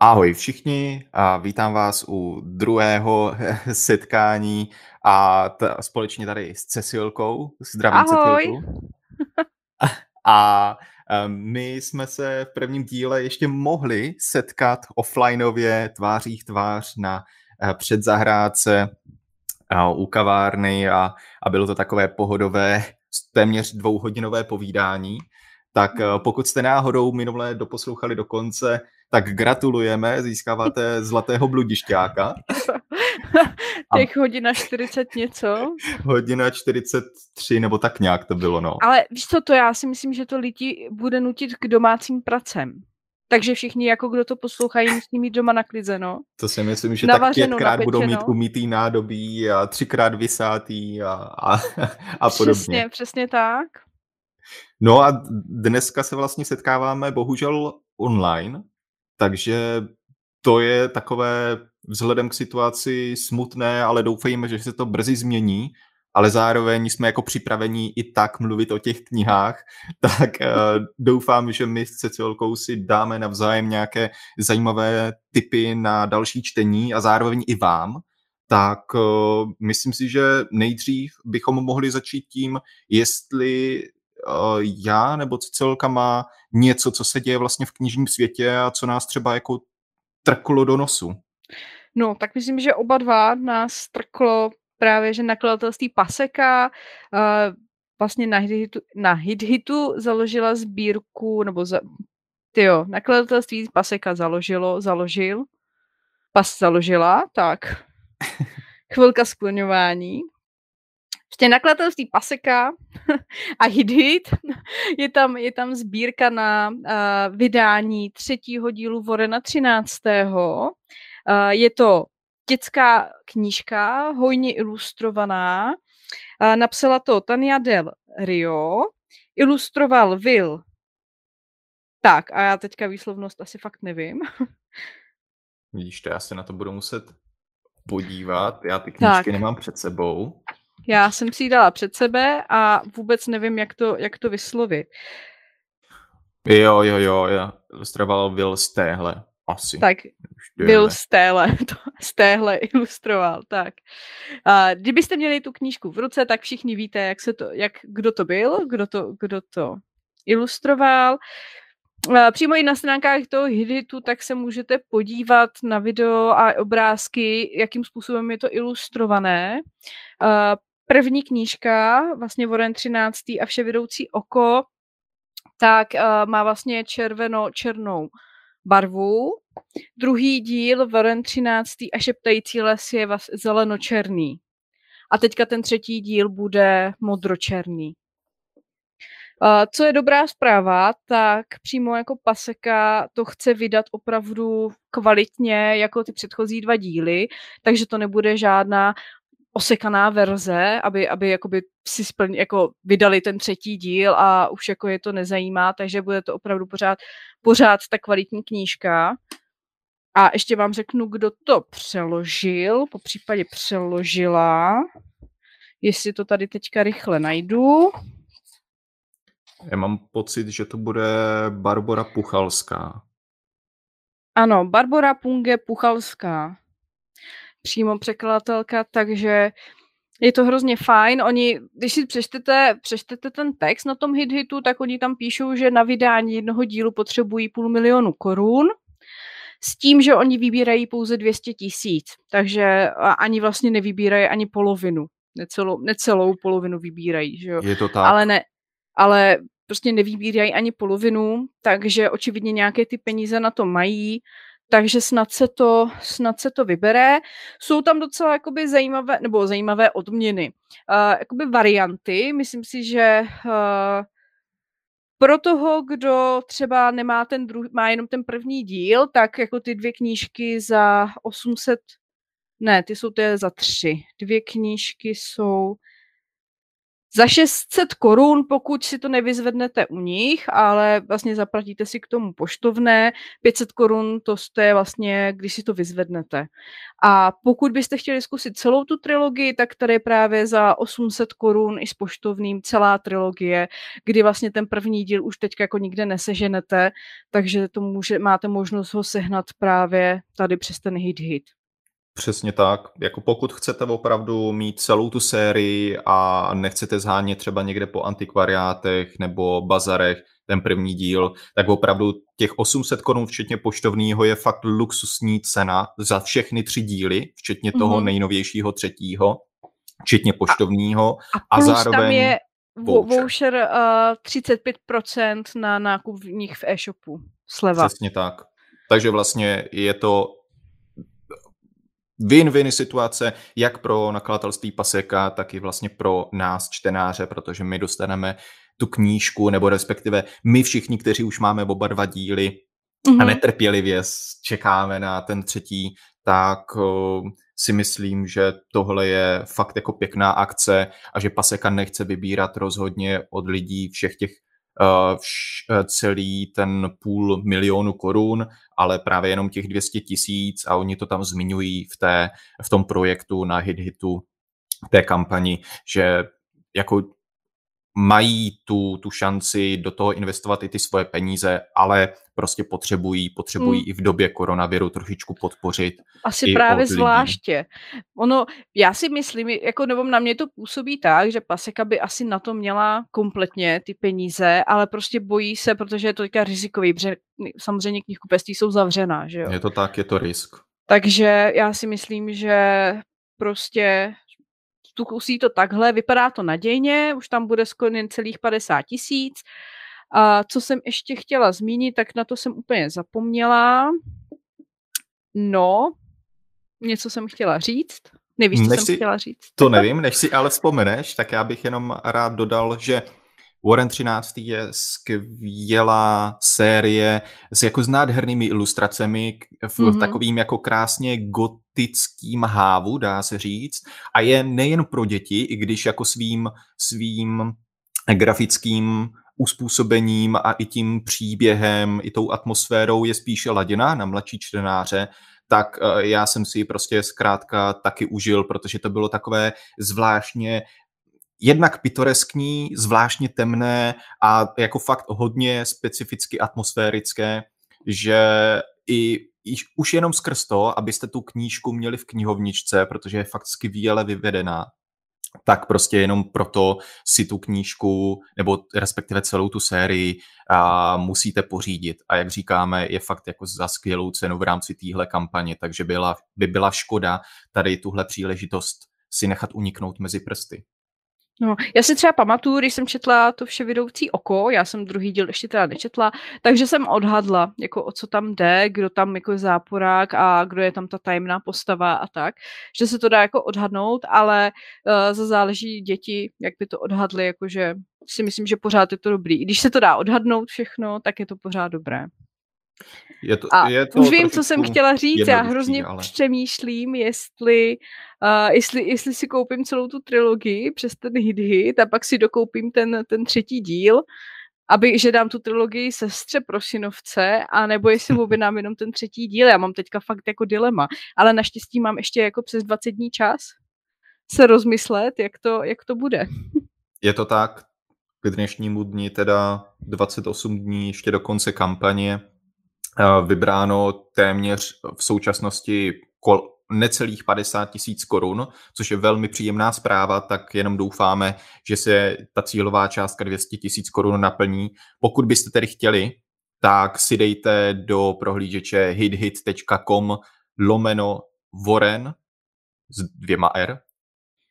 Ahoj všichni a vítám vás u druhého setkání a t- společně tady s Cecilkou. Zdravím Ahoj. Cecilku. A my jsme se v prvním díle ještě mohli setkat offlineově tváří v tvář na předzahrádce u kavárny a, a bylo to takové pohodové téměř dvouhodinové povídání. Tak eh, pokud jste náhodou minulé doposlouchali do konce, tak gratulujeme, získáváte zlatého bludišťáka. Těch hodina 40 něco. Hodina 43, nebo tak nějak to bylo, no. Ale víš co, to já si myslím, že to lidi bude nutit k domácím pracem. Takže všichni, jako kdo to poslouchají, musí mít doma naklizeno. To si myslím, že Navařeno, tak pětkrát budou mít umytý nádobí a třikrát vysátý a, a, a podobně. Přesně, přesně tak. No a dneska se vlastně setkáváme bohužel online, takže to je takové vzhledem k situaci smutné, ale doufejme, že se to brzy změní, ale zároveň jsme jako připravení i tak mluvit o těch knihách, tak uh, doufám, že my s Cecilkou si dáme navzájem nějaké zajímavé typy na další čtení a zároveň i vám, tak uh, myslím si, že nejdřív bychom mohli začít tím, jestli já nebo Cecilka má něco, co se děje vlastně v knižním světě a co nás třeba jako trklo do nosu. No, tak myslím, že oba dva nás trklo právě, že nakladatelství Paseka uh, vlastně na Hithitu, na Hithitu založila sbírku, nebo za, tyjo, nakladatelství Paseka založilo, založil, pas založila, tak chvilka skloňování. Prostě nakladatelství Paseka a Hit je tam, je tam sbírka na uh, vydání třetího dílu Vorena 13. Uh, je to dětská knížka, hojně ilustrovaná. Uh, napsala to Tania Del Rio, ilustroval Will. Tak, a já teďka výslovnost asi fakt nevím. Vidíš to, já se na to budu muset podívat. Já ty knížky tak. nemám před sebou. Já jsem si ji dala před sebe a vůbec nevím, jak to, jak to vyslovit. Jo, jo, jo, já ilustroval Will Stéhle, asi. Tak, Will Stéhle, to Stéhle ilustroval, tak. A kdybyste měli tu knížku v ruce, tak všichni víte, jak se to, jak, kdo to byl, kdo to, kdo to ilustroval. Přímo i na stránkách toho Hiditu, tak se můžete podívat na video a obrázky, jakým způsobem je to ilustrované první knížka, vlastně Voren 13. a Vševědoucí oko, tak uh, má vlastně červeno-černou barvu. Druhý díl, Voren 13. a Šeptající les je vlastně zelenočerný. A teďka ten třetí díl bude modročerný. Uh, co je dobrá zpráva, tak přímo jako paseka to chce vydat opravdu kvalitně jako ty předchozí dva díly, takže to nebude žádná osekaná verze, aby, aby jakoby si splň, jako vydali ten třetí díl a už jako je to nezajímá, takže bude to opravdu pořád, pořád ta kvalitní knížka. A ještě vám řeknu, kdo to přeložil, po případě přeložila, jestli to tady teďka rychle najdu. Já mám pocit, že to bude Barbara Puchalská. Ano, Barbara Punge Puchalská přímo překladatelka, takže je to hrozně fajn. Oni, když si přečtete, přečtete ten text na tom hit hitu, tak oni tam píšou, že na vydání jednoho dílu potřebují půl milionu korun, s tím, že oni vybírají pouze 200 tisíc, takže ani vlastně nevybírají ani polovinu. Necelou, necelou polovinu vybírají, že jo? Je to tak. Ale ne, ale prostě nevybírají ani polovinu, takže očividně nějaké ty peníze na to mají takže snad se to, snad se to vybere. Jsou tam docela jakoby zajímavé, nebo zajímavé odměny. Uh, jakoby varianty, myslím si, že uh, pro toho, kdo třeba nemá ten druhý, má jenom ten první díl, tak jako ty dvě knížky za 800, ne, ty jsou to za tři. Dvě knížky jsou za 600 korun, pokud si to nevyzvednete u nich, ale vlastně zaplatíte si k tomu poštovné, 500 korun to je vlastně, když si to vyzvednete. A pokud byste chtěli zkusit celou tu trilogii, tak tady je právě za 800 korun i s poštovným celá trilogie, kdy vlastně ten první díl už teď jako nikde neseženete, takže to může, máte možnost ho sehnat právě tady přes ten hit hit. Přesně tak. Jako pokud chcete opravdu mít celou tu sérii a nechcete zhánět třeba někde po antikvariátech nebo bazarech ten první díl, tak opravdu těch 800 korun včetně poštovního je fakt luxusní cena za všechny tři díly, včetně toho mm-hmm. nejnovějšího třetího, včetně poštovního. A, a, a zároveň tam je voucher, voucher uh, 35% na nákup v nich v e-shopu. Sleva. Přesně tak. Takže vlastně je to win-win situace jak pro nakladatelství Paseka, tak i vlastně pro nás čtenáře, protože my dostaneme tu knížku, nebo respektive my všichni, kteří už máme oba dva díly mm-hmm. a mhm. netrpělivě čekáme na ten třetí, tak uh, si myslím, že tohle je fakt jako pěkná akce a že Paseka nechce vybírat rozhodně od lidí všech těch celý ten půl milionu korun, ale právě jenom těch 200 tisíc a oni to tam zmiňují v, té, v tom projektu na hit hitu té kampani, že jako mají tu, tu šanci do toho investovat i ty svoje peníze, ale prostě potřebují, potřebují hmm. i v době koronaviru trošičku podpořit. Asi právě zvláště. Ono, já si myslím, jako nebo na mě to působí tak, že Paseka by asi na to měla kompletně ty peníze, ale prostě bojí se, protože je to teďka rizikový, protože samozřejmě knihkupectví jsou zavřená, že jo? Je to tak, je to risk. Takže já si myslím, že prostě zkusí to takhle, vypadá to nadějně, už tam bude skoro jen celých 50 tisíc. A co jsem ještě chtěla zmínit, tak na to jsem úplně zapomněla. No, něco jsem chtěla říct. Nevíš, co než jsem si, chtěla říct? To nevím, než si ale vzpomeneš, tak já bych jenom rád dodal, že Warren 13. je skvělá série s jako s nádhernými ilustracemi v mm-hmm. takovým jako krásně gotickým hávu, dá se říct. A je nejen pro děti, i když jako svým, svým grafickým uspůsobením a i tím příběhem, i tou atmosférou je spíše laděná na mladší čtenáře, tak eh, já jsem si ji prostě zkrátka taky užil, protože to bylo takové zvláštně jednak pitoreskní, zvláštně temné a jako fakt hodně specificky atmosférické, že i, i už jenom skrz to, abyste tu knížku měli v knihovničce, protože je fakt skvěle vyvedená, tak prostě jenom proto si tu knížku, nebo respektive celou tu sérii a musíte pořídit. A jak říkáme, je fakt jako za skvělou cenu v rámci téhle kampaně, takže byla, by byla škoda tady tuhle příležitost si nechat uniknout mezi prsty. No, já si třeba pamatuju, když jsem četla to vše vidoucí oko, já jsem druhý díl ještě teda nečetla, takže jsem odhadla, jako o co tam jde, kdo tam jako je záporák a kdo je tam ta tajemná postava a tak, že se to dá jako odhadnout, ale uh, za záleží děti, jak by to odhadli, jakože si myslím, že pořád je to dobrý. I když se to dá odhadnout všechno, tak je to pořád dobré. Je to, a je to už vím, co jsem chtěla říct, já hrozně ale... přemýšlím, jestli, uh, jestli, jestli si koupím celou tu trilogii přes ten hit hit a pak si dokoupím ten, ten třetí díl, aby, že dám tu trilogii sestře Prosinovce, a nebo jestli objednám jenom ten třetí díl. Já mám teďka fakt jako dilema, ale naštěstí mám ještě jako přes 20 dní čas se rozmyslet, jak to, jak to bude. Je to tak, k dnešnímu dni teda 28 dní ještě do konce kampaně vybráno téměř v současnosti kol, necelých 50 tisíc korun, což je velmi příjemná zpráva, tak jenom doufáme, že se ta cílová částka 200 tisíc korun naplní. Pokud byste tedy chtěli, tak si dejte do prohlížeče hithit.com lomeno Warren s dvěma R,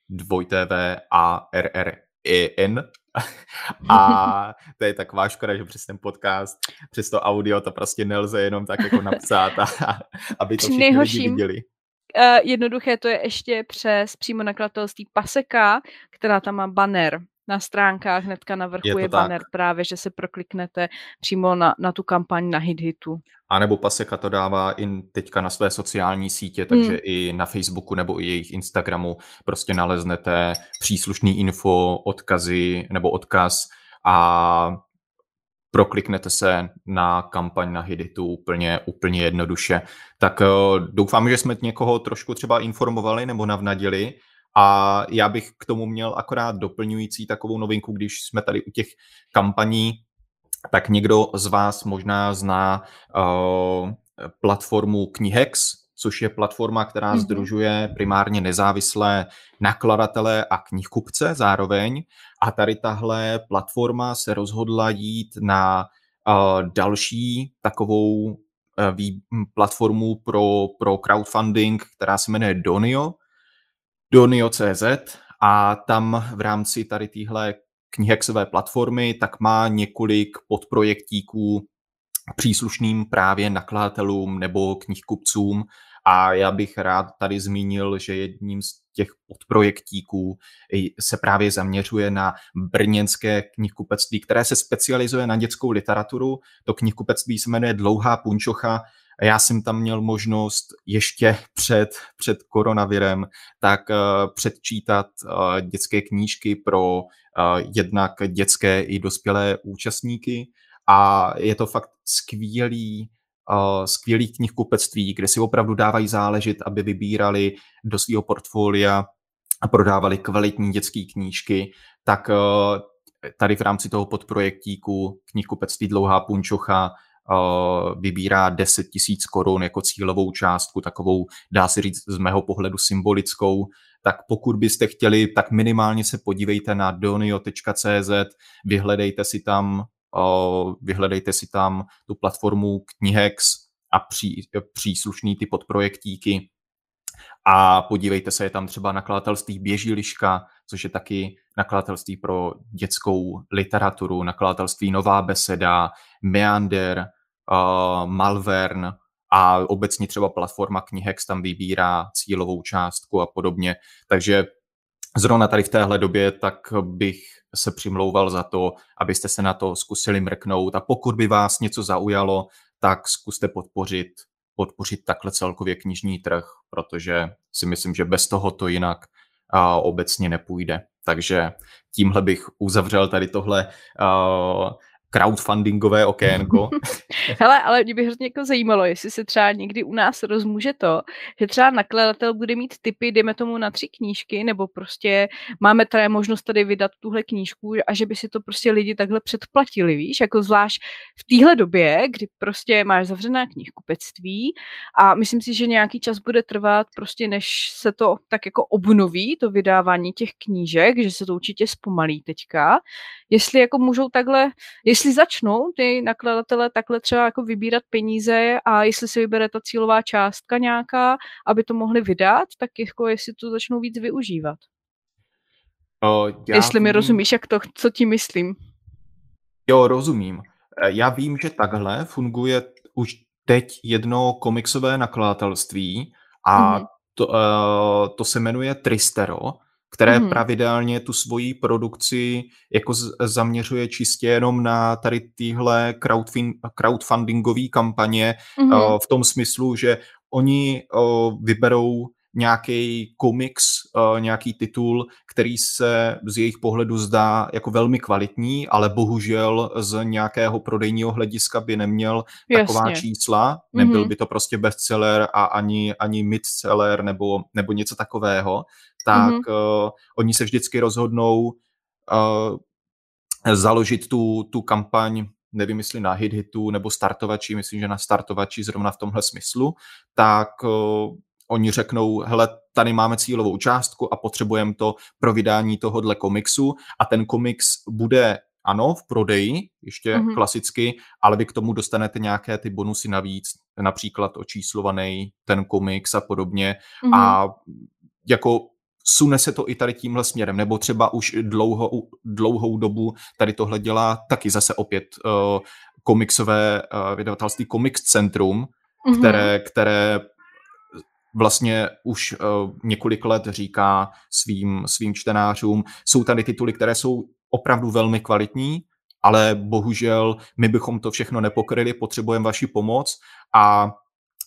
dvojté V A R R E N a to je taková škoda, že přes ten podcast, přes to audio to prostě nelze jenom tak jako napsat, a, aby to všichni Nejhorším, lidi viděli. Uh, jednoduché to je ještě přes přímo nakladatelství Paseka, která tam má banner na stránkách hnedka na vrchu je, je banner tak. právě, že se prokliknete přímo na, na tu kampaň na HitHitu. A nebo Paseka to dává i teďka na své sociální sítě, takže hmm. i na Facebooku nebo i jejich Instagramu prostě naleznete příslušný info, odkazy nebo odkaz a prokliknete se na kampaň na Hiditu úplně, úplně jednoduše. Tak eh, doufám, že jsme někoho trošku třeba informovali nebo navnadili a já bych k tomu měl akorát doplňující takovou novinku, když jsme tady u těch kampaní, tak někdo z vás možná zná uh, platformu Knihex, což je platforma, která mm-hmm. združuje primárně nezávislé nakladatele a knihkupce zároveň. A tady tahle platforma se rozhodla jít na uh, další takovou uh, platformu pro, pro crowdfunding, která se jmenuje Donio, Donio.cz a tam v rámci tady téhle knihexové platformy tak má několik podprojektíků příslušným právě nakladatelům nebo knihkupcům a já bych rád tady zmínil, že jedním z těch podprojektíků se právě zaměřuje na brněnské knihkupectví, které se specializuje na dětskou literaturu. To knihkupectví se jmenuje Dlouhá punčocha já jsem tam měl možnost ještě před, před koronavirem tak uh, předčítat uh, dětské knížky pro uh, jednak dětské i dospělé účastníky. A je to fakt skvělý skvělý knihkupectví, kde si opravdu dávají záležet, aby vybírali do svého portfolia a prodávali kvalitní dětské knížky, tak tady v rámci toho podprojektíku knihkupectví Dlouhá punčocha vybírá 10 tisíc korun jako cílovou částku, takovou, dá se říct, z mého pohledu symbolickou, tak pokud byste chtěli, tak minimálně se podívejte na donio.cz, vyhledejte si tam vyhledejte si tam tu platformu Knihex a pří, příslušný ty podprojektíky. A podívejte se, je tam třeba nakladatelství Běžiliška, což je taky nakladatelství pro dětskou literaturu, nakladatelství Nová beseda, Meander, uh, Malvern a obecně třeba platforma Knihex tam vybírá cílovou částku a podobně. Takže zrovna tady v téhle době tak bych se přimlouval za to, abyste se na to zkusili mrknout a pokud by vás něco zaujalo, tak zkuste podpořit, podpořit takhle celkově knižní trh, protože si myslím, že bez toho to jinak a, obecně nepůjde. Takže tímhle bych uzavřel tady tohle uh, crowdfundingové okénko. Hele, ale mě by hrozně jako zajímalo, jestli se třeba někdy u nás rozmůže to, že třeba nakladatel bude mít typy, dejme tomu na tři knížky, nebo prostě máme tady možnost tady vydat tuhle knížku a že by si to prostě lidi takhle předplatili, víš, jako zvlášť v téhle době, kdy prostě máš zavřená knihkupectví a myslím si, že nějaký čas bude trvat prostě, než se to tak jako obnoví, to vydávání těch knížek, že se to určitě zpomalí teďka. Jestli jako můžou takhle, jestli začnou ty nakladatele takhle třeba jako vybírat peníze a jestli se vybere ta cílová částka nějaká, aby to mohli vydat, tak jako jestli to začnou víc využívat. O, já jestli vím... mi rozumíš, jak to, co ti myslím. Jo, rozumím. E, já vím, že takhle funguje už teď jedno komiksové nakladatelství a mm-hmm. to, uh, to se jmenuje Tristero které mm. pravidelně tu svoji produkci jako z, zaměřuje čistě jenom na tady tyhle crowdfin, crowdfundingové kampaně mm. uh, v tom smyslu, že oni uh, vyberou nějaký komiks, uh, nějaký titul, který se z jejich pohledu zdá jako velmi kvalitní, ale bohužel z nějakého prodejního hlediska by neměl Jasně. taková čísla, nebyl mm-hmm. by to prostě bestseller a ani, ani midseller nebo, nebo něco takového, tak mm-hmm. uh, oni se vždycky rozhodnou uh, založit tu, tu kampaň nevím, jestli na hit hitu nebo startovači, myslím, že na startovači zrovna v tomhle smyslu, tak oni řeknou, hele, tady máme cílovou částku a potřebujeme to pro vydání tohohle komiksu a ten komiks bude ano, v prodeji, ještě mm-hmm. klasicky, ale vy k tomu dostanete nějaké ty bonusy navíc, například očíslovaný ten komiks a podobně. Mm-hmm. A jako sune se to i tady tímhle směrem, nebo třeba už dlouho, dlouhou dobu tady tohle dělá taky zase opět uh, komiksové uh, vydavatelství Comics Centrum, mm-hmm. které, které vlastně už uh, několik let říká svým, svým čtenářům, jsou tady tituly, které jsou opravdu velmi kvalitní, ale bohužel my bychom to všechno nepokryli, potřebujeme vaši pomoc a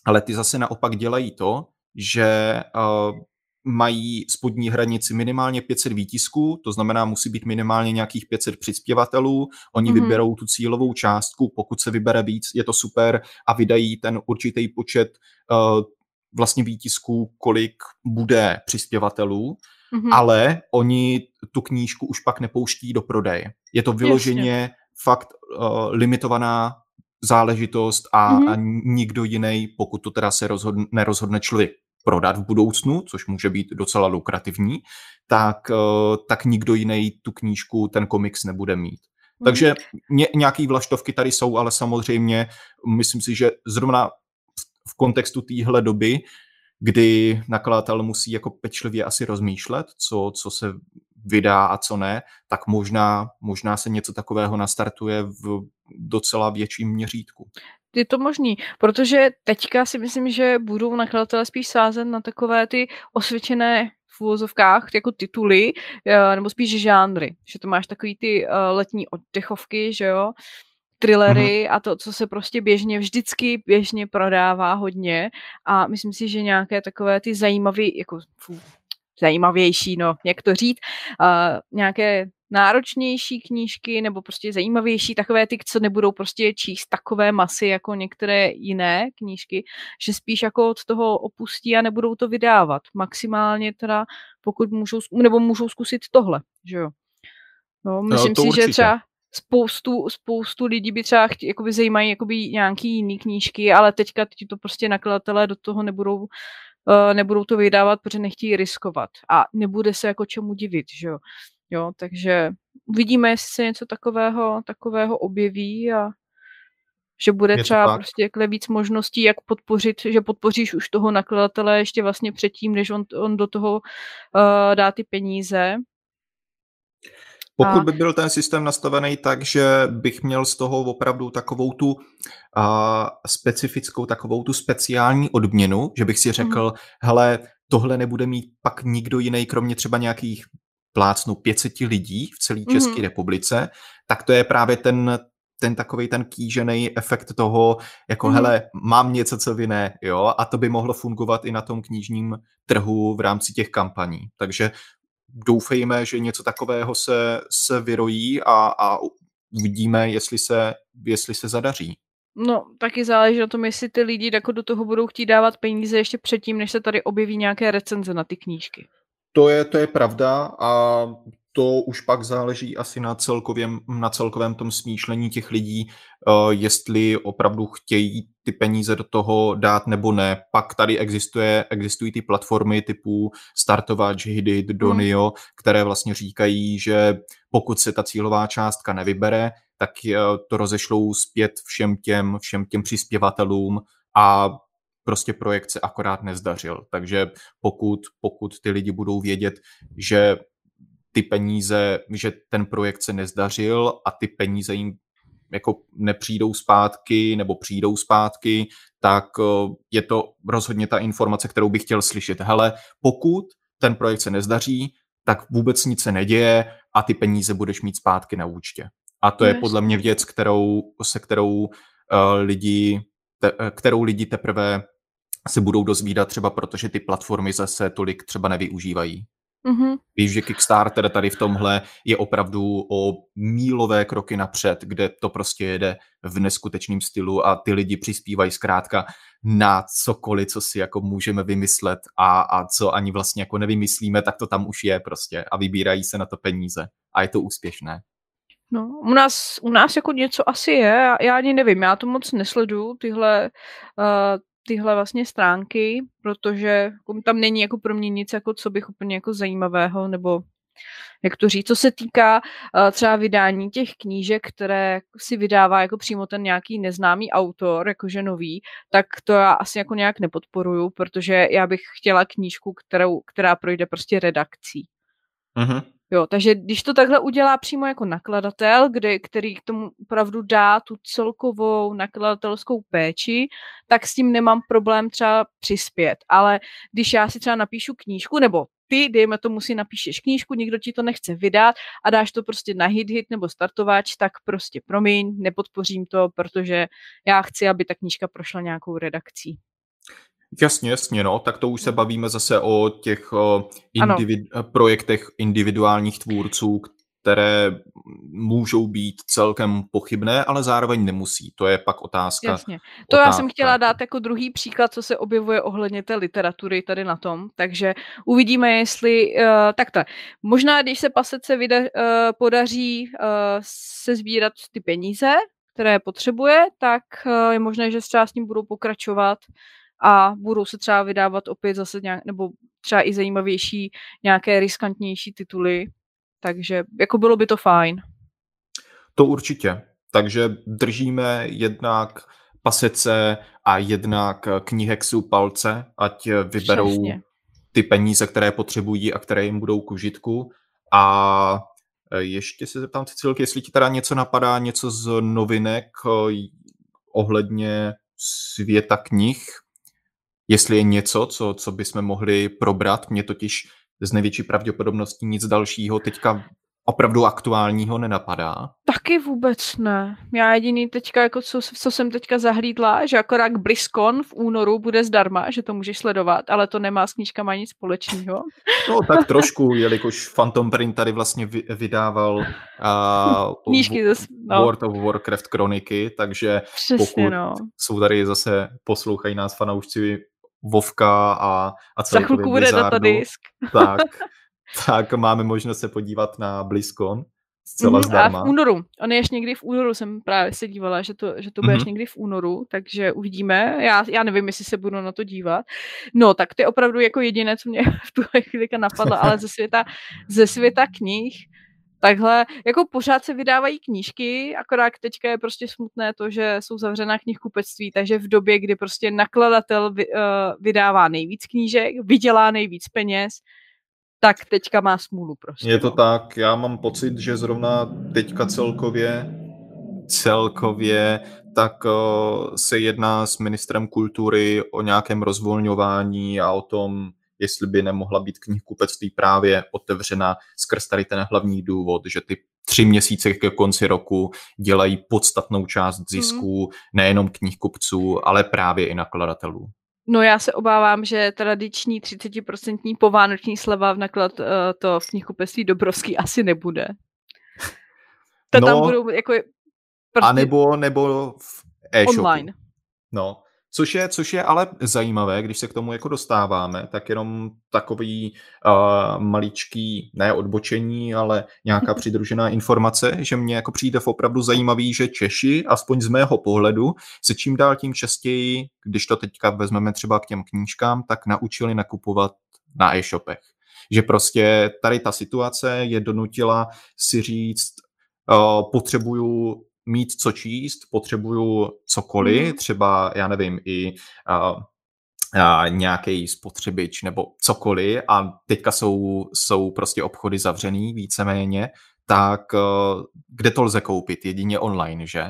ale ty zase naopak dělají to, že uh, mají spodní hranici minimálně 500 výtisků, to znamená, musí být minimálně nějakých 500 přispěvatelů, oni mm-hmm. vyberou tu cílovou částku, pokud se vybere víc, je to super a vydají ten určitý počet uh, vlastně výtisků, kolik bude přispěvatelů, mm-hmm. ale oni tu knížku už pak nepouští do prodeje. Je to vyloženě Jasně. fakt uh, limitovaná záležitost a, mm-hmm. a nikdo jiný, pokud to teda se rozhodne, nerozhodne člověk prodat v budoucnu, což může být docela lukrativní, tak, uh, tak nikdo jiný tu knížku, ten komiks nebude mít. Mm. Takže ně, nějaký vlaštovky tady jsou, ale samozřejmě myslím si, že zrovna v kontextu téhle doby kdy nakladatel musí jako pečlivě asi rozmýšlet, co, co se vydá a co ne, tak možná, možná se něco takového nastartuje v docela větším měřítku. Je to možný, protože teďka si myslím, že budou nakladatelé spíš sázet na takové ty osvědčené v úvozovkách jako tituly, eh, nebo spíš žánry, že to máš takový ty eh, letní oddechovky, že jo, thrillery mm-hmm. a to, co se prostě běžně, vždycky běžně prodává hodně a myslím si, že nějaké takové ty zajímavé, jako fů, zajímavější, no, jak to říct, uh, nějaké náročnější knížky nebo prostě zajímavější, takové ty, co nebudou prostě číst takové masy jako některé jiné knížky, že spíš jako od toho opustí a nebudou to vydávat. Maximálně teda, pokud můžou, nebo můžou zkusit tohle, že jo. No, myslím no, si, určitě. že třeba spoustu, spoustu lidí by třeba chtě, jakoby zajímají jakoby nějaký jiný knížky, ale teďka ti to prostě nakladatelé do toho nebudou, uh, nebudou to vydávat, protože nechtějí riskovat a nebude se jako čemu divit, že jo. Jo, takže uvidíme, jestli se něco takového, takového objeví a že bude Je třeba prostě jakhle víc možností, jak podpořit, že podpoříš už toho nakladatele ještě vlastně předtím, než on, on do toho uh, dá ty peníze, pokud by byl ten systém nastavený tak, že bych měl z toho opravdu takovou tu uh, specifickou, takovou tu speciální odměnu, že bych si řekl, mm. hele, tohle nebude mít pak nikdo jiný, kromě třeba nějakých plácnu 500 lidí v celé České mm. republice, tak to je právě ten, ten takový ten kýžený efekt toho, jako mm. hele, mám něco, co vy ne, jo, a to by mohlo fungovat i na tom knižním trhu v rámci těch kampaní. Takže doufejme, že něco takového se, se vyrojí a, a uvidíme, jestli se, jestli se zadaří. No, taky záleží na tom, jestli ty lidi jako do toho budou chtít dávat peníze ještě předtím, než se tady objeví nějaké recenze na ty knížky. To je, to je pravda a to už pak záleží asi na celkovém, na celkovém tom smýšlení těch lidí, uh, jestli opravdu chtějí ty peníze do toho dát nebo ne. Pak tady existuje, existují ty platformy typu Startovač, Hidit, Donio, hmm. které vlastně říkají, že pokud se ta cílová částka nevybere, tak to rozešlou zpět všem těm, všem těm přispěvatelům a prostě projekt se akorát nezdařil. Takže pokud, pokud ty lidi budou vědět, že ty peníze, že ten projekt se nezdařil a ty peníze jim jako nepřijdou zpátky nebo přijdou zpátky, tak eh, je to rozhodně ta informace, kterou bych chtěl slyšet. Hele, pokud ten projekt se nezdaří, tak vůbec nic se neděje a ty peníze budeš mít zpátky na účtě. A to je podle mě věc, kterou, se kterou uh, lidi, te, eh, kterou lidi teprve se budou dozvídat třeba protože ty platformy zase tolik třeba nevyužívají. Mm-hmm. Víš, že Kickstarter tady v tomhle je opravdu o mílové kroky napřed, kde to prostě jede v neskutečném stylu a ty lidi přispívají zkrátka na cokoliv, co si jako můžeme vymyslet a, a co ani vlastně jako nevymyslíme, tak to tam už je prostě a vybírají se na to peníze a je to úspěšné. No, u nás, u nás jako něco asi je, já ani nevím, já to moc nesledu, tyhle, uh, tyhle vlastně stránky, protože jako tam není jako pro mě nic, jako co bych úplně jako zajímavého, nebo jak to říct, co se týká uh, třeba vydání těch knížek, které si vydává jako přímo ten nějaký neznámý autor, jakože nový, tak to já asi jako nějak nepodporuju, protože já bych chtěla knížku, kterou, která projde prostě redakcí. Uh-huh. Jo, takže když to takhle udělá přímo jako nakladatel, kde, který k tomu opravdu dá tu celkovou nakladatelskou péči, tak s tím nemám problém třeba přispět. Ale když já si třeba napíšu knížku, nebo ty, dejme tomu, si napíšeš knížku, nikdo ti to nechce vydat a dáš to prostě na hit hit nebo startovač, tak prostě promiň, nepodpořím to, protože já chci, aby ta knížka prošla nějakou redakcí. Jasně, jasně, no, tak to už se bavíme zase o těch o individ- projektech individuálních tvůrců, které můžou být celkem pochybné, ale zároveň nemusí. To je pak otázka. Jasně. To otázka. já jsem chtěla dát jako druhý příklad, co se objevuje ohledně té literatury tady na tom. Takže uvidíme, jestli uh, takto. Možná, když se pasece vyda, uh, podaří uh, se sbírat ty peníze, které potřebuje, tak uh, je možné, že třeba s ním budou pokračovat a budou se třeba vydávat opět zase nějak, nebo třeba i zajímavější, nějaké riskantnější tituly, takže jako bylo by to fajn. To určitě. Takže držíme jednak pasece a jednak knihexu palce, ať vyberou Přesně. ty peníze, které potřebují a které jim budou k užitku. A ještě se zeptám Cecilky, jestli ti teda něco napadá, něco z novinek ohledně světa knih, jestli je něco, co, co bychom mohli probrat. Mě totiž z největší pravděpodobností nic dalšího teďka opravdu aktuálního nenapadá? Taky vůbec ne. Já jediný teďka, jako co, co jsem teďka zahlídla, že akorát BlizzCon v únoru bude zdarma, že to můžeš sledovat, ale to nemá s knížkama nic společného. No tak trošku, jelikož Phantom Print tady vlastně vydával uh, knížky ze, no. World of Warcraft kroniky, takže Přesně, pokud no. jsou tady zase, poslouchají nás fanoušci Vovka a, a celkově Za chvilku bude datadisk. Tak, tak máme možnost se podívat na BlizzCon zcela mm, zdarma. A v únoru. On je ještě někdy v únoru, jsem právě se dívala, že to, že to bude mm-hmm. někdy v únoru, takže uvidíme. Já, já nevím, jestli se budu na to dívat. No, tak to je opravdu jako jediné, co mě v tuhle chvíli napadlo, ale ze světa, ze světa knih takhle, jako pořád se vydávají knížky, akorát teďka je prostě smutné to, že jsou zavřená knihkupectví, takže v době, kdy prostě nakladatel vy, uh, vydává nejvíc knížek, vydělá nejvíc peněz, tak teďka má smůlu prostě. Je to no. tak, já mám pocit, že zrovna teďka celkově celkově, tak uh, se jedná s ministrem kultury o nějakém rozvolňování a o tom, jestli by nemohla být knihkupectví právě otevřena skrz tady ten hlavní důvod, že ty tři měsíce ke konci roku dělají podstatnou část zisků mm. nejenom knihkupců, ale právě i nakladatelů. No já se obávám, že tradiční 30% povánoční sleva v naklad uh, to v knihkupectví Dobrovský asi nebude. To no, tam budou jako... Prostě a nebo, nebo v e-shopu. Online. No, Což je, což je ale zajímavé, když se k tomu jako dostáváme, tak jenom takový uh, maličký, ne odbočení, ale nějaká přidružená informace, že mě jako přijde v opravdu zajímavý, že Češi, aspoň z mého pohledu, se čím dál tím častěji, když to teďka vezmeme třeba k těm knížkám, tak naučili nakupovat na e-shopech. Že prostě tady ta situace je donutila si říct, uh, potřebuju mít co číst, potřebuju cokoliv, mm. třeba, já nevím, i uh, nějaký spotřebič nebo cokoliv a teďka jsou, jsou prostě obchody zavřený víceméně, tak uh, kde to lze koupit? Jedině online, že?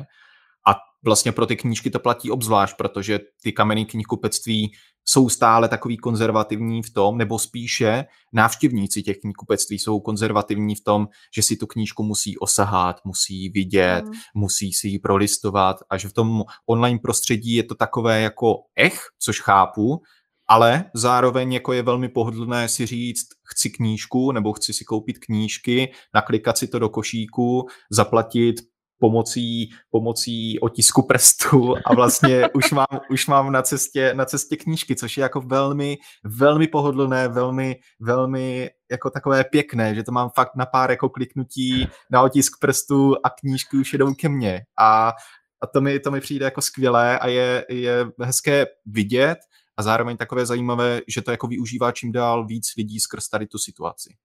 A vlastně pro ty knížky to platí obzvlášť, protože ty kamenné knihkupectví jsou stále takový konzervativní v tom, nebo spíše návštěvníci těch knihkupectví jsou konzervativní v tom, že si tu knížku musí osahat, musí vidět, mm. musí si ji prolistovat a že v tom online prostředí je to takové jako ech, což chápu, ale zároveň jako je velmi pohodlné si říct, chci knížku nebo chci si koupit knížky, naklikat si to do košíku, zaplatit pomocí, pomocí otisku prstu a vlastně už mám, už mám na cestě, na cestě knížky, což je jako velmi, velmi pohodlné, velmi, velmi jako takové pěkné, že to mám fakt na pár jako kliknutí na otisk prstu a knížky už jedou ke mně. A, a to mi, to mi přijde jako skvělé a je, je hezké vidět, a zároveň takové zajímavé, že to jako využívá čím dál víc lidí skrz tady tu situaci.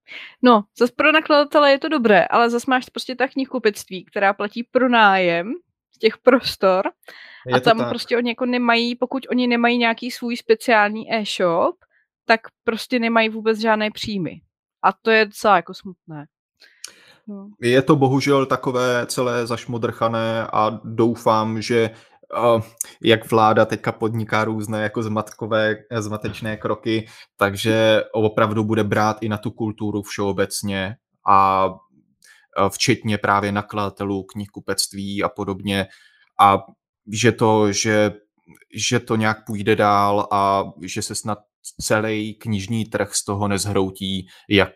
No, zase pro nakladatele je to dobré, ale zase máš prostě ta knihkupectví, která platí pro nájem z těch prostor je a tam tak. prostě oni jako nemají, pokud oni nemají nějaký svůj speciální e-shop, tak prostě nemají vůbec žádné příjmy. A to je docela jako smutné. No. Je to bohužel takové celé zašmodrchané a doufám, že jak vláda teďka podniká různé jako zmatkové, zmatečné kroky, takže opravdu bude brát i na tu kulturu všeobecně a včetně právě nakladatelů, knihkupectví a podobně a že to, že, že to nějak půjde dál a že se snad celý knižní trh z toho nezhroutí, jak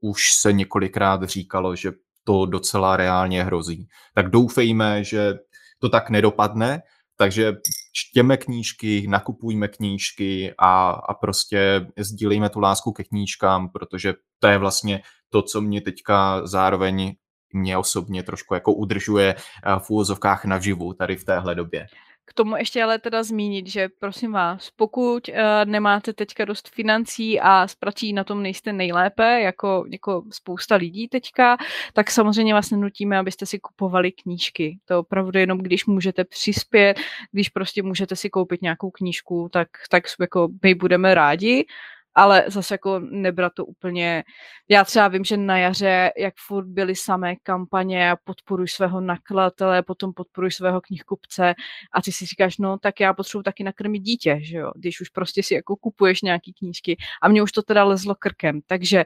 už se několikrát říkalo, že to docela reálně hrozí. Tak doufejme, že to tak nedopadne, takže čtěme knížky, nakupujme knížky a, a prostě sdílejme tu lásku ke knížkám, protože to je vlastně to, co mě teďka zároveň mě osobně trošku jako udržuje eh, v úvozovkách naživu tady v téhle době. Tomu ještě ale teda zmínit, že prosím vás, pokud uh, nemáte teďka dost financí a s prací na tom nejste nejlépe, jako, jako spousta lidí teďka, tak samozřejmě vás nenutíme, abyste si kupovali knížky. To opravdu jenom, když můžete přispět, když prostě můžete si koupit nějakou knížku, tak, tak jako my budeme rádi ale zase jako nebrat to úplně, já třeba vím, že na jaře, jak furt byly samé kampaně a podporuj svého nakladatele, potom podporuj svého knihkupce a ty si říkáš, no tak já potřebuji taky nakrmit dítě, že jo, když už prostě si jako kupuješ nějaký knížky. A mě už to teda lezlo krkem, takže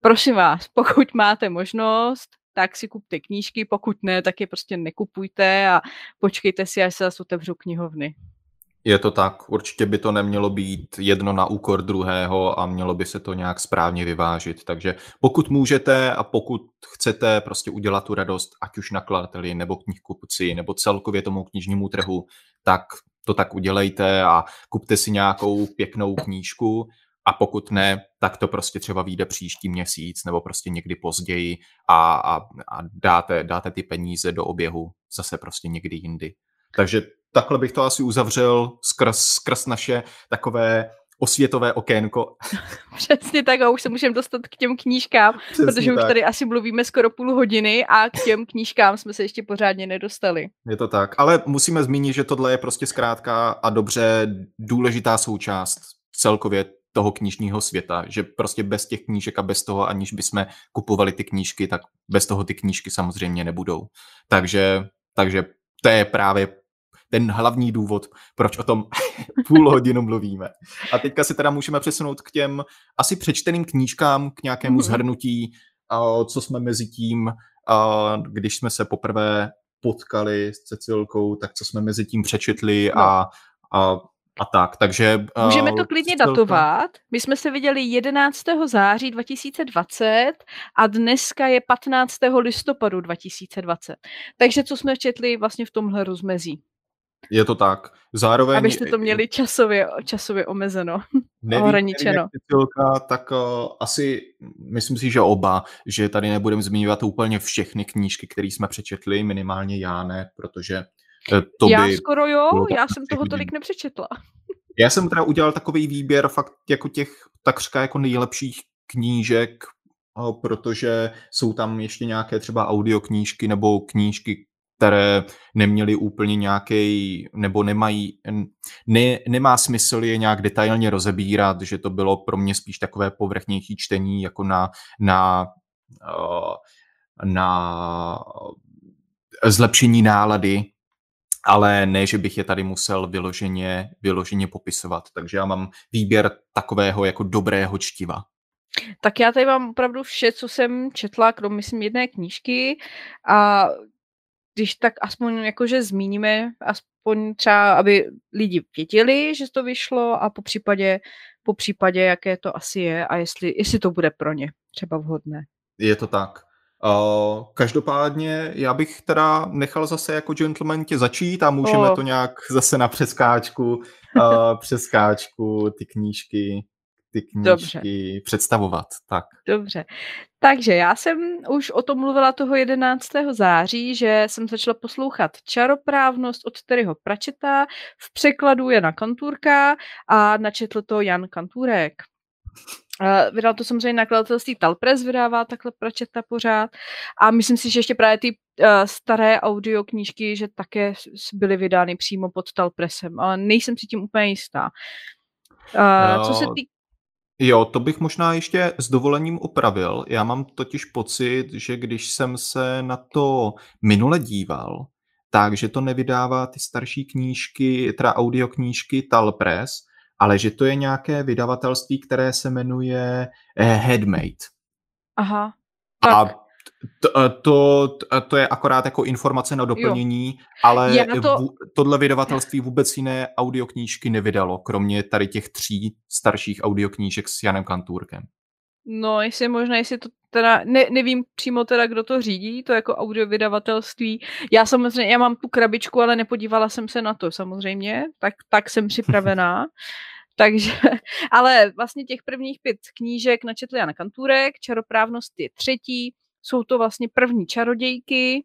prosím vás, pokud máte možnost, tak si kupte knížky, pokud ne, tak je prostě nekupujte a počkejte si, až se zase otevřou knihovny. Je to tak, určitě by to nemělo být jedno na úkor druhého a mělo by se to nějak správně vyvážit. Takže pokud můžete a pokud chcete prostě udělat tu radost, ať už nakladateli nebo knihkupci nebo celkově tomu knižnímu trhu, tak to tak udělejte a kupte si nějakou pěknou knížku a pokud ne, tak to prostě třeba vyjde příští měsíc nebo prostě někdy později a, a, a dáte, dáte ty peníze do oběhu zase prostě někdy jindy. Takže takhle bych to asi uzavřel skrz, skrz naše takové osvětové okénko. Přesně tak a už se můžeme dostat k těm knížkám, Přesně protože tak. už tady asi mluvíme skoro půl hodiny a k těm knížkám jsme se ještě pořádně nedostali. Je to tak, ale musíme zmínit, že tohle je prostě zkrátka a dobře důležitá součást celkově toho knižního světa, že prostě bez těch knížek a bez toho, aniž bychom kupovali ty knížky, tak bez toho ty knížky samozřejmě nebudou. Takže, takže to je právě ten hlavní důvod, proč o tom půl hodinu mluvíme. A teďka se teda můžeme přesunout k těm asi přečteným knížkám, k nějakému mm-hmm. zhrnutí, co jsme mezi tím, když jsme se poprvé potkali s Cecilkou, tak co jsme mezi tím přečetli no. a, a a tak, takže... Můžeme to klidně Cecilka... datovat. My jsme se viděli 11. září 2020 a dneska je 15. listopadu 2020. Takže co jsme četli vlastně v tomhle rozmezí? Je to tak. Zároveň... Abyste to měli časově, časově omezeno, nevím, ohraničeno. Nevím, tak uh, asi myslím si, že oba, že tady nebudeme zmiňovat úplně všechny knížky, které jsme přečetli, minimálně já ne, protože uh, to já by... skoro jo, já jsem toho tolik nepřečetla. Já jsem teda udělal takový výběr fakt jako těch takřka jako nejlepších knížek, protože jsou tam ještě nějaké třeba audioknížky nebo knížky, které neměly úplně nějaký, nebo nemají, ne, nemá smysl je nějak detailně rozebírat, že to bylo pro mě spíš takové povrchnější čtení, jako na, na, eh, na zlepšení nálady, ale ne, že bych je tady musel vyloženě, vyloženě popisovat. Takže já mám výběr takového jako dobrého čtiva. Tak já tady mám opravdu vše, co jsem četla, kromě myslím jedné knížky a když tak aspoň jakože zmíníme, aspoň třeba, aby lidi věděli, že to vyšlo a po případě, po případě, jaké to asi je a jestli, jestli to bude pro ně třeba vhodné. Je to tak. Uh, každopádně já bych teda nechal zase jako gentleman tě začít a můžeme oh. to nějak zase na přeskáčku, uh, přeskáčku ty knížky ty knížky Dobře. představovat. Tak. Dobře. Takže já jsem už o tom mluvila toho 11. září, že jsem začala poslouchat Čaroprávnost od Terryho Pračeta v překladu Jana Kantůrka a načetl to Jan Kantůrek. Vydal to samozřejmě nakladatelství Talpress, vydává takhle Pračeta pořád a myslím si, že ještě právě ty uh, staré audioknížky, že také byly vydány přímo pod Talpressem, ale nejsem si tím úplně jistá. Uh, no. Co se týká Jo, to bych možná ještě s dovolením opravil. Já mám totiž pocit, že když jsem se na to minule díval, takže to nevydává ty starší knížky, teda audioknížky Talpress, ale že to je nějaké vydavatelství, které se jmenuje eh, Headmate. Aha. Tak. A to, to, to je akorát jako informace na doplnění, jo. ale to... v, tohle vydavatelství vůbec jiné audioknížky nevydalo, kromě tady těch tří starších audioknížek s Janem Kantůrkem. No, jestli možná, jestli to teda, ne, nevím přímo teda, kdo to řídí, to jako audio vydavatelství. Já samozřejmě, já mám tu krabičku, ale nepodívala jsem se na to samozřejmě, tak, tak jsem připravená. Takže, ale vlastně těch prvních pět knížek načetl Jan Kantůrek, Čaroprávnost je třetí, jsou to vlastně první čarodějky.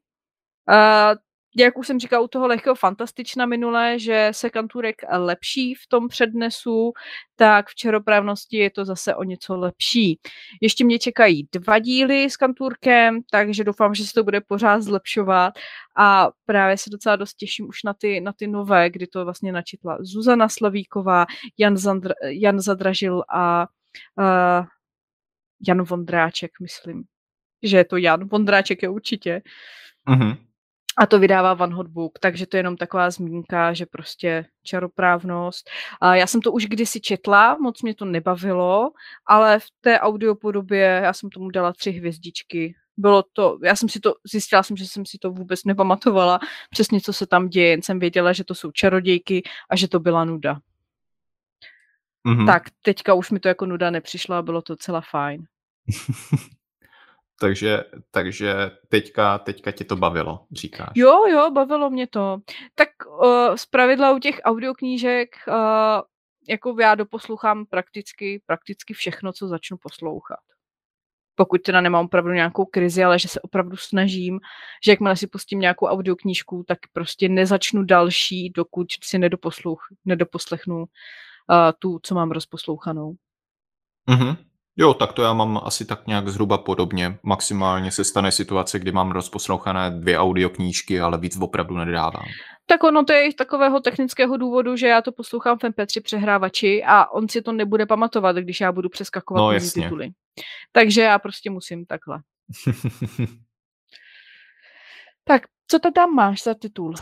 Uh, jak už jsem říkal u toho lehkého fantastična minule, že se Kantůrek lepší v tom přednesu, tak v čaroprávnosti je to zase o něco lepší. Ještě mě čekají dva díly s Kantůrkem, takže doufám, že se to bude pořád zlepšovat a právě se docela dost těším už na ty, na ty nové, kdy to vlastně načetla Zuzana Slavíková, Jan, Zandr, Jan Zadražil a uh, Jan Vondráček, myslím že je to Jan Vondráček je určitě. Mm-hmm. A to vydává Van Hot Book, takže to je jenom taková zmínka, že prostě čaroprávnost. A já jsem to už kdysi četla, moc mě to nebavilo, ale v té audiopodobě já jsem tomu dala tři hvězdičky. Bylo to, já jsem si to, zjistila jsem, že jsem si to vůbec nepamatovala, přesně co se tam děje, jen jsem věděla, že to jsou čarodějky a že to byla nuda. Mm-hmm. Tak teďka už mi to jako nuda nepřišla a bylo to celá fajn. Takže, takže teďka, teďka tě to bavilo, říkáš. Jo, jo, bavilo mě to. Tak uh, z pravidla u těch audioknížek uh, jako já doposlouchám prakticky, prakticky všechno, co začnu poslouchat. Pokud teda nemám opravdu nějakou krizi, ale že se opravdu snažím, že jakmile si pustím nějakou audioknížku, tak prostě nezačnu další, dokud si nedoposluch, nedoposlechnu uh, tu, co mám rozposlouchanou. Mhm. Jo, tak to já mám asi tak nějak zhruba podobně. Maximálně se stane situace, kdy mám rozposlouchané dvě audioknížky, ale víc opravdu nedávám. Tak ono to je z takového technického důvodu, že já to poslouchám v MP3 přehrávači a on si to nebude pamatovat, když já budu přeskakovat no, mezi tituly. Takže já prostě musím takhle. tak, co to tam máš za titul?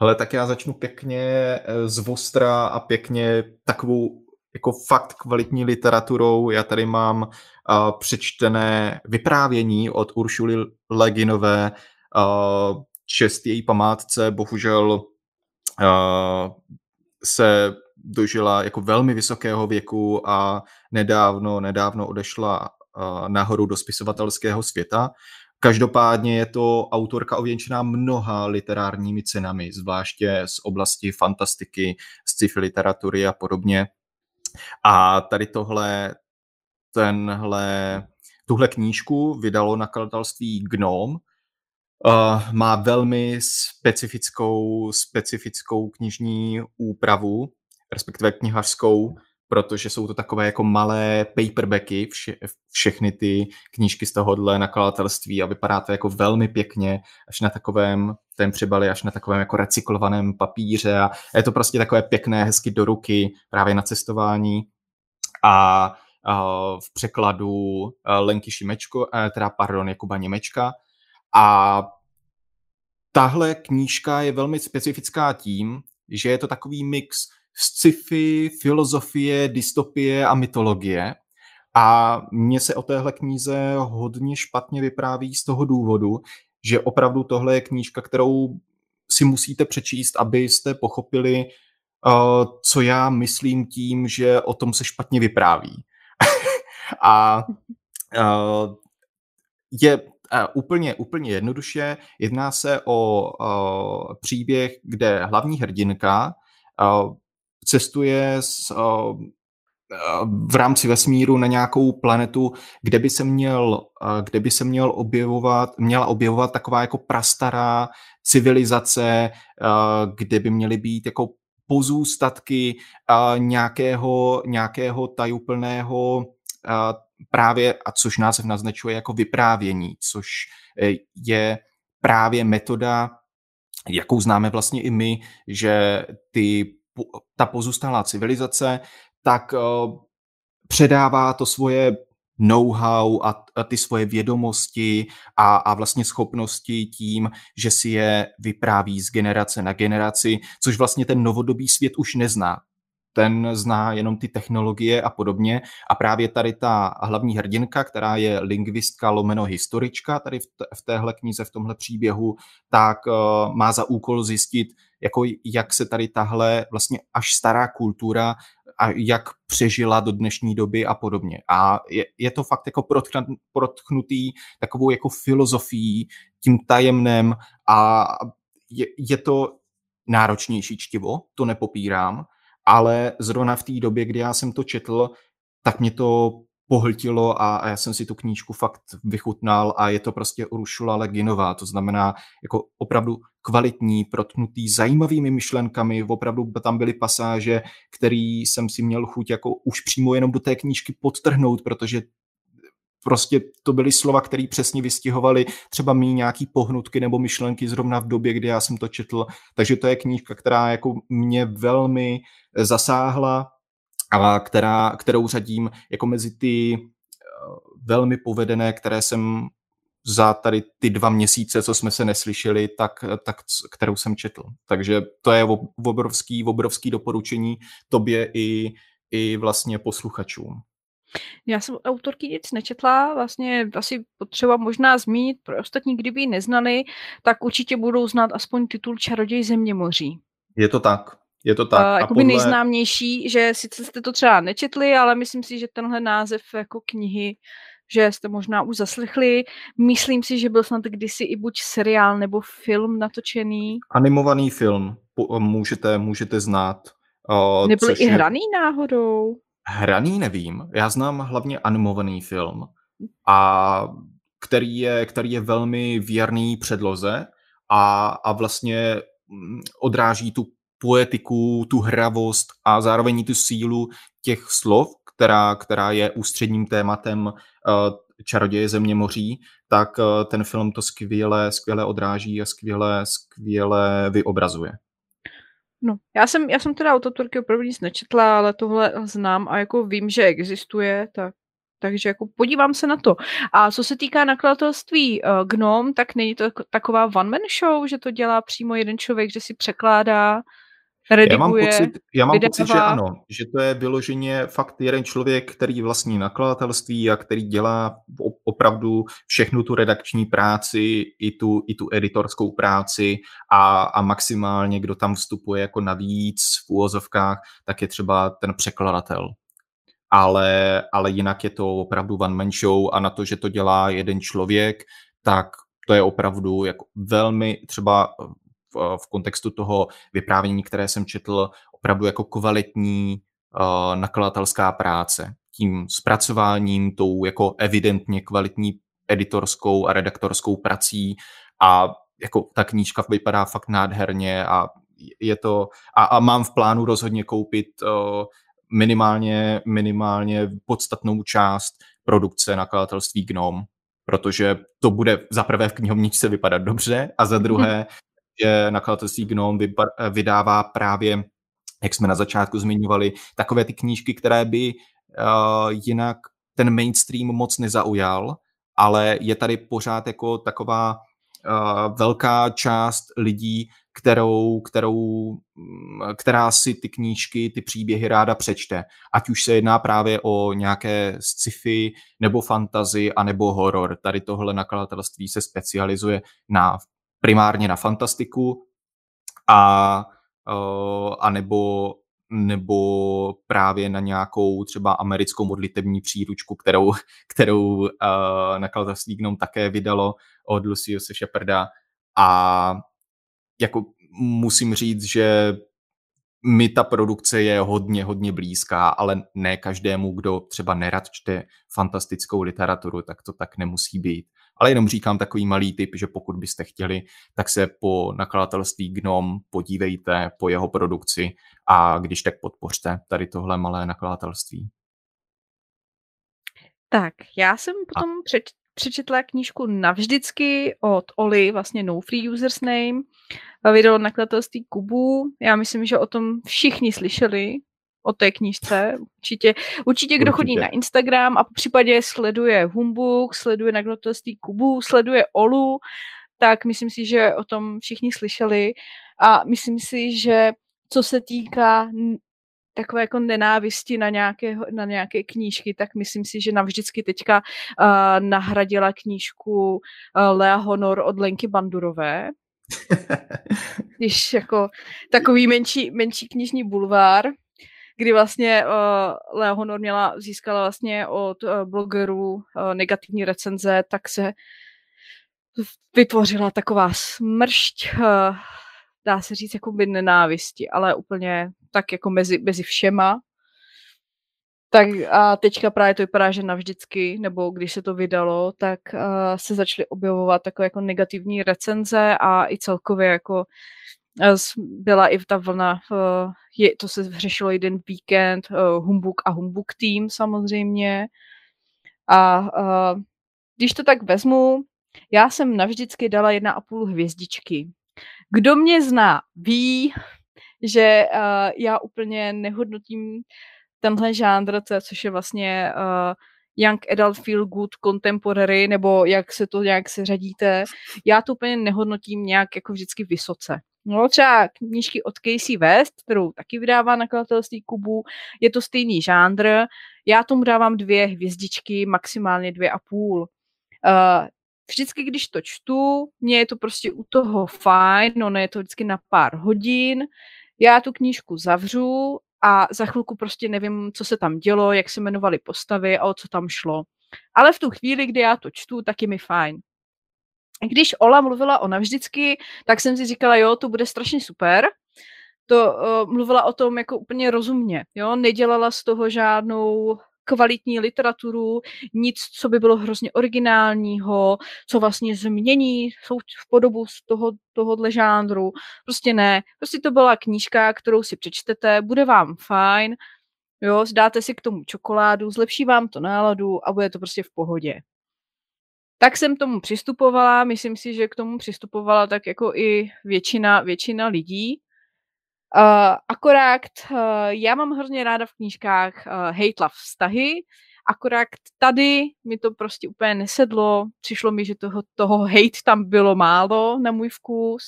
Hele, tak já začnu pěkně eh, z Vostra a pěkně takovou jako fakt kvalitní literaturou. Já tady mám uh, přečtené vyprávění od Uršuly Leginové, uh, čest její památce, bohužel uh, se dožila jako velmi vysokého věku a nedávno, nedávno odešla uh, nahoru do spisovatelského světa. Každopádně je to autorka ověnčená mnoha literárními cenami, zvláště z oblasti fantastiky, sci-fi literatury a podobně. A tady tohle, tenhle, tuhle knížku vydalo nakladatelství Gnome. Uh, má velmi specifickou, specifickou knižní úpravu, respektive knihařskou, protože jsou to takové jako malé paperbacky, vše, všechny ty knížky z tohohle nakladatelství a vypadá to jako velmi pěkně, až na takovém, ten přebali až na takovém jako recyklovaném papíře a je to prostě takové pěkné, hezky do ruky, právě na cestování a v překladu Lenky Šimečko, teda pardon, Jakuba Němečka. A tahle knížka je velmi specifická tím, že je to takový mix sci-fi, filozofie, dystopie a mytologie. A mně se o téhle kníze hodně špatně vypráví z toho důvodu, že opravdu tohle je knížka, kterou si musíte přečíst, abyste pochopili, uh, co já myslím tím, že o tom se špatně vypráví. a uh, je uh, úplně, úplně jednoduše. Jedná se o příběh, kde hlavní hrdinka cestuje s, uh, v rámci vesmíru na nějakou planetu, kde by se měl, kde by se měl objevovat, měla objevovat taková jako prastará civilizace, kde by měly být jako pozůstatky nějakého, nějakého tajuplného právě, a což název naznačuje jako vyprávění, což je právě metoda, jakou známe vlastně i my, že ty ta pozůstalá civilizace, tak uh, předává to svoje know-how a, a ty svoje vědomosti a, a vlastně schopnosti tím, že si je vypráví z generace na generaci, což vlastně ten novodobý svět už nezná ten zná jenom ty technologie a podobně. A právě tady ta hlavní hrdinka, která je lingvistka lomeno historička tady v, téhle knize, v tomhle příběhu, tak uh, má za úkol zjistit, jako jak se tady tahle vlastně až stará kultura a jak přežila do dnešní doby a podobně. A je, je to fakt jako protchnutý takovou jako filozofií, tím tajemnem a je, je to náročnější čtivo, to nepopírám, ale zrovna v té době, kdy já jsem to četl, tak mě to pohltilo a, a já jsem si tu knížku fakt vychutnal a je to prostě Uršula Leginová, to znamená jako opravdu kvalitní, protnutý zajímavými myšlenkami, opravdu tam byly pasáže, který jsem si měl chuť jako už přímo jenom do té knížky podtrhnout, protože prostě to byly slova, které přesně vystihovaly třeba mý nějaký pohnutky nebo myšlenky zrovna v době, kdy já jsem to četl. Takže to je knížka, která jako mě velmi zasáhla a která, kterou řadím jako mezi ty eh, velmi povedené, které jsem za tady ty dva měsíce, co jsme se neslyšeli, tak, tak kterou jsem četl. Takže to je obrovský, obrovský doporučení tobě i, i vlastně posluchačům. Já jsem autorky nic nečetla, vlastně asi potřeba možná zmínit pro ostatní, kdyby ji neznali, tak určitě budou znát aspoň titul Čaroděj země moří. Je to tak. Je to tak. Uh, jakoby podle... nejznámější, že sice jste to třeba nečetli, ale myslím si, že tenhle název jako knihy že jste možná už zaslechli. Myslím si, že byl snad kdysi i buď seriál nebo film natočený. Animovaný film můžete, můžete znát. Uh, Nebyl i hraný je... náhodou? Hraný nevím, já znám hlavně animovaný film, a který je, který je velmi věrný předloze a, a vlastně mm, odráží tu poetiku, tu hravost a zároveň tu sílu těch slov, která, která je ústředním tématem uh, Čaroděje země moří, tak uh, ten film to skvěle, skvěle odráží a skvěle, skvěle vyobrazuje. No, já jsem, já jsem teda autoturky opravdu nic nečetla, ale tohle znám a jako vím, že existuje, tak takže jako podívám se na to. A co se týká nakladatelství uh, Gnom, tak není to taková one-man show, že to dělá přímo jeden člověk, že si překládá rediguje, já mám, pocit, já mám pocit, že ano, že to je vyloženě fakt jeden člověk, který vlastní nakladatelství a který dělá opravdu všechnu tu redakční práci i tu, i tu editorskou práci a, a maximálně, kdo tam vstupuje jako navíc v úvozovkách, tak je třeba ten překladatel. Ale, ale jinak je to opravdu one man show a na to, že to dělá jeden člověk, tak to je opravdu jako velmi třeba v kontextu toho vyprávění, které jsem četl, opravdu jako kvalitní uh, nakladatelská práce. Tím zpracováním, tou jako evidentně kvalitní editorskou a redaktorskou prací a jako ta knížka vypadá fakt nádherně a je to, a, a mám v plánu rozhodně koupit uh, minimálně, minimálně podstatnou část produkce nakladatelství Gnom, protože to bude za prvé v knihovničce vypadat dobře a za druhé že nakladatelství Gnome vydává právě, jak jsme na začátku zmiňovali, takové ty knížky, které by uh, jinak ten mainstream moc nezaujal, ale je tady pořád jako taková uh, velká část lidí, kterou, kterou, mm, která si ty knížky, ty příběhy ráda přečte. Ať už se jedná právě o nějaké sci-fi, nebo fantazy, anebo horor. Tady tohle nakladatelství se specializuje na primárně na fantastiku a, a nebo, nebo právě na nějakou třeba americkou modlitební příručku, kterou, kterou uh, nakladatelství Gnome také vydalo od Luciuse Sheparda a jako musím říct, že mi ta produkce je hodně, hodně blízká, ale ne každému, kdo třeba nerad čte fantastickou literaturu, tak to tak nemusí být. Ale jenom říkám takový malý tip, že pokud byste chtěli, tak se po nakladatelství Gnom podívejte po jeho produkci a když tak podpořte tady tohle malé nakladatelství. Tak, já jsem potom a... přeč, přečetla knížku Navždycky od Oli, vlastně No Free Users Name. Vydalo nakladatelství Kubu. Já myslím, že o tom všichni slyšeli, o té knížce. Určitě, určitě kdo určitě. chodí na Instagram a po případě sleduje Humbug, sleduje nakladatelství Kubu, sleduje Olu, tak myslím si, že o tom všichni slyšeli a myslím si, že co se týká takové jako nenávisti na nějaké, na nějaké knížky, tak myslím si, že navždycky teďka uh, nahradila knížku uh, Lea Honor od Lenky Bandurové. Když jako takový menší, menší knižní bulvár, kdy vlastně uh, Lea Honor měla, získala vlastně od uh, blogerů uh, negativní recenze, tak se vytvořila taková smršť, uh, dá se říct, jako by nenávisti, ale úplně tak jako mezi, mezi všema. Tak a teďka právě to vypadá, že navždycky, nebo když se to vydalo, tak uh, se začaly objevovat takové jako negativní recenze a i celkově jako byla i ta vlna, uh, je, to se řešilo jeden víkend, uh, Humbug a Humbug Team samozřejmě. A když to tak vezmu, já jsem navždycky dala jedna a půl hvězdičky. Kdo mě zná, ví, že já úplně nehodnotím tenhle žánr, což je vlastně young adult feel good contemporary, nebo jak se to nějak se řadíte. Já to úplně nehodnotím nějak jako vždycky vysoce. No třeba knížky od Casey West, kterou taky vydává nakladatelství Kubu, je to stejný žánr. Já tomu dávám dvě hvězdičky, maximálně dvě a půl. Uh, vždycky, když to čtu, mně je to prostě u toho fajn, no je to vždycky na pár hodin, já tu knížku zavřu a za chvilku prostě nevím, co se tam dělo, jak se jmenovaly postavy a o co tam šlo. Ale v tu chvíli, kdy já to čtu, tak je mi fajn. Když Ola mluvila o navždycky, tak jsem si říkala, jo, to bude strašně super. To uh, mluvila o tom jako úplně rozumně, jo, nedělala z toho žádnou kvalitní literaturu, nic, co by bylo hrozně originálního, co vlastně změní v podobu z toho, tohohle žánru. Prostě ne. Prostě to byla knížka, kterou si přečtete, bude vám fajn, jo, zdáte si k tomu čokoládu, zlepší vám to náladu a bude to prostě v pohodě. Tak jsem tomu přistupovala, myslím si, že k tomu přistupovala tak jako i většina, většina lidí. Uh, akorát uh, já mám hrozně ráda v knížkách uh, hate love vztahy, akorát tady mi to prostě úplně nesedlo, přišlo mi, že toho, toho hate tam bylo málo na můj vkus.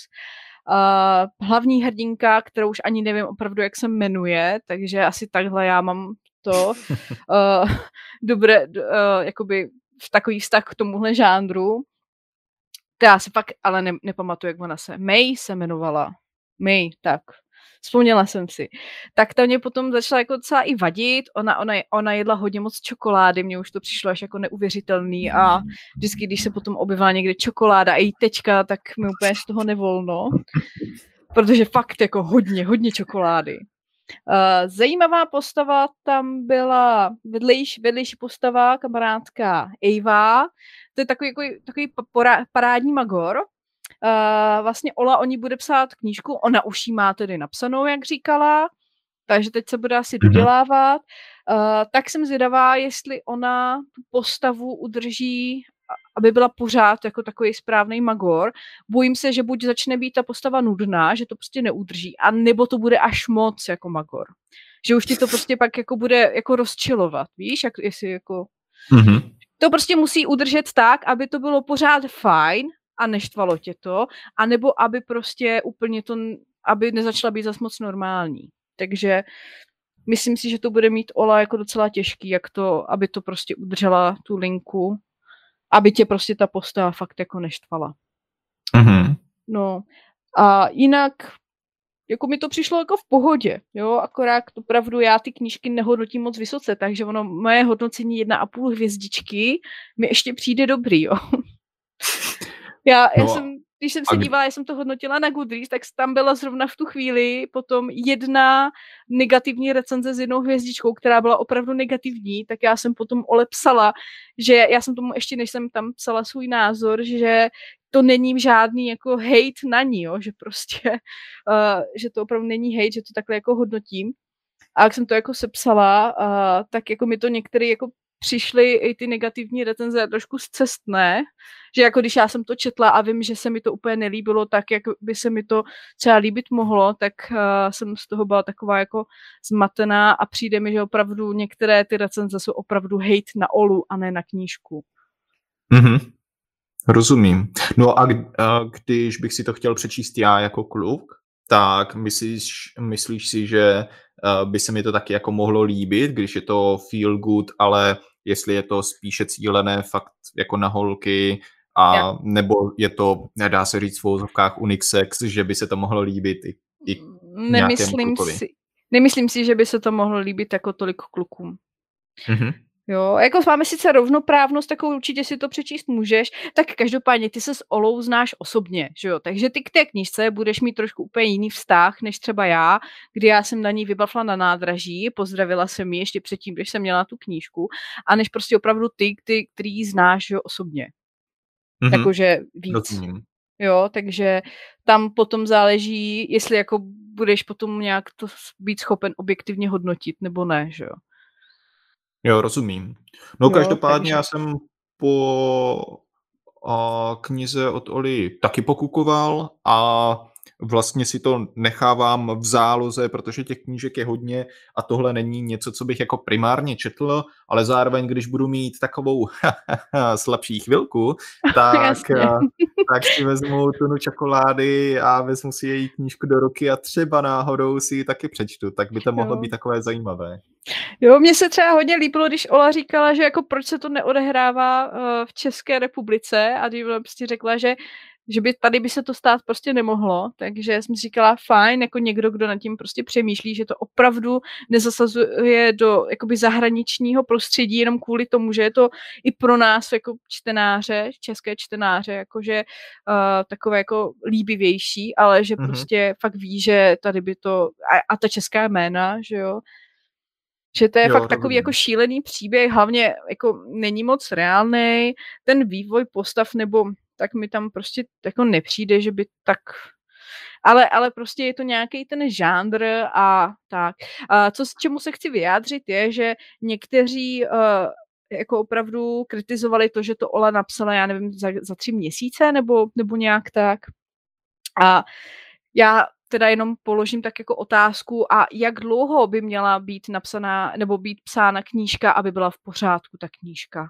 Uh, hlavní hrdinka, kterou už ani nevím opravdu, jak se jmenuje, takže asi takhle já mám to uh, dobré, uh, jakoby v takový vztah k tomuhle žánru. To já si fakt ale ne, nepamatuju, jak ona se. May se jmenovala. May, tak vzpomněla jsem si. Tak ta mě potom začala jako docela i vadit, ona, ona, ona jedla hodně moc čokolády, mně už to přišlo až jako neuvěřitelný a vždycky, když se potom objevila někde čokoláda a i tečka, tak mi úplně z toho nevolno, protože fakt jako hodně, hodně čokolády. Uh, zajímavá postava tam byla vedlejší, vedlejší postava, kamarádka Eva. To je takový, takový, takový parádní magor, Uh, vlastně Ola o ní bude psát knížku, ona už ji má tedy napsanou, jak říkala, takže teď se bude asi mhm. dodělávat. Uh, tak jsem zvědavá, jestli ona tu postavu udrží, aby byla pořád jako takový správný magor. Bojím se, že buď začne být ta postava nudná, že to prostě neudrží, a nebo to bude až moc jako magor. Že už ti to prostě pak jako bude jako rozčilovat, víš, jak, jestli jako... Mm-hmm. To prostě musí udržet tak, aby to bylo pořád fajn, a neštvalo tě to, anebo aby prostě úplně to, aby nezačala být zas moc normální. Takže myslím si, že to bude mít Ola jako docela těžký, jak to, aby to prostě udržela tu linku, aby tě prostě ta postava fakt jako neštvala. Mm-hmm. No a jinak jako mi to přišlo jako v pohodě, jo, akorát to pravdu, já ty knížky nehodnotím moc vysoce, takže ono, moje hodnocení jedna a půl hvězdičky mi ještě přijde dobrý, jo. Já, já no, jsem, když jsem se a... dívala, já jsem to hodnotila na Goodreads, tak tam byla zrovna v tu chvíli potom jedna negativní recenze s jednou hvězdičkou, která byla opravdu negativní, tak já jsem potom olepsala, že já jsem tomu ještě, než jsem tam psala svůj názor, že to není žádný jako hate na ní, jo, že prostě, uh, že to opravdu není hate, že to takhle jako hodnotím. A jak jsem to jako sepsala, uh, tak jako mi to některý jako přišly i ty negativní recenze trošku zcestné, že jako když já jsem to četla a vím, že se mi to úplně nelíbilo tak, jak by se mi to třeba líbit mohlo, tak uh, jsem z toho byla taková jako zmatená a přijde mi, že opravdu některé ty recenze jsou opravdu hate na Olu a ne na knížku. Mm-hmm. Rozumím. No a, a když bych si to chtěl přečíst já jako kluk, tak myslíš, myslíš si, že by se mi to taky jako mohlo líbit, když je to feel good, ale jestli je to spíše cílené fakt jako na holky, a ja. nebo je to, nedá se říct v vozovkách Unixex, že by se to mohlo líbit i, i nemyslím si, nemyslím si, že by se to mohlo líbit jako tolik klukům. Mm-hmm. Jo, jako máme sice rovnoprávnost, takovou určitě si to přečíst můžeš, tak každopádně ty se s Olou znáš osobně, že jo, takže ty k té knižce budeš mít trošku úplně jiný vztah, než třeba já, kdy já jsem na ní vybavla na nádraží, pozdravila jsem ji ještě předtím, když jsem měla tu knížku, a než prostě opravdu ty, ty který ji znáš, že jo, osobně. Mm-hmm. Jakože víc. Rozumím. Jo, takže tam potom záleží, jestli jako budeš potom nějak to být schopen objektivně hodnotit, nebo ne, že jo. Jo, rozumím. No jo, každopádně takže... já jsem po a, knize od Oli taky pokukoval a vlastně si to nechávám v záloze, protože těch knížek je hodně a tohle není něco, co bych jako primárně četl, ale zároveň, když budu mít takovou slabší chvilku, tak, tak si vezmu tunu čokolády a vezmu si její knížku do ruky a třeba náhodou si ji taky přečtu, tak by to mohlo být takové zajímavé. Jo, mně se třeba hodně líbilo, když Ola říkala, že jako proč se to neodehrává uh, v České republice a když prostě řekla, že že by tady by se to stát prostě nemohlo, takže jsem si říkala, fajn, jako někdo, kdo nad tím prostě přemýšlí, že to opravdu nezasazuje do jakoby zahraničního prostředí jenom kvůli tomu, že je to i pro nás jako čtenáře, české čtenáře, jakože uh, takové jako líbivější, ale že mm-hmm. prostě fakt ví, že tady by to, a, a ta česká jména, že jo, že to je jo, fakt takový jako šílený příběh, hlavně jako není moc reálný, ten vývoj postav nebo tak mi tam prostě jako nepřijde, že by tak ale, ale prostě je to nějaký ten žánr a tak. A co čemu se chci vyjádřit je, že někteří uh, jako opravdu kritizovali to, že to Ola napsala, já nevím, za, za tři měsíce nebo, nebo nějak tak. A já teda jenom položím tak jako otázku, a jak dlouho by měla být napsaná nebo být psána knížka, aby byla v pořádku ta knížka?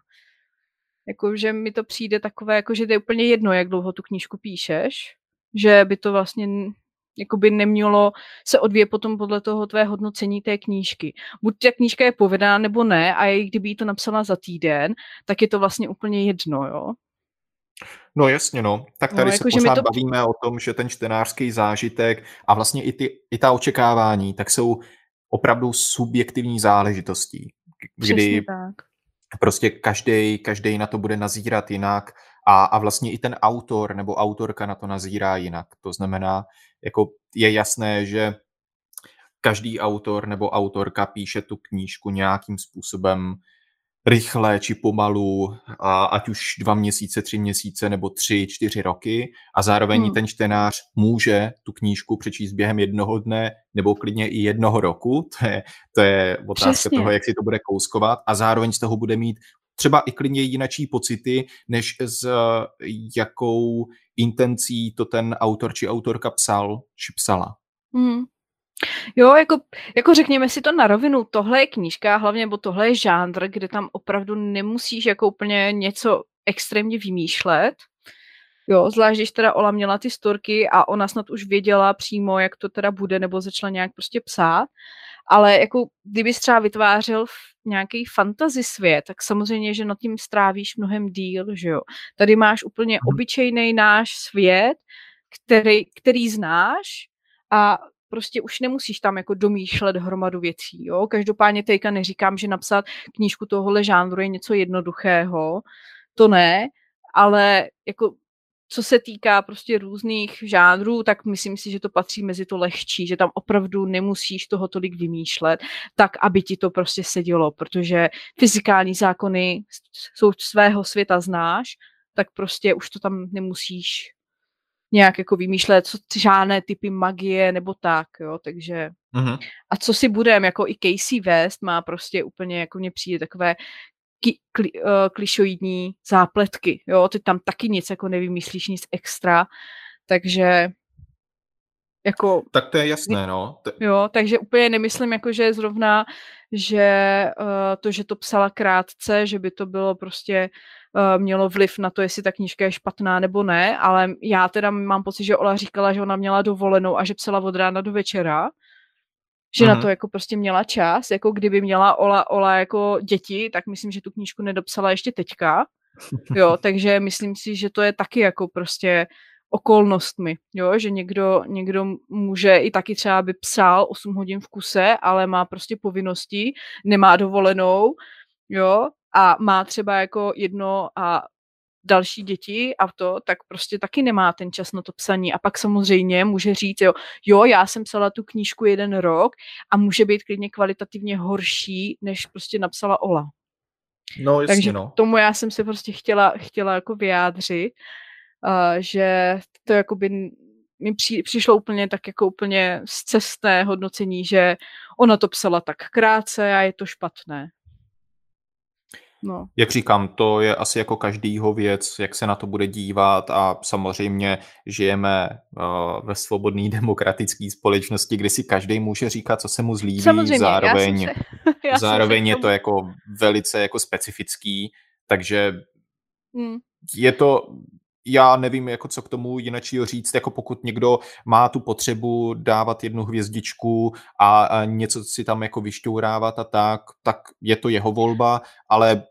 Jako, že mi to přijde takové, jako, že to je úplně jedno, jak dlouho tu knížku píšeš, že by to vlastně jakoby nemělo se odvíjet potom podle toho tvé hodnocení té knížky. Buď ta knížka je povedená nebo ne a i kdyby jí to napsala za týden, tak je to vlastně úplně jedno, jo. No jasně, no. Tak tady no, jako, se pořád to... bavíme o tom, že ten čtenářský zážitek a vlastně i, ty, i ta očekávání, tak jsou opravdu subjektivní záležitostí. Kdy Přesně tak prostě každý, každý na to bude nazírat jinak a, a vlastně i ten autor nebo autorka na to nazírá jinak. To znamená, jako je jasné, že každý autor nebo autorka píše tu knížku nějakým způsobem rychle či pomalu, a ať už dva měsíce, tři měsíce nebo tři, čtyři roky a zároveň hmm. ten čtenář může tu knížku přečíst během jednoho dne nebo klidně i jednoho roku, to je, to je otázka Přesně. toho, jak si to bude kouskovat a zároveň z toho bude mít třeba i klidně jinačí pocity, než s jakou intencí to ten autor či autorka psal či psala. Hmm. Jo, jako, jako řekněme si to na rovinu, tohle je knížka, hlavně, nebo tohle je žánr, kde tam opravdu nemusíš jako úplně něco extrémně vymýšlet. Jo, zvlášť, když teda Ola měla ty storky a ona snad už věděla přímo, jak to teda bude, nebo začala nějak prostě psát. Ale jako kdyby třeba vytvářel nějaký fantasy svět, tak samozřejmě, že nad tím strávíš mnohem díl, že jo. Tady máš úplně mhm. obyčejný náš svět, který, který znáš a prostě už nemusíš tam jako domýšlet hromadu věcí, jo. Každopádně teďka neříkám, že napsat knížku tohohle žánru je něco jednoduchého, to ne, ale jako co se týká prostě různých žánrů, tak myslím si, že to patří mezi to lehčí, že tam opravdu nemusíš toho tolik vymýšlet, tak aby ti to prostě sedělo, protože fyzikální zákony jsou svého světa znáš, tak prostě už to tam nemusíš nějak jako vymýšlet co, žádné typy magie nebo tak, jo, takže mm-hmm. a co si budem, jako i Casey West má prostě úplně, jako mně přijde takové ki, kli, uh, klišoidní zápletky, jo, ty tam taky nic jako nevymyslíš, nic extra, takže jako... Tak to je jasné, no. Jo, takže úplně nemyslím, jako, že zrovna, že uh, to, že to psala krátce, že by to bylo prostě uh, mělo vliv na to, jestli ta knížka je špatná nebo ne, ale já teda mám pocit, že Ola říkala, že ona měla dovolenou a že psala od rána do večera, že mm-hmm. na mhm. to jako prostě měla čas, jako kdyby měla Ola, Ola jako děti, tak myslím, že tu knížku nedopsala ještě teďka, jo, takže myslím si, že to je taky jako prostě okolnostmi, jo, že někdo, někdo může i taky třeba by psal 8 hodin v kuse, ale má prostě povinnosti, nemá dovolenou, jo, a má třeba jako jedno a další děti a to, tak prostě taky nemá ten čas na to psaní. A pak samozřejmě může říct, jo, jo, já jsem psala tu knížku jeden rok a může být klidně kvalitativně horší, než prostě napsala Ola. No, jasně, Takže no. tomu já jsem se prostě chtěla, chtěla jako vyjádřit, uh, že to jako by mi při, přišlo úplně tak jako úplně z cestné hodnocení, že ona to psala tak krátce a je to špatné. No. Jak říkám, to je asi jako každýho věc, jak se na to bude dívat a samozřejmě žijeme uh, ve svobodné demokratické společnosti, kdy si každý může říkat, co se mu zlíbí, samozřejmě, zároveň, já se, já zároveň je to jako velice jako specifický, takže hmm. je to já nevím, jako co k tomu jinačího říct, jako pokud někdo má tu potřebu dávat jednu hvězdičku a, a něco si tam jako vyšťourávat a tak, tak je to jeho volba, ale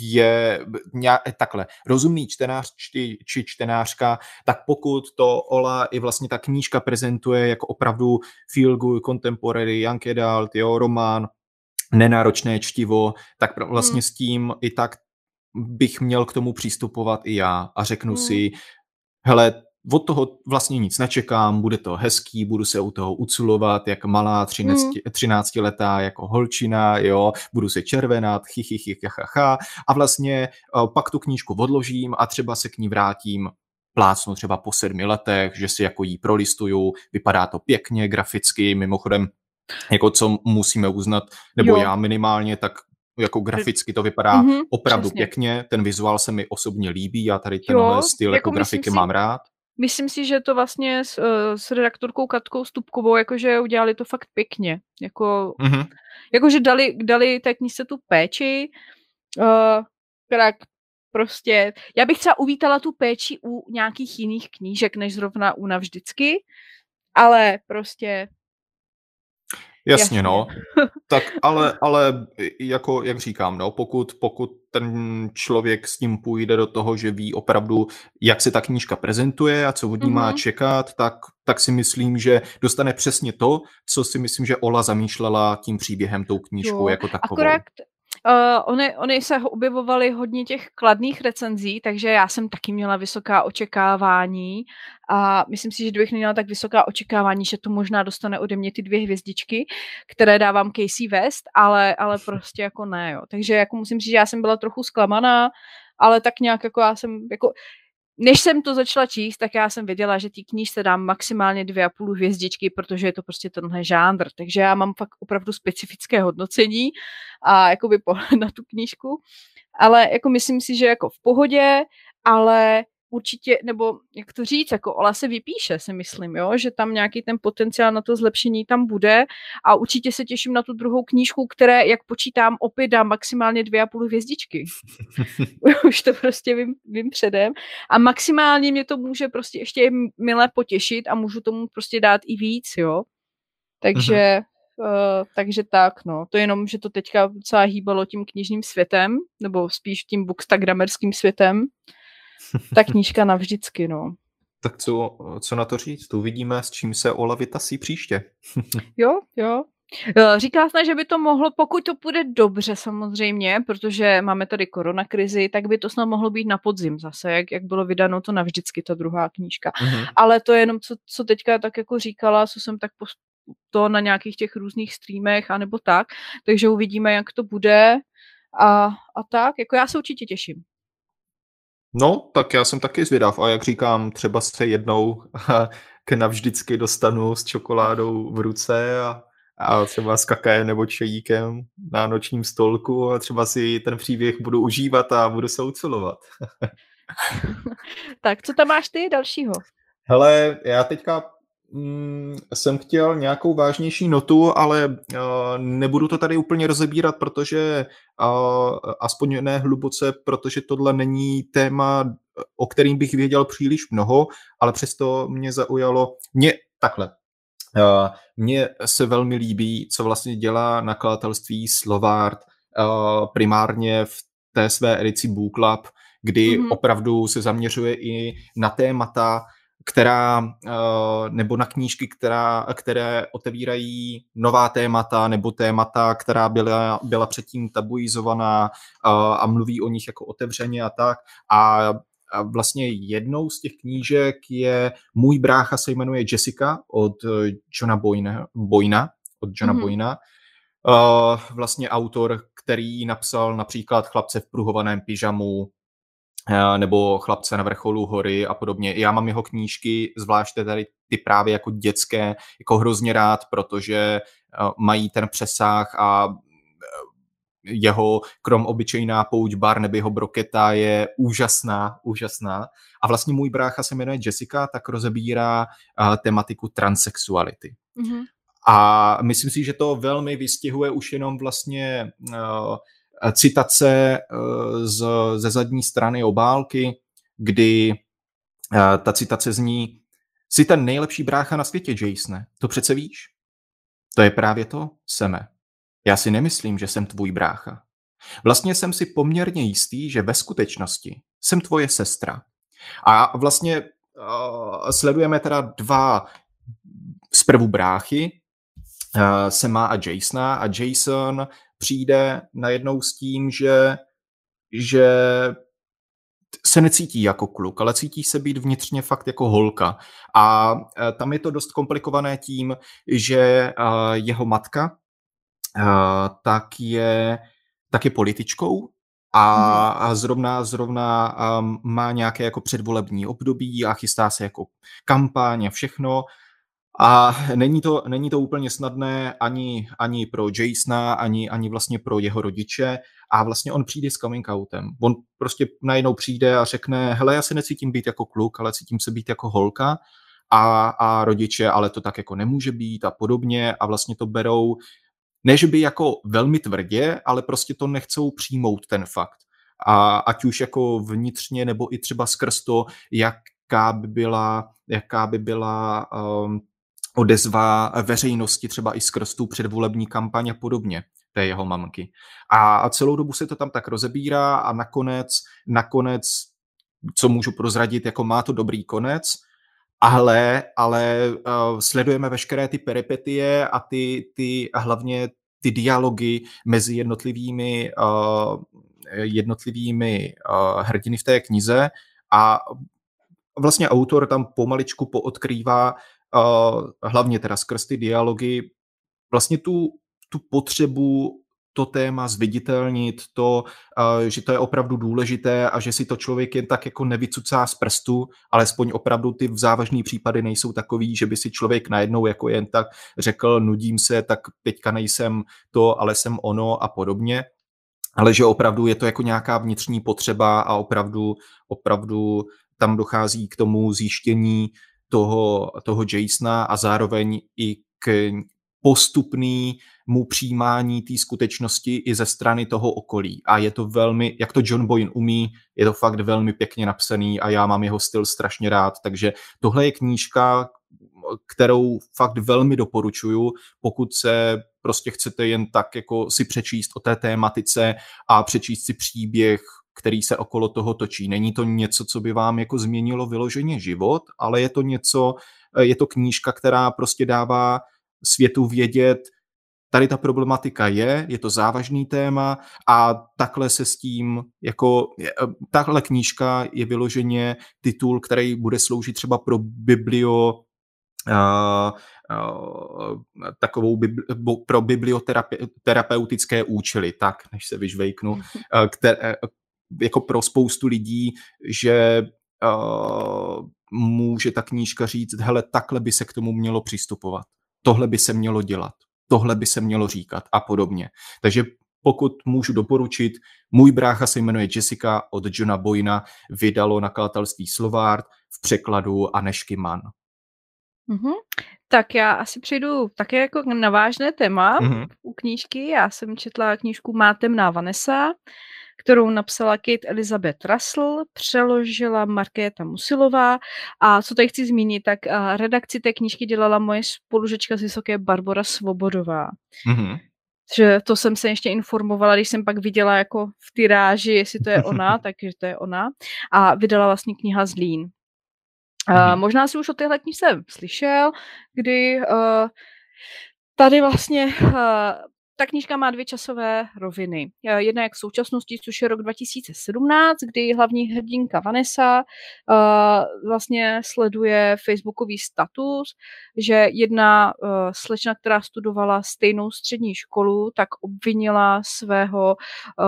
je nějak, takhle, rozumný čtenář či, či čtenářka, tak pokud to Ola i vlastně ta knížka prezentuje jako opravdu feel good, contemporary, young adult, jo, román, nenáročné čtivo, tak vlastně hmm. s tím i tak bych měl k tomu přístupovat i já a řeknu hmm. si, hele, od toho vlastně nic nečekám, bude to hezký, budu se u toho uculovat, jak malá 13, hmm. 13 letá jako holčina, jo, budu se červenat, ha a vlastně uh, pak tu knížku odložím a třeba se k ní vrátím plácnu třeba po sedmi letech, že si jako jí prolistuju, vypadá to pěkně, graficky, mimochodem jako co musíme uznat, nebo jo. já minimálně, tak jako graficky to vypadá mm-hmm, opravdu přesně. pěkně, ten vizuál se mi osobně líbí, já tady tenhle jo, styl jako, jako grafiky si, mám rád. Myslím si, že to vlastně s, uh, s redaktorkou Katkou Stupkovou, jakože udělali to fakt pěkně, jako, mm-hmm. jakože dali, dali té knižce tu péči, uh, která prostě, já bych třeba uvítala tu péči u nějakých jiných knížek, než zrovna u navždycky, ale prostě Jasně, no. tak ale, ale jako, jak říkám, no, pokud, pokud ten člověk s tím půjde do toho, že ví opravdu, jak se ta knížka prezentuje a co od ní mm-hmm. má mhm. čekat, tak, tak si myslím, že dostane přesně to, co si myslím, že Ola zamýšlela tím příběhem tou knížkou jo. jako takovou. Akorát Uh, ony, ony se objevovaly hodně těch kladných recenzí, takže já jsem taky měla vysoká očekávání a myslím si, že kdybych měla tak vysoká očekávání, že to možná dostane ode mě ty dvě hvězdičky, které dávám Casey West, ale, ale prostě jako ne, jo. Takže jako musím říct, že já jsem byla trochu zklamaná, ale tak nějak jako já jsem, jako než jsem to začala číst, tak já jsem věděla, že té knížce dám maximálně dvě a půl hvězdičky, protože je to prostě tenhle žánr. Takže já mám fakt opravdu specifické hodnocení a jakoby pohled na tu knížku. Ale jako myslím si, že jako v pohodě, ale určitě, nebo jak to říct, jako Ola se vypíše, si myslím, jo, že tam nějaký ten potenciál na to zlepšení tam bude a určitě se těším na tu druhou knížku, které, jak počítám, opět dám maximálně dvě a půl hvězdičky. Už to prostě vím, vím předem. A maximálně mě to může prostě ještě milé potěšit a můžu tomu prostě dát i víc, jo. Takže, uh, takže tak, no. To jenom, že to teďka docela hýbalo tím knižním světem, nebo spíš tím bookstagramerským světem, ta knížka navždycky, no. Tak co, co na to říct? Tu uvidíme, s čím se Ola vytasí příště. jo, jo. Říká se, že by to mohlo, pokud to půjde dobře samozřejmě, protože máme tady koronakrizi, tak by to snad mohlo být na podzim zase, jak, jak bylo vydáno to navždycky, ta druhá knížka. Mm-hmm. Ale to je jenom, co, co teďka tak jako říkala, co jsem tak pos, to na nějakých těch různých streamech, anebo tak, takže uvidíme, jak to bude a, a tak, jako já se určitě těším. No, tak já jsem taky zvědav a jak říkám, třeba se jednou k navždycky dostanu s čokoládou v ruce a, a třeba s kakajem nebo čajíkem na nočním stolku a třeba si ten příběh budu užívat a budu se ucelovat. tak, co tam máš ty dalšího? Hele, já teďka jsem chtěl nějakou vážnější notu, ale uh, nebudu to tady úplně rozebírat, protože uh, aspoň ne hluboce, protože tohle není téma, o kterým bych věděl příliš mnoho, ale přesto mě zaujalo, mě takhle, Uh, mně se velmi líbí, co vlastně dělá nakladatelství Slovart primárně v té své edici Book Club, kdy mm-hmm. opravdu se zaměřuje i na témata, která, uh, nebo na knížky, která, které otevírají nová témata nebo témata, která byla, byla předtím tabuizovaná uh, a mluví o nich jako otevřeně a tak. A a vlastně jednou z těch knížek je Můj brácha se jmenuje Jessica od eh, Johna Boyna, Boyna od Johna mm-hmm. Boyna. Uh, vlastně autor, který napsal například Chlapce v pruhovaném pyžamu, nebo Chlapce na vrcholu hory a podobně. Já mám jeho knížky, zvláště tady ty právě jako dětské, jako hrozně rád, protože uh, mají ten přesah a jeho krom obyčejná pouť Barnabyho Broketa je úžasná, úžasná. A vlastně můj brácha se jmenuje Jessica, tak rozebírá uh, tematiku transexuality. Mm-hmm. A myslím si, že to velmi vystihuje už jenom vlastně uh, citace uh, z, ze zadní strany obálky, kdy uh, ta citace zní Jsi ten nejlepší brácha na světě, Jasone. To přece víš? To je právě to, Seme. Já si nemyslím, že jsem tvůj brácha. Vlastně jsem si poměrně jistý, že ve skutečnosti jsem tvoje sestra. A vlastně uh, sledujeme teda dva zprvu bráchy, uh, Sema a Jasona a Jason přijde najednou s tím, že, že se necítí jako kluk, ale cítí se být vnitřně fakt jako holka. A uh, tam je to dost komplikované tím, že uh, jeho matka Eh, tak je, tak je političkou a, mhm. a zrovna, zrovna um, má nějaké jako předvolební období a chystá se jako kampaň a všechno. A není to, není to úplně snadné ani, ani pro Jasona, ani, ani vlastně pro jeho rodiče. A vlastně on přijde s coming outem. On prostě najednou přijde a řekne, hele, já se necítím být jako kluk, ale cítím se být jako holka. A, a rodiče, ale to tak jako nemůže být a podobně. A vlastně to berou ne, že by jako velmi tvrdě, ale prostě to nechcou přijmout ten fakt. A ať už jako vnitřně, nebo i třeba skrz to, jaká by byla, jaká by byla um, odezva veřejnosti třeba i skrz tu předvolební kampaň a podobně té jeho mamky. A, celou dobu se to tam tak rozebírá a nakonec, nakonec, co můžu prozradit, jako má to dobrý konec, ale, ale uh, sledujeme veškeré ty peripetie a ty, ty a hlavně ty dialogy mezi jednotlivými, uh, jednotlivými uh, hrdiny v té knize a vlastně autor tam pomaličku poodkrývá hlavně teda skrz ty dialogy vlastně tu, tu potřebu to téma zviditelnit, to, že to je opravdu důležité a že si to člověk jen tak jako nevycucá z prstu, alespoň opravdu ty závažné případy nejsou takový, že by si člověk najednou jako jen tak řekl, nudím se, tak teďka nejsem to, ale jsem ono a podobně. Ale že opravdu je to jako nějaká vnitřní potřeba a opravdu, opravdu tam dochází k tomu zjištění toho, toho Jasona a zároveň i k postupnému přijímání té skutečnosti i ze strany toho okolí. A je to velmi, jak to John Boyne umí, je to fakt velmi pěkně napsaný a já mám jeho styl strašně rád. Takže tohle je knížka, kterou fakt velmi doporučuju, pokud se prostě chcete jen tak jako si přečíst o té tématice a přečíst si příběh, který se okolo toho točí. Není to něco, co by vám jako změnilo vyloženě život, ale je to něco, je to knížka, která prostě dává světu vědět, tady ta problematika je, je to závažný téma a takhle se s tím, jako tahle knížka je vyloženě titul, který bude sloužit třeba pro biblio, uh, uh, takovou bibli, pro biblioterapeutické účely, tak, než se vyžvejknu, uh, které, jako pro spoustu lidí, že uh, může ta knížka říct, hele, takhle by se k tomu mělo přistupovat tohle by se mělo dělat. tohle by se mělo říkat a podobně. Takže pokud můžu doporučit, můj brácha se jmenuje Jessica od Johna Boyna, vydalo nakladatelství Slovart v překladu Anešky Mann. Mm-hmm. Tak já asi přejdu také jako na vážné téma mm-hmm. u knížky. Já jsem četla knížku Má temná Vanessa, kterou napsala Kate Elizabeth Russell, přeložila Markéta Musilová a co tady chci zmínit, tak redakci té knížky dělala moje spolužečka z Vysoké Barbara Svobodová. Mm-hmm. Že to jsem se ještě informovala, když jsem pak viděla jako v tyráži, jestli to je ona, takže to je ona. A vydala vlastně kniha Zlín. Uh, možná si už o téhle knize slyšel, kdy uh, tady vlastně uh, ta knížka má dvě časové roviny. Jedna jak v současnosti, což je rok 2017, kdy hlavní hrdinka Vanessa uh, vlastně sleduje facebookový status, že jedna uh, slečna, která studovala stejnou střední školu, tak obvinila svého uh,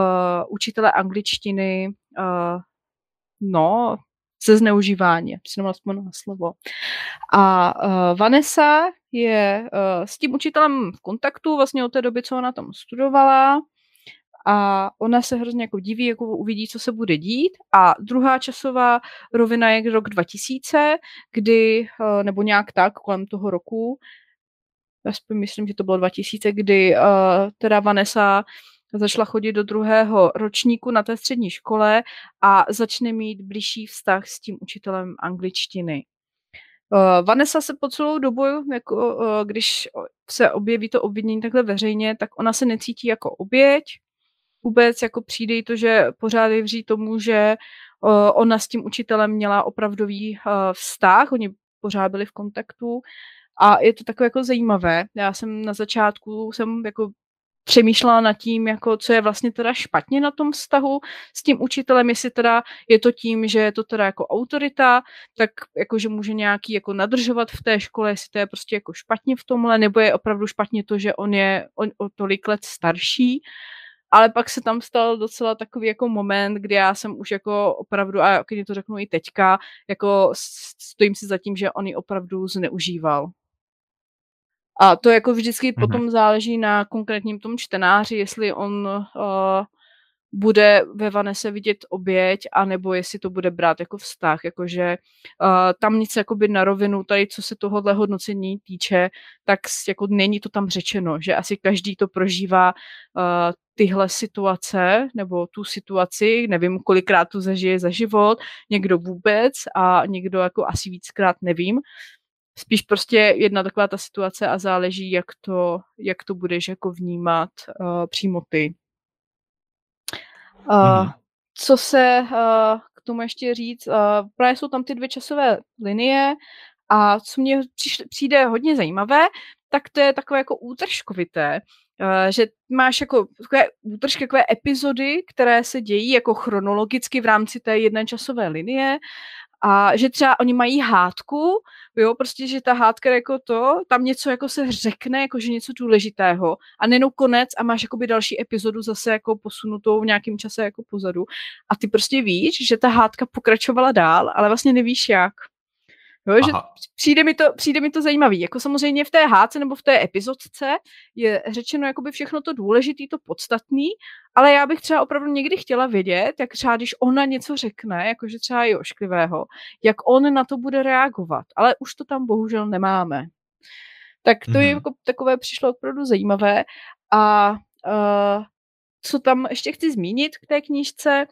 učitele angličtiny uh, no, ze zneužívání, si nemám na slovo. A uh, Vanessa je uh, s tím učitelem v kontaktu vlastně od té doby, co ona tam studovala a ona se hrozně jako diví, jako uvidí, co se bude dít. A druhá časová rovina je rok 2000, kdy, uh, nebo nějak tak, kolem toho roku, aspoň myslím, že to bylo 2000, kdy uh, teda Vanessa začala chodit do druhého ročníku na té střední škole a začne mít blížší vztah s tím učitelem angličtiny. Uh, Vanessa se po celou dobu, jako, uh, když se objeví to obvinění takhle veřejně, tak ona se necítí jako oběť. Vůbec jako přijde to, že pořád věří tomu, že uh, ona s tím učitelem měla opravdový uh, vztah, oni pořád byli v kontaktu a je to takové jako zajímavé. Já jsem na začátku jsem jako přemýšlela nad tím, jako co je vlastně teda špatně na tom vztahu s tím učitelem, jestli teda je to tím, že je to teda jako autorita, tak jako, že může nějaký jako nadržovat v té škole, jestli to je prostě jako špatně v tomhle, nebo je opravdu špatně to, že on je on, o tolik let starší. Ale pak se tam stal docela takový jako moment, kdy já jsem už jako opravdu, a když to řeknu i teďka, jako stojím si za tím, že on ji opravdu zneužíval. A to jako vždycky mm-hmm. potom záleží na konkrétním tom čtenáři, jestli on uh, bude ve Vanese vidět oběť, anebo jestli to bude brát jako vztah, jakože uh, tam nic jakoby na rovinu, tady co se tohohle hodnocení týče, tak jako není to tam řečeno, že asi každý to prožívá uh, tyhle situace, nebo tu situaci, nevím, kolikrát to zažije za život, někdo vůbec a někdo jako asi víckrát nevím, spíš prostě jedna taková ta situace a záleží, jak to, jak to budeš jako vnímat uh, přímo ty. Uh. Co se uh, k tomu ještě říct, uh, právě jsou tam ty dvě časové linie a co mě přijde hodně zajímavé, tak to je takové jako útržkovité, že máš jako takové útržky, takové epizody, které se dějí jako chronologicky v rámci té jedné časové linie a že třeba oni mají hádku, jo, prostě, že ta hádka jako to, tam něco jako se řekne, jako že něco důležitého a nejenom konec a máš jakoby další epizodu zase jako posunutou v nějakém čase jako pozadu a ty prostě víš, že ta hádka pokračovala dál, ale vlastně nevíš jak. Jo, že přijde mi, to, přijde mi to zajímavý. Jako samozřejmě v té háce nebo v té epizodce je řečeno jakoby všechno to důležité, to podstatný, ale já bych třeba opravdu někdy chtěla vědět, jak třeba když ona něco řekne, jakože třeba i ošklivého, jak on na to bude reagovat. Ale už to tam bohužel nemáme. Tak to mm-hmm. je mhm. jako takové přišlo opravdu zajímavé. A uh, co tam ještě chci zmínit k té knížce,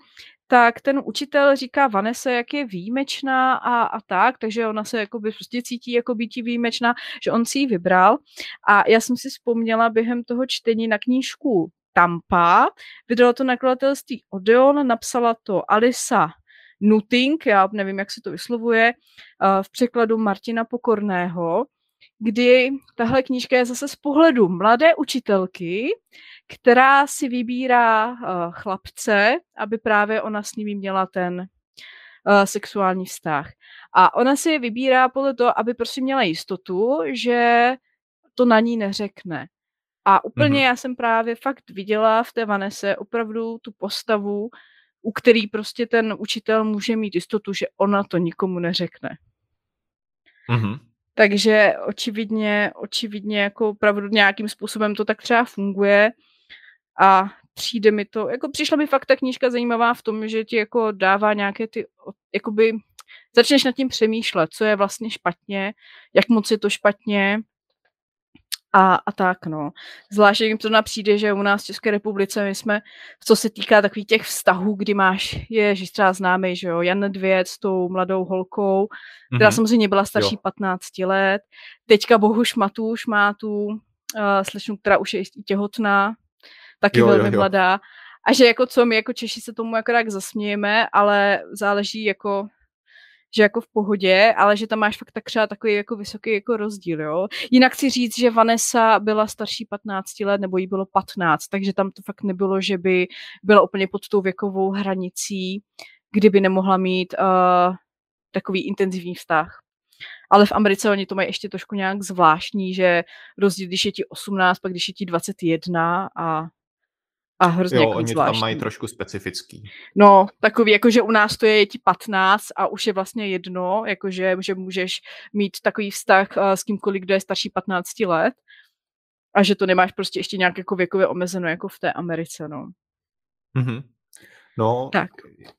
tak ten učitel říká Vanese, jak je výjimečná a, a tak, takže ona se jakoby prostě cítí jako být výjimečná, že on si ji vybral. A já jsem si vzpomněla během toho čtení na knížku Tampa, vydalo to nakladatelství Odeon, napsala to Alisa Nuting, já nevím, jak se to vyslovuje, eh, v překladu Martina Pokorného, kdy tahle knížka je zase z pohledu mladé učitelky, která si vybírá uh, chlapce, aby právě ona s nimi měla ten uh, sexuální vztah. A ona si je vybírá podle toho, aby prostě měla jistotu, že to na ní neřekne. A úplně mm-hmm. já jsem právě fakt viděla v té Vanese opravdu tu postavu, u který prostě ten učitel může mít jistotu, že ona to nikomu neřekne. Mm-hmm. Takže očividně, očividně jako opravdu nějakým způsobem to tak třeba funguje. A přijde mi to, jako přišla mi fakt ta knížka zajímavá v tom, že ti jako dává nějaké ty, jakoby začneš nad tím přemýšlet, co je vlastně špatně, jak moc je to špatně a, a tak, no. Zvlášť jim to přijde, že u nás v České republice my jsme, co se týká takových těch vztahů, kdy máš, je, že třeba známý, že jo, Jan Dvěc s tou mladou holkou, která mm-hmm. samozřejmě byla starší jo. 15 let. Teďka Bohuš Matuš má tu uh, slečnu, která už je těhotná, taky jo, velmi jo, jo. mladá. A že jako co, my jako Češi se tomu akorát zasmějeme, ale záleží jako že jako v pohodě, ale že tam máš fakt tak třeba takový jako vysoký jako rozdíl, jo. Jinak si říct, že Vanessa byla starší 15 let, nebo jí bylo 15, takže tam to fakt nebylo, že by byla úplně pod tou věkovou hranicí, kdyby nemohla mít uh, takový intenzivní vztah. Ale v Americe oni to mají ještě trošku nějak zvláštní, že rozdíl, když je ti 18, pak když je ti 21 a a hrozně jo, jako oni zvláštní. tam mají trošku specifický. No, takový, jakože u nás to je ti 15 a už je vlastně jedno, jakože že můžeš mít takový vztah uh, s kýmkoliv, kdo je starší 15 let a že to nemáš prostě ještě nějak jako věkově omezeno, jako v té Americe, no. Mm-hmm. No, tak.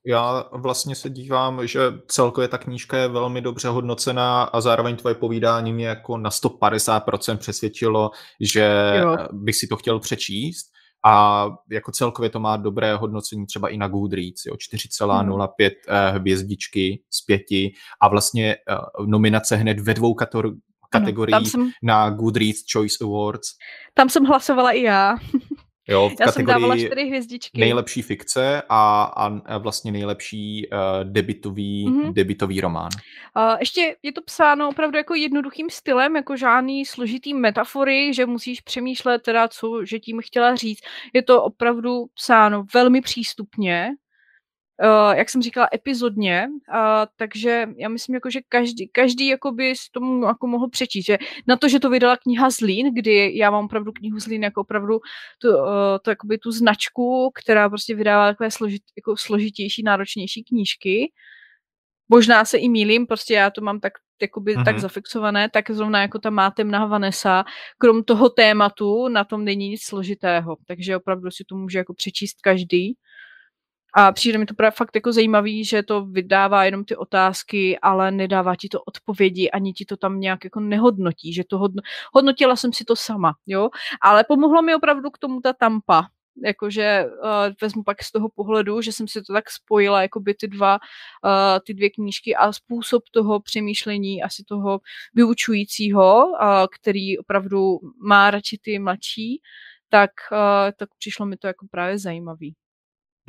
já vlastně se dívám, že celkově ta knížka je velmi dobře hodnocená a zároveň tvoje povídání mě jako na 150% přesvědčilo, že jo. bych si to chtěl přečíst a jako celkově to má dobré hodnocení třeba i na Goodreads, jo, 4,05 hmm. Eh, hvězdičky z pěti a vlastně uh, nominace hned ve dvou kategoriích ano, jsem, na Goodreads Choice Awards. Tam jsem hlasovala i já. Jo, v Já jsem dávala čtyři hvězdičky. Nejlepší fikce a, a vlastně nejlepší uh, debitový, mm-hmm. debitový román. Uh, ještě je to psáno opravdu jako jednoduchým stylem, jako žádný složitý metafory, že musíš přemýšlet teda, co že tím chtěla říct. Je to opravdu psáno velmi přístupně, uh, jak jsem říkala, epizodně, uh, takže já myslím, jako, že každý, každý jakoby s tomu jako mohl přečíst, že na to, že to vydala kniha Zlín, kdy já mám opravdu knihu Zlín jako opravdu tu, uh, to, jakoby tu značku, která prostě vydává takové složit, jako složitější, náročnější knížky, Možná se i mýlím, prostě já to mám tak jakoby mm-hmm. tak mhm. zafixované, tak zrovna jako ta má temná Vanessa, krom toho tématu na tom není nic složitého, takže opravdu si to může jako přečíst každý. A přijde mi to právě fakt jako zajímavý, že to vydává jenom ty otázky, ale nedává ti to odpovědi, ani ti to tam nějak jako nehodnotí, že to hodno... hodnotila jsem si to sama, jo, ale pomohlo mi opravdu k tomu ta tampa, jakože uh, vezmu pak z toho pohledu, že jsem si to tak spojila, jako by ty dva, uh, ty dvě knížky a způsob toho přemýšlení asi toho vyučujícího, uh, který opravdu má radši ty mladší, tak, uh, tak přišlo mi to jako právě zajímavý.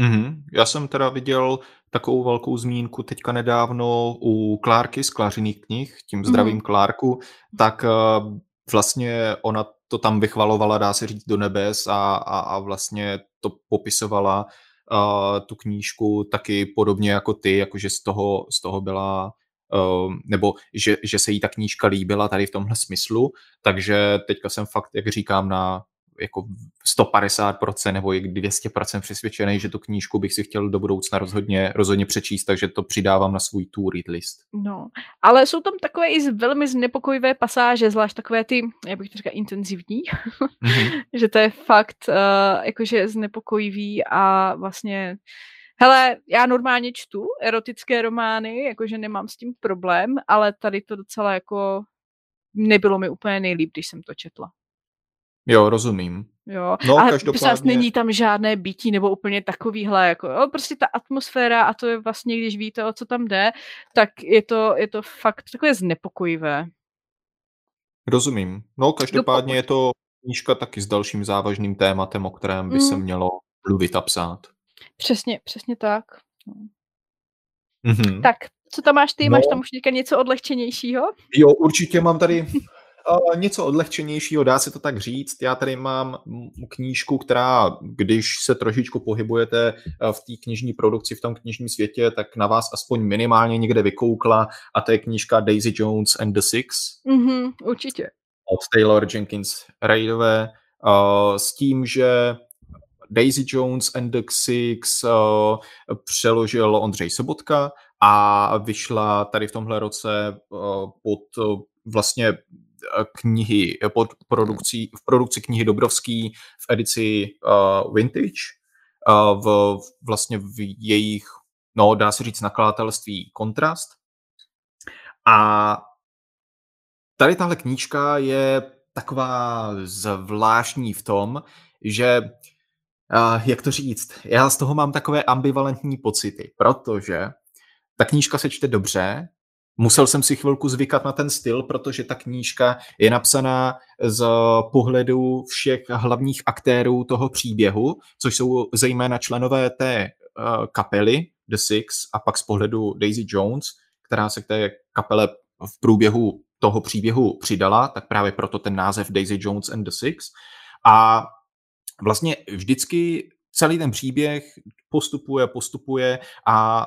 Mm-hmm. Já jsem teda viděl takovou velkou zmínku teďka nedávno u Klárky z Klářiných knih, tím zdravím mm-hmm. Klárku, tak uh, vlastně ona to tam vychvalovala, dá se říct, do nebes a, a, a vlastně to popisovala uh, tu knížku taky podobně jako ty, jakože z toho, z toho byla Uh, nebo že, že se jí ta knížka líbila tady v tomhle smyslu, takže teďka jsem fakt, jak říkám, na jako 150% nebo i 200% přesvědčený, že tu knížku bych si chtěl do budoucna rozhodně, rozhodně přečíst, takže to přidávám na svůj to read list. No, ale jsou tam takové i velmi znepokojivé pasáže, zvlášť takové ty, jak bych to říkal, intenzivní, mm-hmm. že to je fakt uh, jakože znepokojivý a vlastně Hele, já normálně čtu erotické romány, jakože nemám s tím problém, ale tady to docela jako nebylo mi úplně nejlíp, když jsem to četla. Jo, rozumím. Jo, no, ale každopádně... není tam žádné bytí nebo úplně takovýhle, jako jo, prostě ta atmosféra a to je vlastně, když víte, o co tam jde, tak je to, je to fakt takové znepokojivé. Rozumím. No, každopádně je to knížka taky s dalším závažným tématem, o kterém by mm. se mělo mluvit a psát. Přesně, přesně tak. Mm-hmm. Tak, co tam máš ty? No. Máš tam už něco odlehčenějšího? Jo, určitě mám tady něco odlehčenějšího, dá se to tak říct. Já tady mám knížku, která, když se trošičku pohybujete v té knižní produkci, v tom knižním světě, tak na vás aspoň minimálně někde vykoukla a to je knížka Daisy Jones and the Six. Mm-hmm, určitě. Od Taylor Jenkins Reidové uh, s tím, že Daisy Jones and the Six uh, přeložil Ondřej Sobotka a vyšla tady v tomhle roce uh, pod vlastně knihy pod produkcí, v produkci knihy Dobrovský v edici uh, Vintage, uh, v, vlastně v jejich, no dá se říct, nakladatelství Kontrast. A tady tahle knížka je taková zvláštní v tom, že uh, jak to říct, já z toho mám takové ambivalentní pocity, protože ta knížka se čte dobře, musel jsem si chvilku zvykat na ten styl, protože ta knížka je napsaná z pohledu všech hlavních aktérů toho příběhu, což jsou zejména členové té uh, kapely The Six a pak z pohledu Daisy Jones, která se k té kapele v průběhu toho příběhu přidala, tak právě proto ten název Daisy Jones and the Six. A vlastně vždycky celý ten příběh postupuje, postupuje a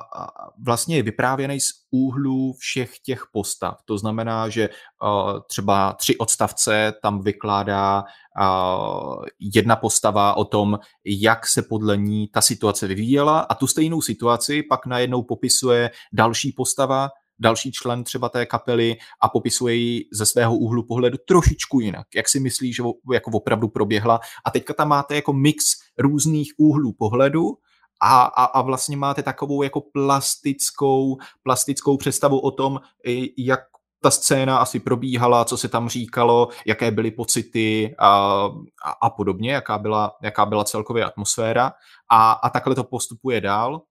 vlastně je vyprávěný z úhlu všech těch postav. To znamená, že třeba tři odstavce tam vykládá jedna postava o tom, jak se podle ní ta situace vyvíjela a tu stejnou situaci pak najednou popisuje další postava, další člen třeba té kapely a popisuje ji ze svého úhlu pohledu trošičku jinak, jak si myslí, že jako opravdu proběhla. A teďka tam máte jako mix různých úhlů pohledu a, a, a vlastně máte takovou jako plastickou, plastickou představu o tom, jak ta scéna asi probíhala, co se tam říkalo, jaké byly pocity a, a, a podobně, jaká byla, jaká byla celkově atmosféra. A, a takhle to postupuje dál.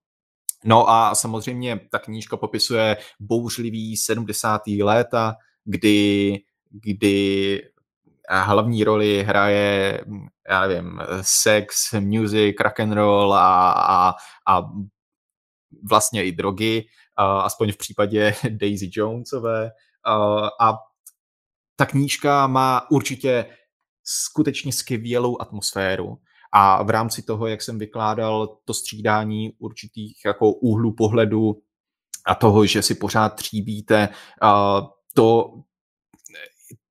No a samozřejmě ta knížka popisuje bouřlivý 70. léta, kdy, kdy hlavní roli hraje, já nevím, sex, music, rock and roll a, a, a vlastně i drogy, aspoň v případě Daisy Jonesové. A ta knížka má určitě skutečně skvělou atmosféru a v rámci toho, jak jsem vykládal to střídání určitých jako úhlů pohledu a toho, že si pořád tříbíte to,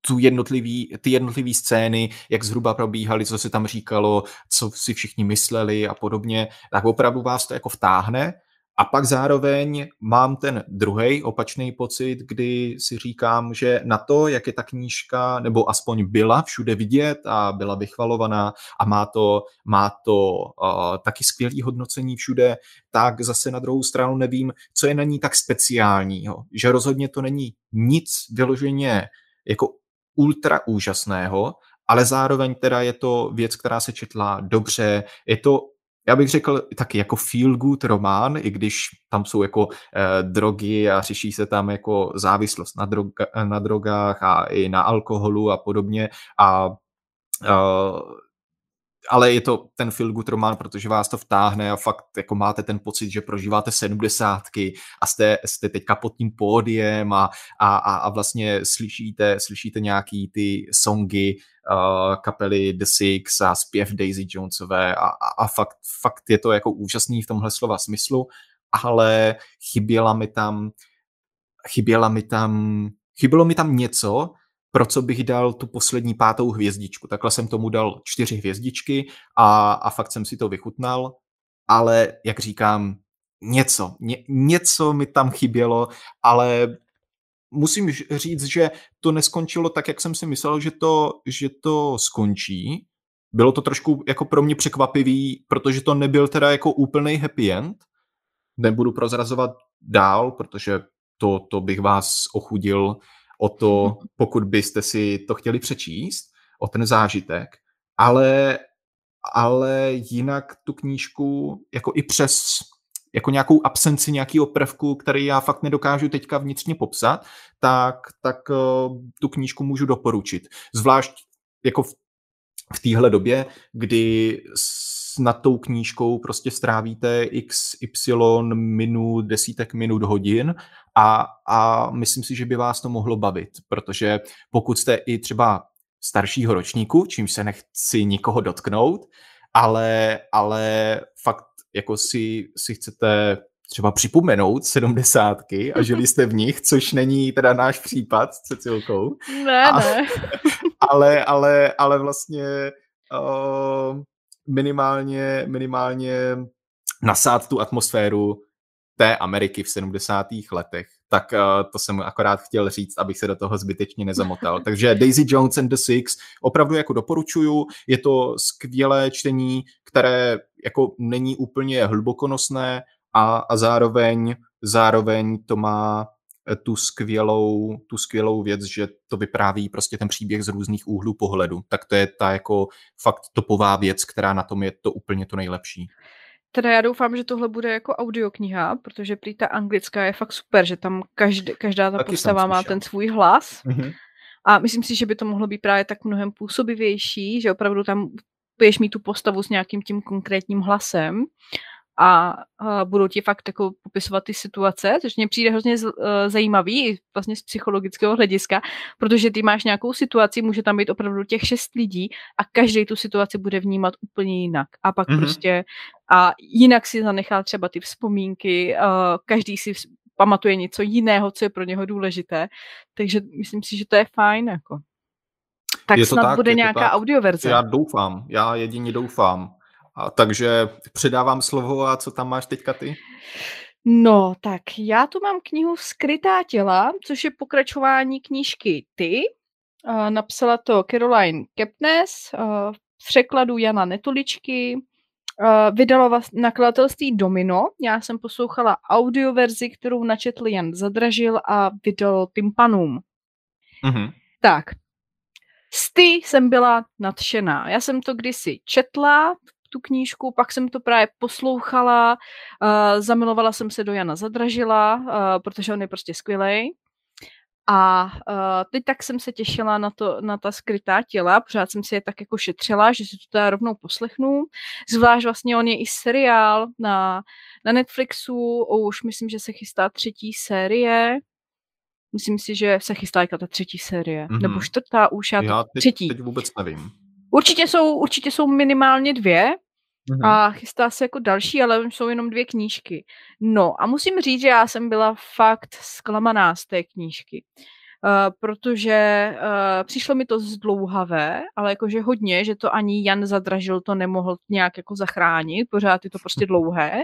tu jednotlivý, ty jednotlivé scény, jak zhruba probíhaly, co se tam říkalo, co si všichni mysleli a podobně, tak opravdu vás to jako vtáhne a pak zároveň mám ten druhý opačný pocit, kdy si říkám, že na to, jak je ta knížka, nebo aspoň byla všude vidět a byla vychvalovaná a má to, má to uh, taky skvělý hodnocení všude, tak zase na druhou stranu nevím, co je na ní tak speciálního. Že rozhodně to není nic vyloženě jako ultra úžasného, ale zároveň teda je to věc, která se četla dobře, je to já bych řekl taky jako feel good román, i když tam jsou jako eh, drogy a řeší se tam jako závislost na, droga, na drogách a i na alkoholu a podobně. A eh, ale je to ten feel good román, protože vás to vtáhne a fakt jako máte ten pocit, že prožíváte sedmdesátky a jste, jste teďka pod tím pódiem a, a, a vlastně slyšíte, slyšíte nějaký ty songy uh, kapely The Six a zpěv Daisy Jonesové a, a, a fakt, fakt je to jako úžasný v tomhle slova smyslu, ale chyběla mi tam chyběla mi tam chybělo mi tam něco, pro co bych dal tu poslední pátou hvězdičku. Takhle jsem tomu dal čtyři hvězdičky a, a fakt jsem si to vychutnal, ale jak říkám, něco, ně, něco mi tam chybělo, ale musím říct, že to neskončilo tak, jak jsem si myslel, že to, že to skončí. Bylo to trošku jako pro mě překvapivý, protože to nebyl teda jako úplný happy end. Nebudu prozrazovat dál, protože to, to bych vás ochudil o to, pokud byste si to chtěli přečíst, o ten zážitek, ale, ale jinak tu knížku jako i přes jako nějakou absenci nějakého prvku, který já fakt nedokážu teďka vnitřně popsat, tak, tak uh, tu knížku můžu doporučit. Zvlášť jako v, v téhle době, kdy nad tou knížkou prostě strávíte x, y minut, desítek minut, hodin a, a myslím si, že by vás to mohlo bavit, protože pokud jste i třeba staršího ročníku, čím se nechci nikoho dotknout, ale, ale fakt jako si, si chcete třeba připomenout sedmdesátky a žili jste v nich, což není teda náš případ s Cecilkou. Ne, a, ne. Ale, ale, ale vlastně uh, minimálně, minimálně nasát tu atmosféru té Ameriky v 70. letech, tak uh, to jsem akorát chtěl říct, abych se do toho zbytečně nezamotal. Takže Daisy Jones and the Six opravdu jako doporučuju, je to skvělé čtení, které jako není úplně hlubokonosné a, a zároveň, zároveň to má eh, tu skvělou, tu skvělou věc, že to vypráví prostě ten příběh z různých úhlů pohledu. Tak to je ta jako fakt topová věc, která na tom je to úplně to nejlepší. Teda já doufám, že tohle bude jako audiokniha, protože prý ta anglická je fakt super, že tam každý, každá ta Taky postava má ten svůj hlas. Mm-hmm. A myslím si, že by to mohlo být právě tak mnohem působivější, že opravdu tam budeš mít tu postavu s nějakým tím konkrétním hlasem a, a budou ti fakt jako popisovat ty situace, což mě přijde hrozně z, uh, zajímavý vlastně z psychologického hlediska, protože ty máš nějakou situaci, může tam být opravdu těch šest lidí a každý tu situaci bude vnímat úplně jinak. A pak mm-hmm. prostě a jinak si zanechá třeba ty vzpomínky, uh, každý si pamatuje něco jiného, co je pro něho důležité. Takže myslím si, že to je fajn. Jako. Tak je to snad tak, bude nějaká tak. audioverze. Já doufám, já jedině doufám. A takže předávám slovo a co tam máš teďka ty? No, tak já tu mám knihu Skrytá těla, což je pokračování knížky Ty. Uh, napsala to Caroline Kepnes uh, v překladu Jana Netoličky. Uh, vydalo vás nakladatelství Domino. Já jsem poslouchala audioverzi, kterou načetl Jan Zadražil a vydal Tympanum. Mm-hmm. Tak, z ty jsem byla nadšená. Já jsem to kdysi četla tu knížku, pak jsem to právě poslouchala, uh, zamilovala jsem se do Jana Zadražila, uh, protože on je prostě skvělý. A uh, teď tak jsem se těšila na, to, na ta skrytá těla, pořád jsem si je tak jako šetřila, že si to teda rovnou poslechnu. Zvlášť vlastně on je i seriál na, na Netflixu, už myslím, že se chystá třetí série, Myslím si, že se chystá jako ta třetí série. Mm-hmm. Nebo čtvrtá už, já, já teď, třetí. teď vůbec nevím. Určitě jsou, určitě jsou minimálně dvě mm-hmm. a chystá se jako další, ale jsou jenom dvě knížky. No a musím říct, že já jsem byla fakt zklamaná z té knížky. Uh, protože uh, přišlo mi to zdlouhavé, ale jakože hodně, že to ani Jan Zadražil to nemohl nějak jako zachránit, pořád je to prostě dlouhé.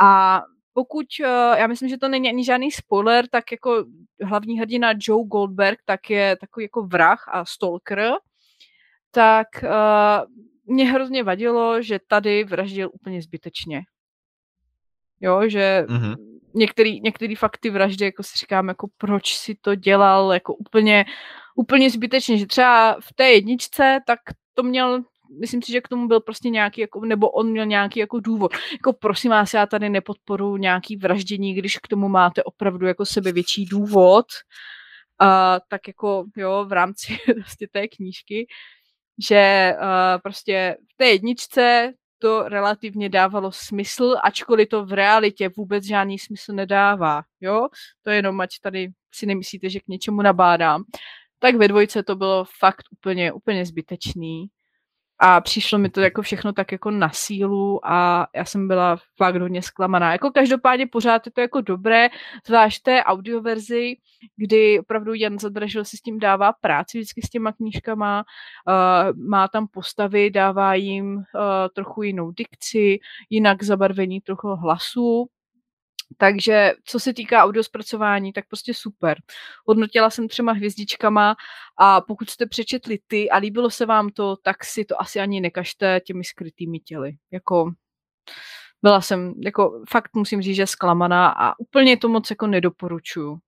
A pokud, uh, já myslím, že to není ani žádný spoiler, tak jako hlavní hrdina Joe Goldberg, tak je takový jako vrah a stalker, tak uh, mě hrozně vadilo, že tady vraždil úplně zbytečně. Jo, že mm-hmm. některý, některý fakty vraždy, jako si říkám, jako proč si to dělal, jako úplně, úplně zbytečně, že třeba v té jedničce, tak to měl myslím si, že k tomu byl prostě nějaký, jako, nebo on měl nějaký jako důvod. Jako prosím vás, já tady nepodporu nějaký vraždění, když k tomu máte opravdu jako sebe větší důvod, a tak jako jo, v rámci prostě té knížky, že uh, prostě v té jedničce to relativně dávalo smysl, ačkoliv to v realitě vůbec žádný smysl nedává, jo, to je jenom, ať tady si nemyslíte, že k něčemu nabádám, tak ve dvojce to bylo fakt úplně, úplně zbytečný a přišlo mi to jako všechno tak jako na sílu a já jsem byla fakt hodně zklamaná. Jako každopádně pořád je to jako dobré, zvlášť té audioverzi, kdy opravdu Jan Zadražil si s tím dává práci vždycky s těma knížkama, uh, má tam postavy, dává jim uh, trochu jinou dikci, jinak zabarvení trochu hlasu, takže co se týká audiospracování, tak prostě super. Hodnotila jsem třema hvězdičkama a pokud jste přečetli ty a líbilo se vám to, tak si to asi ani nekažte těmi skrytými těly. Jako byla jsem, jako fakt musím říct, že zklamaná a úplně to moc jako nedoporučuju.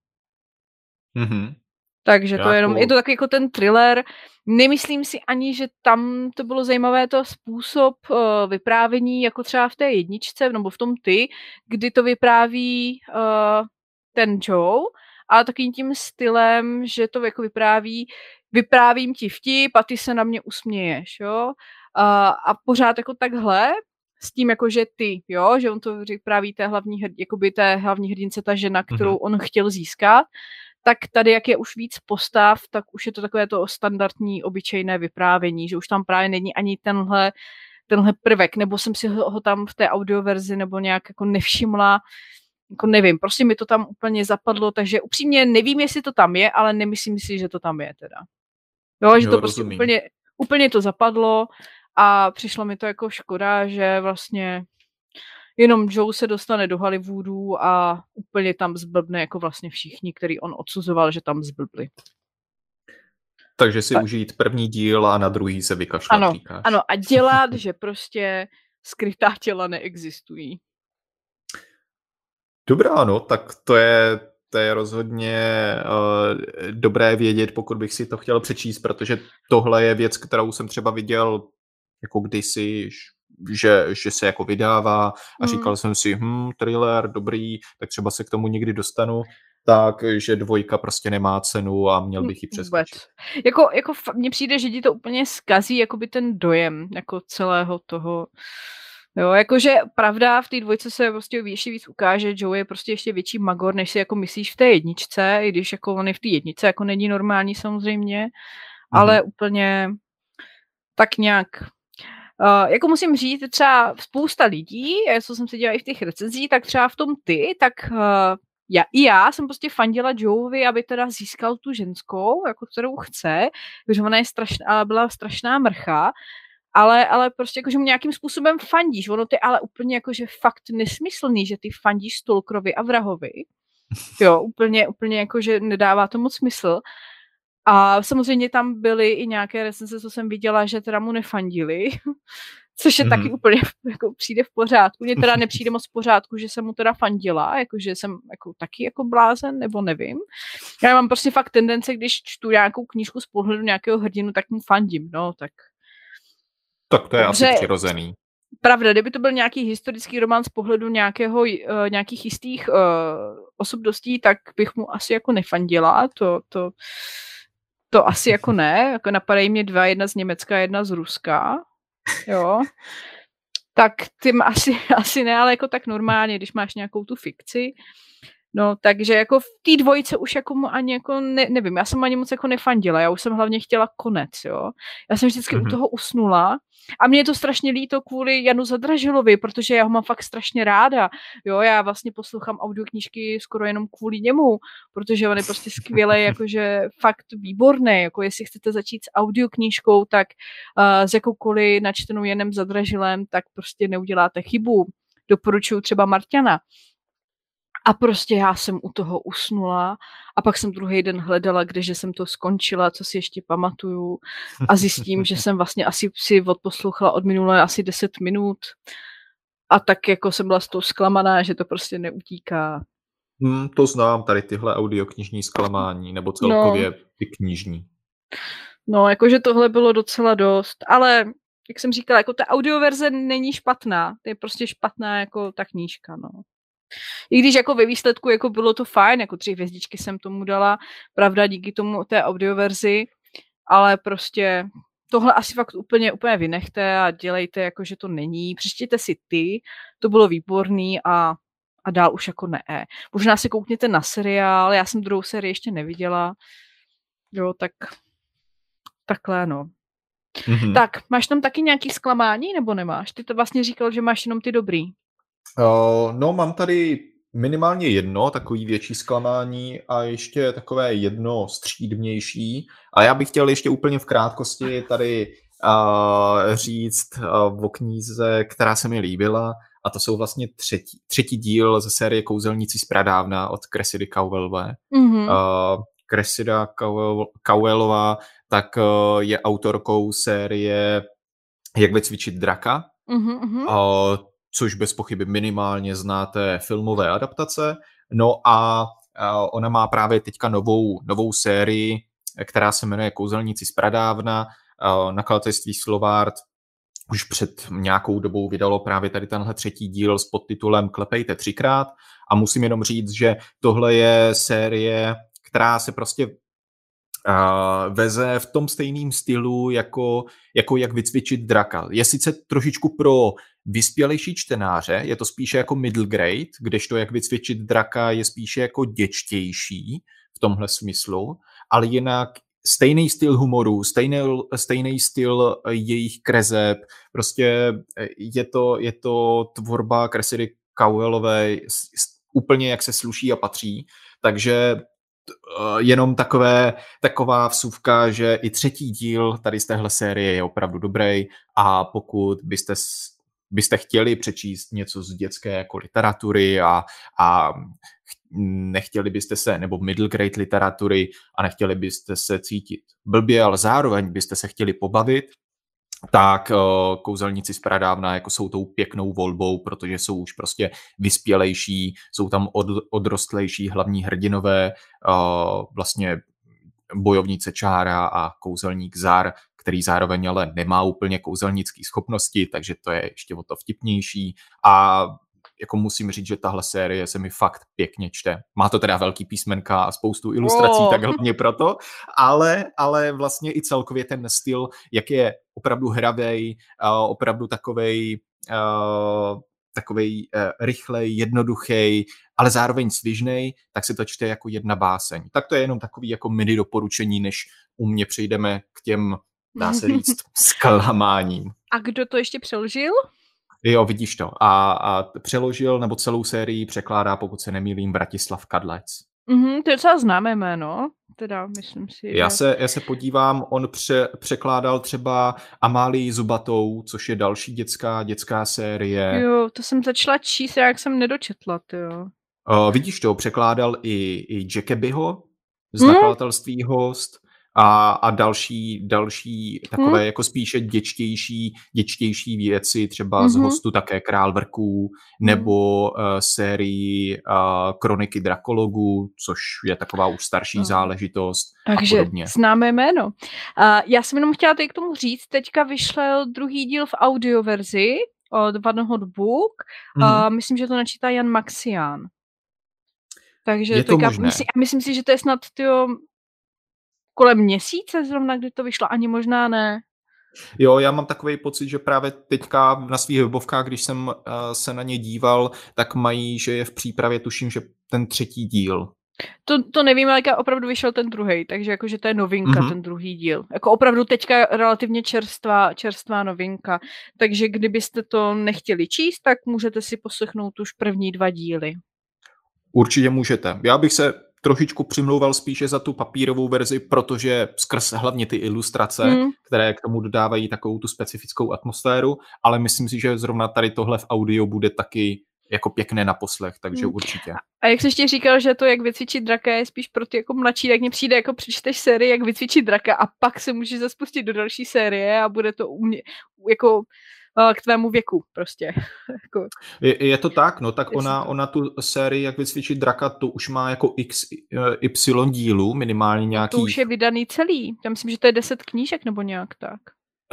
Mm-hmm. Takže to je jenom, je to takový jako ten thriller. Nemyslím si ani, že tam to bylo zajímavé to způsob uh, vyprávění, jako třeba v té jedničce, nebo v tom ty, kdy to vypráví uh, ten Joe, ale takým tím stylem, že to jako vypráví, vyprávím ti vtip a ty se na mě usměješ, jo. Uh, a pořád jako takhle, s tím jako, že ty, jo, že on to vypráví té hlavní, hrd, jakoby té hlavní hrdince, ta žena, kterou mm-hmm. on chtěl získat tak tady, jak je už víc postav, tak už je to takové to standardní, obyčejné vyprávění, že už tam právě není ani tenhle, tenhle prvek, nebo jsem si ho, ho tam v té audioverzi nebo nějak jako nevšimla, jako nevím, prostě mi to tam úplně zapadlo, takže upřímně nevím, jestli to tam je, ale nemyslím si, že to tam je teda. Jo, že jo, to prostě úplně, úplně to zapadlo a přišlo mi to jako škoda, že vlastně jenom Joe se dostane do Hollywoodu a úplně tam zblbne jako vlastně všichni, který on odsuzoval, že tam zblbli. Takže si tak. užít první díl a na druhý se vykašlat, ano, říkáš. Ano, a dělat, že prostě skrytá těla neexistují. Dobrá, no, tak to je, to je rozhodně uh, dobré vědět, pokud bych si to chtěl přečíst, protože tohle je věc, kterou jsem třeba viděl jako kdysi, že, že se jako vydává a hmm. říkal jsem si, hm, thriller, dobrý, tak třeba se k tomu někdy dostanu, tak, že dvojka prostě nemá cenu a měl bych ji přeskočit. Jako, jako mně přijde, že ti to úplně skazí jakoby ten dojem jako celého toho Jo, jakože pravda, v té dvojce se prostě ještě víc ukáže, Joe je prostě ještě větší magor, než si jako myslíš v té jedničce, i když jako on je v té jedničce, jako není normální samozřejmě, mm-hmm. ale úplně tak nějak Uh, jako musím říct, třeba spousta lidí, co jsem si dělala i v těch recenzích, tak třeba v tom ty, tak uh, já, i já jsem prostě fandila Joeovi, aby teda získal tu ženskou, jako kterou chce, protože ona je strašná, byla strašná mrcha, ale, ale prostě jakože mu nějakým způsobem fandíš. Ono ty ale úplně jakože fakt nesmyslný, že ty fandíš Stolkrovi a Vrahovi. Jo, úplně, úplně jakože nedává to moc smysl. A samozřejmě tam byly i nějaké recenze, co jsem viděla, že teda mu nefandili, což je mm-hmm. taky úplně jako přijde v pořádku. Mně teda nepřijde moc v pořádku, že jsem mu teda fandila, jakože jsem jako taky jako blázen, nebo nevím. Já mám prostě fakt tendence, když čtu nějakou knížku z pohledu nějakého hrdinu, tak mu fandím, no, tak tak to je Dobře, asi přirozený. Pravda, kdyby to byl nějaký historický román z pohledu nějakého, uh, nějakých jistých uh, osobností, tak bych mu asi jako nefandila, to, to, to asi jako ne, jako napadají mě dva, jedna z Německa, jedna z Ruska, jo. tak tím asi, asi ne, ale jako tak normálně, když máš nějakou tu fikci, No, takže jako v té dvojice už jako mu ani jako ne, nevím, já jsem ani moc jako nefandila, já už jsem hlavně chtěla konec, jo. Já jsem vždycky mm-hmm. u mhm. toho usnula a mě je to strašně líto kvůli Janu Zadražilovi, protože já ho mám fakt strašně ráda, jo, já vlastně poslouchám audioknížky skoro jenom kvůli němu, protože on je prostě skvělý, jakože fakt výborný, jako jestli chcete začít s audioknížkou, tak uh, s jakoukoliv načtenou Janem Zadražilem, tak prostě neuděláte chybu. Doporučuju třeba Marťana, a prostě já jsem u toho usnula a pak jsem druhý den hledala, kdeže jsem to skončila, co si ještě pamatuju a zjistím, že jsem vlastně asi si odposlouchala od minulé asi 10 minut a tak jako jsem byla z toho zklamaná, že to prostě neutíká. Hmm, to znám, tady tyhle audioknižní zklamání, nebo celkově no. ty knižní. No, jakože tohle bylo docela dost, ale jak jsem říkala, jako ta audioverze není špatná, to je prostě špatná jako ta knížka, no. I když jako ve výsledku jako bylo to fajn, jako tři hvězdičky jsem tomu dala, pravda, díky tomu té audioverzi, ale prostě tohle asi fakt úplně, úplně vynechte a dělejte jako, že to není. Přečtěte si ty, to bylo výborný a, a dál už jako ne. Možná si koukněte na seriál, já jsem druhou sérii ještě neviděla. Jo, tak takhle, no. Mm-hmm. Tak, máš tam taky nějaký zklamání, nebo nemáš? Ty to vlastně říkal, že máš jenom ty dobrý. Uh, no, mám tady minimálně jedno takový větší zklamání a ještě takové jedno střídmější. A já bych chtěl ještě úplně v krátkosti tady uh, říct uh, o kníze, která se mi líbila. A to jsou vlastně třetí, třetí díl ze série Kouzelníci z pradávna od Cressidy Cowellové. Mm-hmm. Uh, Cressida Cowellová tak uh, je autorkou série Jak vycvičit draka. Mm-hmm. Uh, což bez pochyby minimálně znáte filmové adaptace. No a ona má právě teďka novou, novou sérii, která se jmenuje Kouzelníci z pradávna. Nakladatelství Slovart už před nějakou dobou vydalo právě tady tenhle třetí díl s podtitulem Klepejte třikrát a musím jenom říct, že tohle je série, která se prostě uh, veze v tom stejným stylu, jako, jako jak vycvičit draka. Je sice trošičku pro vyspělejší čtenáře, je to spíše jako middle grade, kdežto jak vycvičit draka je spíše jako děčtější v tomhle smyslu, ale jinak stejný styl humoru, stejný, stejný styl jejich kreseb, prostě je to, je to tvorba Cressidy Cowellové úplně jak se sluší a patří, takže Eh, jenom takové, taková vsuvka, že i třetí díl tady z téhle série je opravdu dobrý a pokud byste byste chtěli přečíst něco z dětské jako literatury a, a nechtěli byste se, nebo middle grade literatury a nechtěli byste se cítit blbě, ale zároveň byste se chtěli pobavit, tak uh, kouzelníci z pradávna jako jsou tou pěknou volbou, protože jsou už prostě vyspělejší, jsou tam od, odrostlejší hlavní hrdinové, uh, vlastně bojovnice Čára a kouzelník Zar, který zároveň ale nemá úplně kouzelnické schopnosti, takže to je ještě o to vtipnější a jako musím říct, že tahle série se mi fakt pěkně čte. Má to teda velký písmenka a spoustu ilustrací, oh. tak hlavně proto, ale, ale vlastně i celkově ten styl, jak je opravdu hravej, opravdu takovej uh, takovej uh, rychlej, jednoduchý, ale zároveň svižnej, tak se to čte jako jedna báseň. Tak to je jenom takový jako mini doporučení, než u mě přejdeme k těm, dá se říct, zklamáním. A kdo to ještě přeložil? Jo, vidíš to. A, a přeložil, nebo celou sérii překládá, pokud se nemýlím, Bratislav Kadlec. Mm-hmm, to je docela známé jméno, teda myslím si. Já, že... se, já se podívám, on pře, překládal třeba Amálii Zubatou, což je další dětská, dětská série. Jo, to jsem začala číst, jak jsem nedočetla, jo. Uh, vidíš to, překládal i, i Jackebyho z hmm? nakladatelství Host a, a další, další takové hmm. jako spíše děčtější, děčtější věci, třeba mm-hmm. z hostu také Král vrků, nebo uh, sérii uh, Kroniky drakologů, což je taková už starší no. záležitost Takže a podobně. známé jméno. Uh, já jsem jenom chtěla tady k tomu říct, teďka vyšel druhý díl v audioverzi od Vanhod Book. Mm-hmm. Uh, myslím, že to načítá Jan Maxián. Takže je to možné. Myslím, myslím si, že to je snad tyjo, kolem měsíce zrovna, kdy to vyšlo, ani možná ne. Jo, já mám takový pocit, že právě teďka na svých webovkách, když jsem uh, se na ně díval, tak mají, že je v přípravě, tuším, že ten třetí díl. To, to nevím, ale opravdu vyšel ten druhý, takže jakože to je novinka, mm-hmm. ten druhý díl. Jako opravdu teďka relativně čerstvá, čerstvá novinka. Takže kdybyste to nechtěli číst, tak můžete si poslechnout už první dva díly. Určitě můžete. Já bych se trošičku přimlouval spíše za tu papírovou verzi, protože skrz hlavně ty ilustrace, mm. které k tomu dodávají takovou tu specifickou atmosféru, ale myslím si, že zrovna tady tohle v audio bude taky jako pěkné na poslech, takže mm. určitě. A jak jsi ještě říkal, že to, jak vycvičit draka, je spíš pro ty jako mladší, tak mně přijde, jako přečteš sérii, jak vycvičit draka a pak se můžeš zaspustit do další série a bude to u mě, jako k tvému věku prostě. jako. je, je to tak, no tak ona, ona tu sérii, jak vycvičit draka, to už má jako x, eh, y dílů, minimálně nějaký. To už je vydaný celý, já myslím, že to je 10 knížek nebo nějak tak.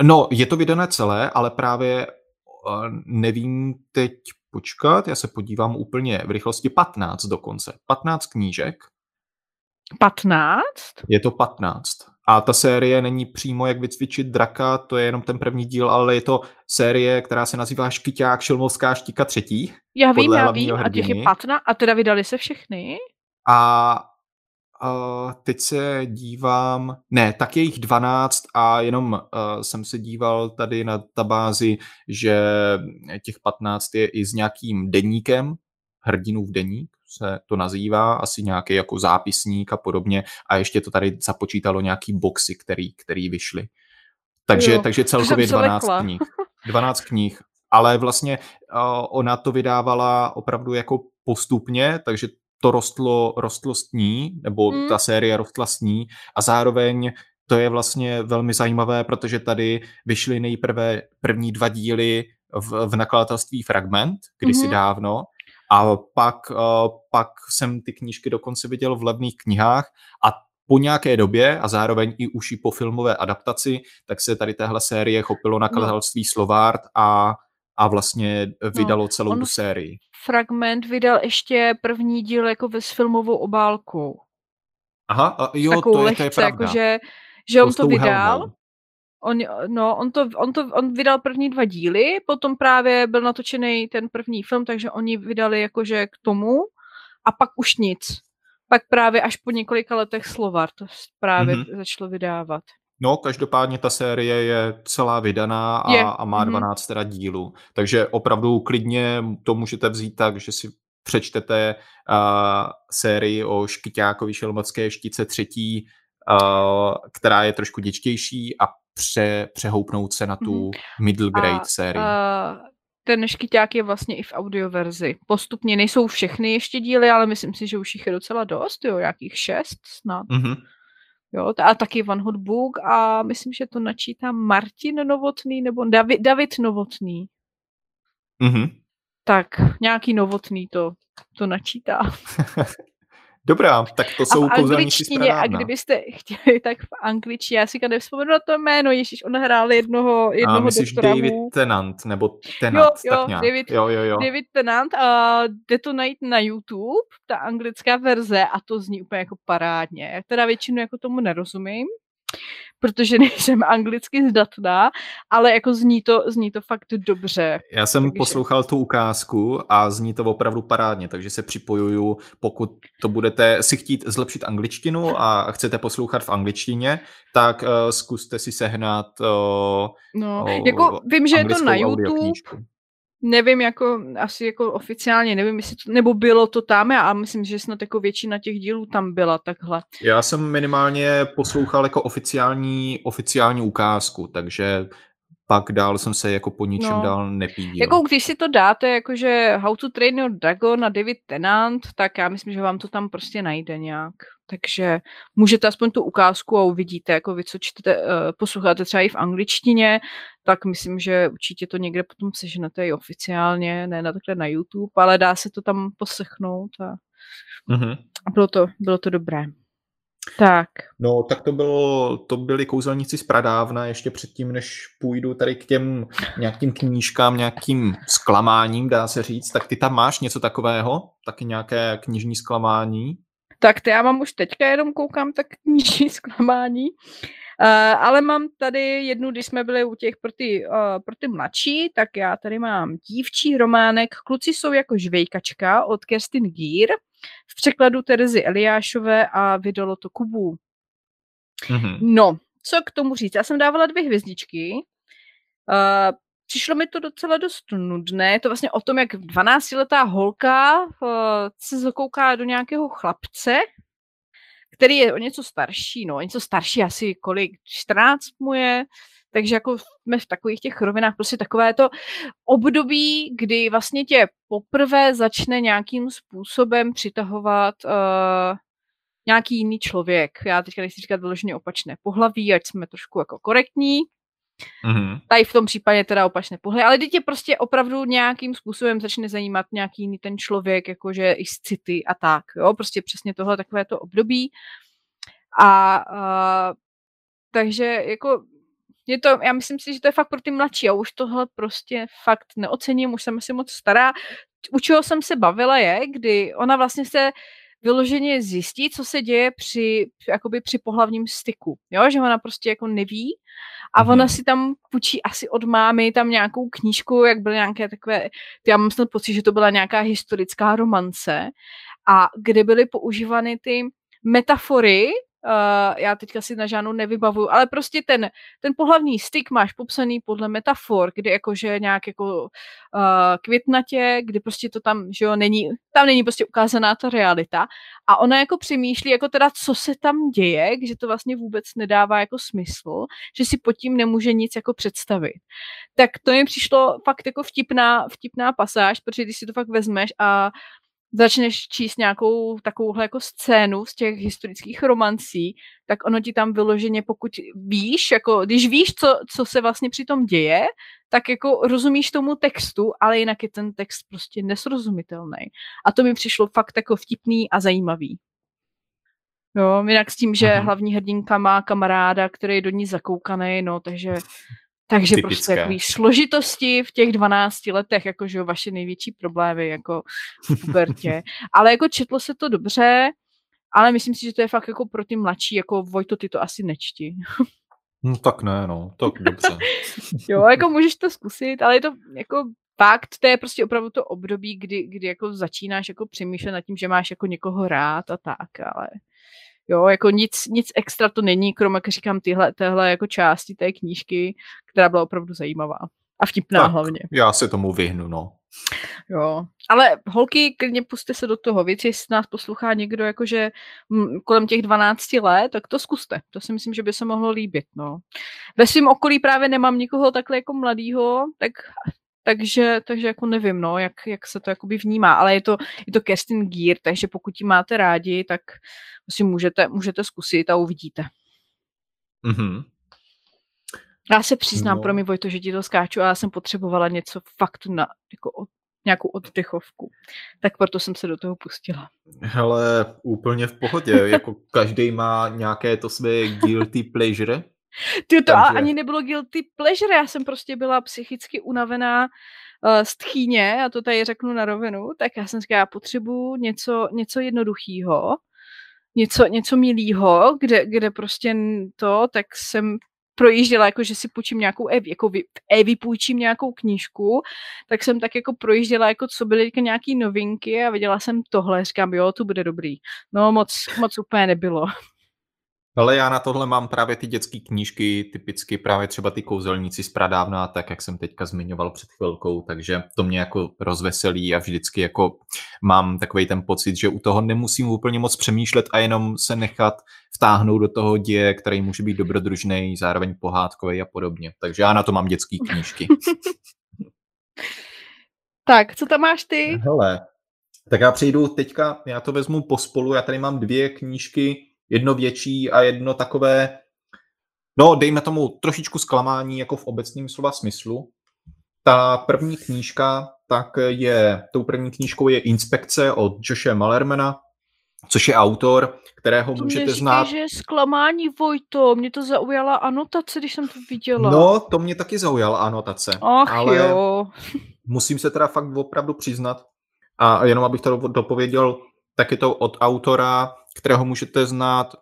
No, je to vydané celé, ale právě uh, nevím teď počkat, já se podívám úplně v rychlosti 15 dokonce. 15 knížek. 15? Je to 15. A ta série není přímo jak vycvičit draka, to je jenom ten první díl, ale je to série, která se nazývá Škyťák Šilmovská štika třetí. Já vím, já vím, a těch je patna, a teda vydali se všechny? A a teď se dívám, ne, tak je jich 12 a jenom uh, jsem se díval tady na tabázi, že těch 15 je i s nějakým deníkem, hrdinův deník, se to nazývá, asi nějaký jako zápisník a podobně a ještě to tady započítalo nějaký boxy, který, který vyšly. Takže, jo, takže celkově 12 lekla. knih. 12 knih, ale vlastně uh, ona to vydávala opravdu jako postupně, takže to rostlo, rostlo s ní, nebo hmm. ta série rostla s ní a zároveň to je vlastně velmi zajímavé, protože tady vyšly nejprve první dva díly v, v nakladatelství Fragment, kdysi mm-hmm. dávno, a pak, uh, pak jsem ty knížky dokonce viděl v levných knihách a po nějaké době a zároveň i už i po filmové adaptaci, tak se tady téhle série chopilo nakladatelství no. Slovart a, a vlastně vydalo no, celou tu sérii. Fragment vydal ještě první díl jako s filmovou obálkou. Aha, a jo, to je, to je pravda. Jako, že, že on to vydal, helmou. On, no, on, to, on, to, on vydal první dva díly, potom právě byl natočený ten první film, takže oni vydali jakože k tomu a pak už nic. Pak právě až po několika letech Slovar to právě mm-hmm. začalo vydávat. No, každopádně ta série je celá vydaná a, je. a má 12 mm-hmm. teda dílů. Takže opravdu klidně to můžete vzít tak, že si přečtete uh, sérii o Škyťákovi Šelmovské štice třetí, uh, která je trošku děčtější a pře, přehoupnout se na tu mm-hmm. middle grade a, sérii. Uh, ten škyťák je vlastně i v audioverzi. Postupně nejsou všechny ještě díly, ale myslím si, že už jich je docela dost, jo, jakých šest snad. Mm-hmm. Jo, a taky Van Hot Book a myslím, že to načítá Martin Novotný nebo David, David Novotný. Mm-hmm. Tak nějaký Novotný to, to načítá. Dobrá, tak to jsou a kouzelníci A kdybyste chtěli, tak v angličtině, já si nevzpomenu na to jméno, Ježíš, on hrál jednoho, jednoho a myslíš doktora David Tennant, nebo Tennant, jo, jo, tak nějak. David, jo, jo, jo. David Tennant, a jde to najít na YouTube, ta anglická verze, a to zní úplně jako parádně. Já teda většinu jako tomu nerozumím, protože nejsem anglicky zdatná, ale jako zní to, zní to fakt dobře. Já jsem takže... poslouchal tu ukázku a zní to opravdu parádně, takže se připojuju, pokud to budete si chtít zlepšit angličtinu a chcete poslouchat v angličtině, tak uh, zkuste si sehnat uh, no, uh, jako vím, že je to na YouTube, nevím, jako asi jako oficiálně, nevím, jestli to, nebo bylo to tam, a myslím, že snad jako většina těch dílů tam byla takhle. Já jsem minimálně poslouchal jako oficiální, oficiální ukázku, takže pak dál jsem se jako po ničem no. dál nepídil. Jako když si to dáte, jakože How to Train Your Dragon a David Tennant, tak já myslím, že vám to tam prostě najde nějak. Takže můžete aspoň tu ukázku a uvidíte, jako vy, co čtete, uh, posloucháte třeba i v angličtině, tak myslím, že určitě to někde potom seženete i oficiálně, ne na takhle na YouTube, ale dá se to tam poslechnout a, mm-hmm. a bylo, to, bylo to dobré. Tak. No, tak to, bylo, to byli kouzelníci z pradávna, ještě předtím, než půjdu tady k těm nějakým knížkám, nějakým zklamáním, dá se říct, tak ty tam máš něco takového? Taky nějaké knižní zklamání? Tak to já mám už teďka jenom koukám tak knižní zklamání. Uh, ale mám tady jednu, když jsme byli u těch pro ty, uh, pro ty mladší, tak já tady mám dívčí románek Kluci jsou jako žvejkačka od Kerstin Gier v překladu Terezy Eliášové a vydalo to Kubu. Mm-hmm. No, co k tomu říct? Já jsem dávala dvě hvězdičky. Uh, přišlo mi to docela dost nudné. Je to vlastně o tom, jak 12-letá holka uh, se zakouká do nějakého chlapce, který je o něco starší, no, o něco starší, asi kolik, 14 mu je, takže jako jsme v takových těch rovinách, prostě takové to období, kdy vlastně tě poprvé začne nějakým způsobem přitahovat uh, nějaký jiný člověk. Já teďka nechci říkat vyloženě opačné pohlaví, ať jsme trošku jako korektní. Mm-hmm. Tady v tom případě teda opačné pohlaví, ale teď tě prostě opravdu nějakým způsobem začne zajímat nějaký jiný ten člověk, jakože i z city a tak, jo, prostě přesně tohle takové to období. A uh, takže jako je to, já myslím si, že to je fakt pro ty mladší a už tohle prostě fakt neocením, už jsem asi moc stará. U čeho jsem se bavila je, kdy ona vlastně se vyloženě zjistí, co se děje při, jakoby při pohlavním styku, jo, že ona prostě jako neví a ona mhm. si tam půjčí asi od mámy tam nějakou knížku, jak byly nějaké takové, já mám snad pocit, že to byla nějaká historická romance a kde byly používány ty metafory Uh, já teďka si na žádnou nevybavuju, ale prostě ten, ten pohlavní styk máš popsaný podle metafor, kdy jakože nějak jako uh, květnatě, kdy prostě to tam, že jo, není, tam není prostě ukázaná ta realita a ona jako přemýšlí, jako teda, co se tam děje, že to vlastně vůbec nedává jako smysl, že si pod tím nemůže nic jako představit. Tak to mi přišlo fakt jako vtipná, vtipná pasáž, protože když si to fakt vezmeš a začneš číst nějakou takovouhle jako scénu z těch historických romancí, tak ono ti tam vyloženě, pokud víš, jako když víš, co, co se vlastně při tom děje, tak jako rozumíš tomu textu, ale jinak je ten text prostě nesrozumitelný. A to mi přišlo fakt jako vtipný a zajímavý. Jo, jinak s tím, že Aha. hlavní hrdinka má kamaráda, který je do ní zakoukaný, no, takže takže Typické. prostě takový složitosti v těch 12 letech, jakože vaše největší problémy jako v pubertě. ale jako četlo se to dobře, ale myslím si, že to je fakt jako pro ty mladší, jako Vojto, ty to asi nečti. no tak ne, no, tak dobře. jo, jako můžeš to zkusit, ale je to jako fakt, to je prostě opravdu to období, kdy, kdy jako začínáš jako přemýšlet nad tím, že máš jako někoho rád a tak, ale Jo, jako nic, nic extra to není, krom, jak říkám, tyhle, téhle jako části té knížky, která byla opravdu zajímavá. A vtipná tak, hlavně. Já se tomu vyhnu, no. Jo, ale holky, klidně puste se do toho. Víc, jestli nás poslouchá někdo jakože m, kolem těch 12 let, tak to zkuste. To si myslím, že by se mohlo líbit, no. Ve svém okolí právě nemám nikoho takhle jako mladýho, tak takže, takže jako nevím, no, jak, jak se to jakoby vnímá, ale je to, je to Kerstin Gear, takže pokud ji máte rádi, tak si můžete, můžete zkusit a uvidíte. Mm-hmm. Já se přiznám, no. pro mě Vojto, že ti to skáču, ale já jsem potřebovala něco fakt na jako od, nějakou oddechovku. Tak proto jsem se do toho pustila. Hele, úplně v pohodě. jako každý má nějaké to své guilty pleasure. Ty to Takže... ani nebylo guilty pleasure, já jsem prostě byla psychicky unavená uh, z tchýně, a to tady řeknu na rovinu, tak já jsem říkala, já potřebuji něco, něco jednoduchého, něco, něco milého, kde, kde prostě to, tak jsem projížděla, jako že si půjčím nějakou Evi, jako vy, Evi půjčím nějakou knížku, tak jsem tak jako projížděla, jako co byly nějaký novinky a viděla jsem tohle, říkám, jo, to bude dobrý. No moc, moc úplně nebylo. Ale já na tohle mám právě ty dětské knížky, typicky právě třeba ty kouzelníci z pradávna, tak jak jsem teďka zmiňoval před chvilkou, takže to mě jako rozveselí a vždycky jako mám takový ten pocit, že u toho nemusím úplně moc přemýšlet a jenom se nechat vtáhnout do toho děje, který může být dobrodružný, zároveň pohádkový a podobně. Takže já na to mám dětské knížky. tak, co tam máš ty? Hele, tak já přejdu teďka, já to vezmu pospolu, já tady mám dvě knížky, jedno větší a jedno takové, no dejme tomu trošičku zklamání jako v obecném slova smyslu. Ta první knížka, tak je, tou první knížkou je Inspekce od Joshe Malermana, což je autor, kterého to můžete mě znát. že zklamání Vojto, mě to zaujala anotace, když jsem to viděla. No, to mě taky zaujala anotace. Ach ale jo. musím se teda fakt opravdu přiznat, a jenom abych to dopověděl, tak je to od autora kterého můžete znát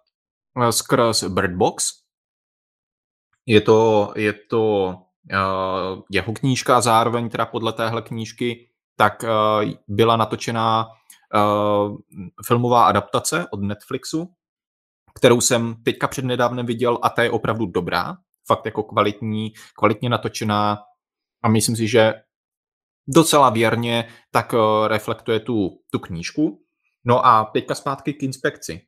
eh, skrz Birdbox. Je to, je to uh, jeho knížka, zároveň teda podle téhle knížky, tak uh, byla natočená filmová adaptace od Netflixu, kterou jsem teďka přednedávnem viděl a ta je opravdu dobrá, fakt jako kvalitní, kvalitně natočená a myslím si, že docela věrně tak reflektuje tu, tu knížku. No a teďka zpátky k inspekci.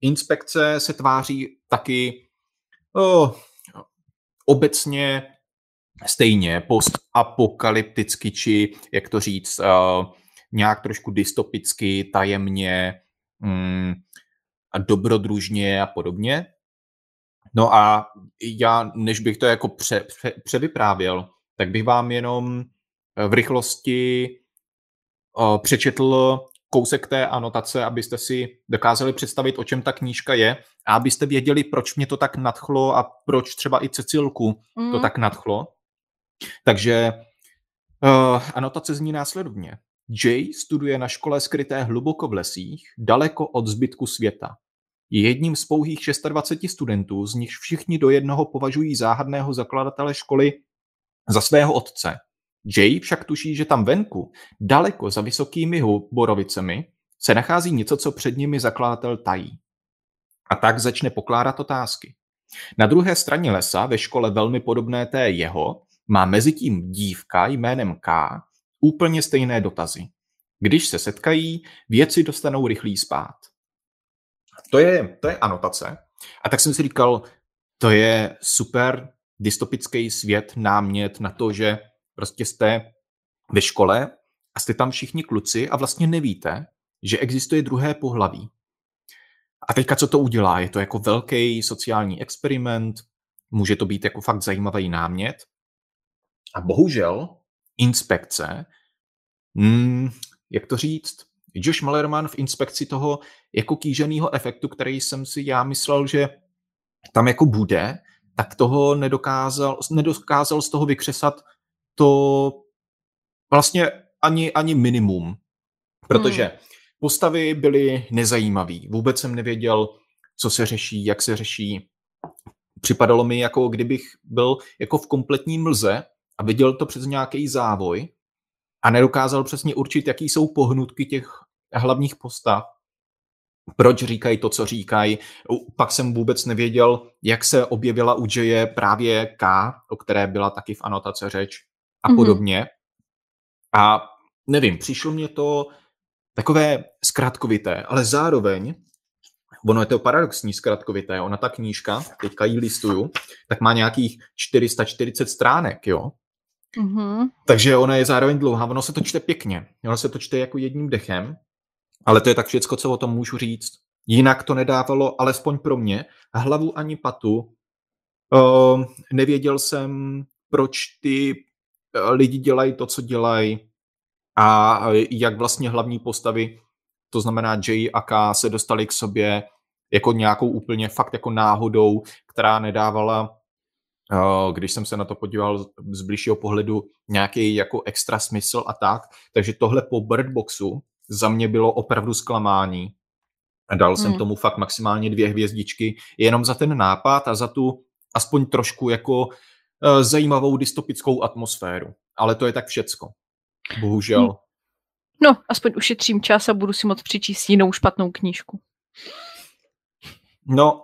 Inspekce se tváří taky oh, obecně stejně postapokalypticky, či jak to říct, uh, nějak trošku dystopicky, tajemně, mm, a dobrodružně a podobně. No a já, než bych to jako pře, pře, převyprávěl, tak bych vám jenom v rychlosti uh, přečetl kousek té anotace, abyste si dokázali představit, o čem ta knížka je a abyste věděli, proč mě to tak nadchlo a proč třeba i Cecilku mm. to tak nadchlo. Takže uh, anotace zní následovně. Jay studuje na škole skryté hluboko v lesích, daleko od zbytku světa. Je jedním z pouhých 26 studentů, z nichž všichni do jednoho považují záhadného zakladatele školy za svého otce. Jay však tuší, že tam venku, daleko za vysokými borovicemi, se nachází něco, co před nimi zakladatel tají. A tak začne pokládat otázky. Na druhé straně lesa, ve škole velmi podobné té jeho, má mezi tím dívka jménem K úplně stejné dotazy. Když se setkají, věci dostanou rychlý spát. To je, to je anotace. A tak jsem si říkal, to je super dystopický svět, námět na to, že Prostě jste ve škole a jste tam všichni kluci a vlastně nevíte, že existuje druhé pohlaví. A teďka co to udělá? Je to jako velký sociální experiment, může to být jako fakt zajímavý námět. A bohužel inspekce, hmm, jak to říct, Josh Malerman v inspekci toho jako kýženého efektu, který jsem si já myslel, že tam jako bude, tak toho nedokázal, nedokázal z toho vykřesat to vlastně ani, ani minimum, protože hmm. postavy byly nezajímavé. Vůbec jsem nevěděl, co se řeší, jak se řeší. Připadalo mi, jako kdybych byl jako v kompletní mlze a viděl to přes nějaký závoj a nedokázal přesně určit, jaký jsou pohnutky těch hlavních postav, proč říkají to, co říkají. Pak jsem vůbec nevěděl, jak se objevila u Jaye právě K, o které byla taky v anotace řeč a mm-hmm. podobně. A nevím, přišlo mě to takové zkratkovité, ale zároveň, ono je to paradoxní zkratkovité, ona ta knížka, teďka ji listuju, tak má nějakých 440 stránek, jo. Mm-hmm. Takže ona je zároveň dlouhá, ono se to čte pěkně. Ono se to čte jako jedním dechem, ale to je tak všecko, co o tom můžu říct. Jinak to nedávalo, alespoň pro mě, hlavu ani patu. Uh, nevěděl jsem, proč ty lidi dělají to, co dělají a jak vlastně hlavní postavy, to znamená Jay a K, se dostali k sobě jako nějakou úplně fakt jako náhodou, která nedávala když jsem se na to podíval z blížšího pohledu, nějaký jako extra smysl a tak. Takže tohle po Birdboxu za mě bylo opravdu zklamání. A dal hmm. jsem tomu fakt maximálně dvě hvězdičky, jenom za ten nápad a za tu aspoň trošku jako uh, zajímavou dystopickou atmosféru. Ale to je tak všecko. Bohužel. Hmm. No, aspoň ušetřím čas a budu si moc přičíst jinou špatnou knížku. No,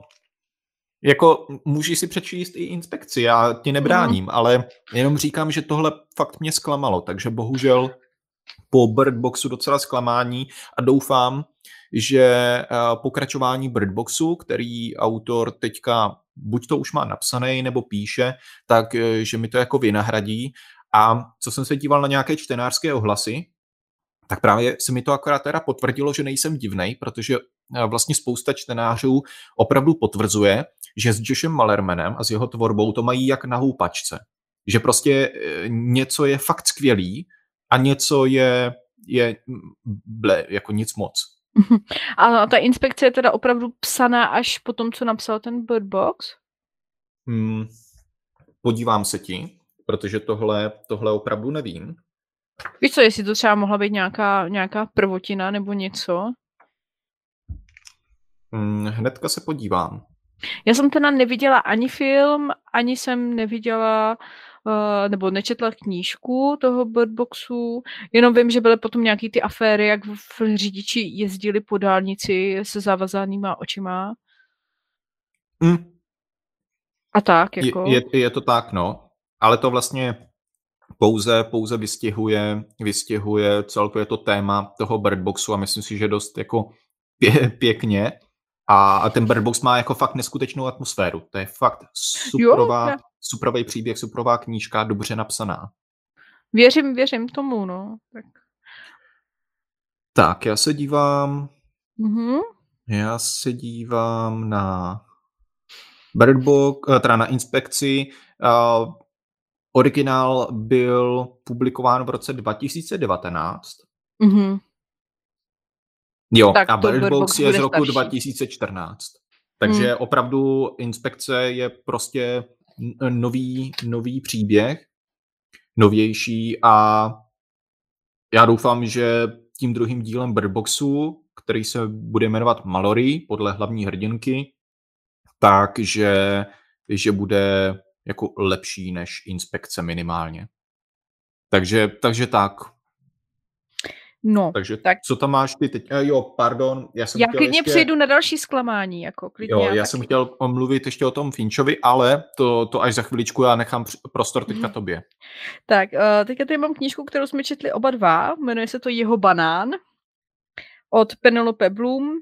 jako můžeš si přečíst i inspekci, já ti nebráním, mm. ale jenom říkám, že tohle fakt mě zklamalo, takže bohužel po Birdboxu docela zklamání a doufám, že eh, pokračování Birdboxu, který autor teďka buď to už má napsaný nebo píše, tak eh, že mi to jako vynahradí. A co jsem se díval na nějaké čtenářské ohlasy, tak právě se mi to akorát teda potvrdilo, že nejsem divnej, protože eh, vlastně spousta čtenářů opravdu potvrzuje, že s Joshem Malermanem a s jeho tvorbou to mají jak na houpačce. Že prostě eh, něco je fakt skvělý a něco je, je ble, jako nic moc. A ta inspekce je teda opravdu psaná až po tom, co napsal ten Bird Box? Hmm, podívám se ti, protože tohle, tohle opravdu nevím. Víš co, jestli to třeba mohla být nějaká, nějaká prvotina nebo něco? Hmm, hnedka se podívám. Já jsem teda neviděla ani film, ani jsem neviděla uh, nebo nečetla knížku toho Birdboxu, jenom vím, že byly potom nějaký ty aféry, jak v řidiči jezdili po dálnici se zavazanýma očima. Mm. A tak, jako. Je, je, je to tak, no. Ale to vlastně pouze, pouze vystihuje, vystihuje celkově to téma toho Birdboxu a myslím si, že dost jako pě, pěkně. A ten Birdbox má jako fakt neskutečnou atmosféru. To je fakt superová, jo, superový příběh, superová knížka, dobře napsaná. Věřím, věřím tomu, no. Tak, tak já se dívám... Mm-hmm. Já se dívám na Birdbox, eh, teda na inspekci. Uh, originál byl publikován v roce 2019. Mm-hmm. Jo, tak a Bird Box je z roku starší. 2014. Takže hmm. opravdu inspekce je prostě nový, nový příběh, novější a já doufám, že tím druhým dílem Birdboxu, který se bude jmenovat Mallory podle hlavní hrdinky, takže že bude jako lepší než inspekce minimálně. Takže, takže tak. No, Takže tak. co tam máš ty teď? Eh, jo, pardon, já jsem Já klidně ještě... přejdu na další zklamání. Jako, klidně jo, já, já jsem chtěl mluvit ještě o tom Finčovi, ale to, to až za chviličku já nechám prostor teďka mhm. tobě. Tak, uh, teďka tady mám knížku, kterou jsme četli oba dva, jmenuje se to Jeho banán od Penelope Bloom. Uh,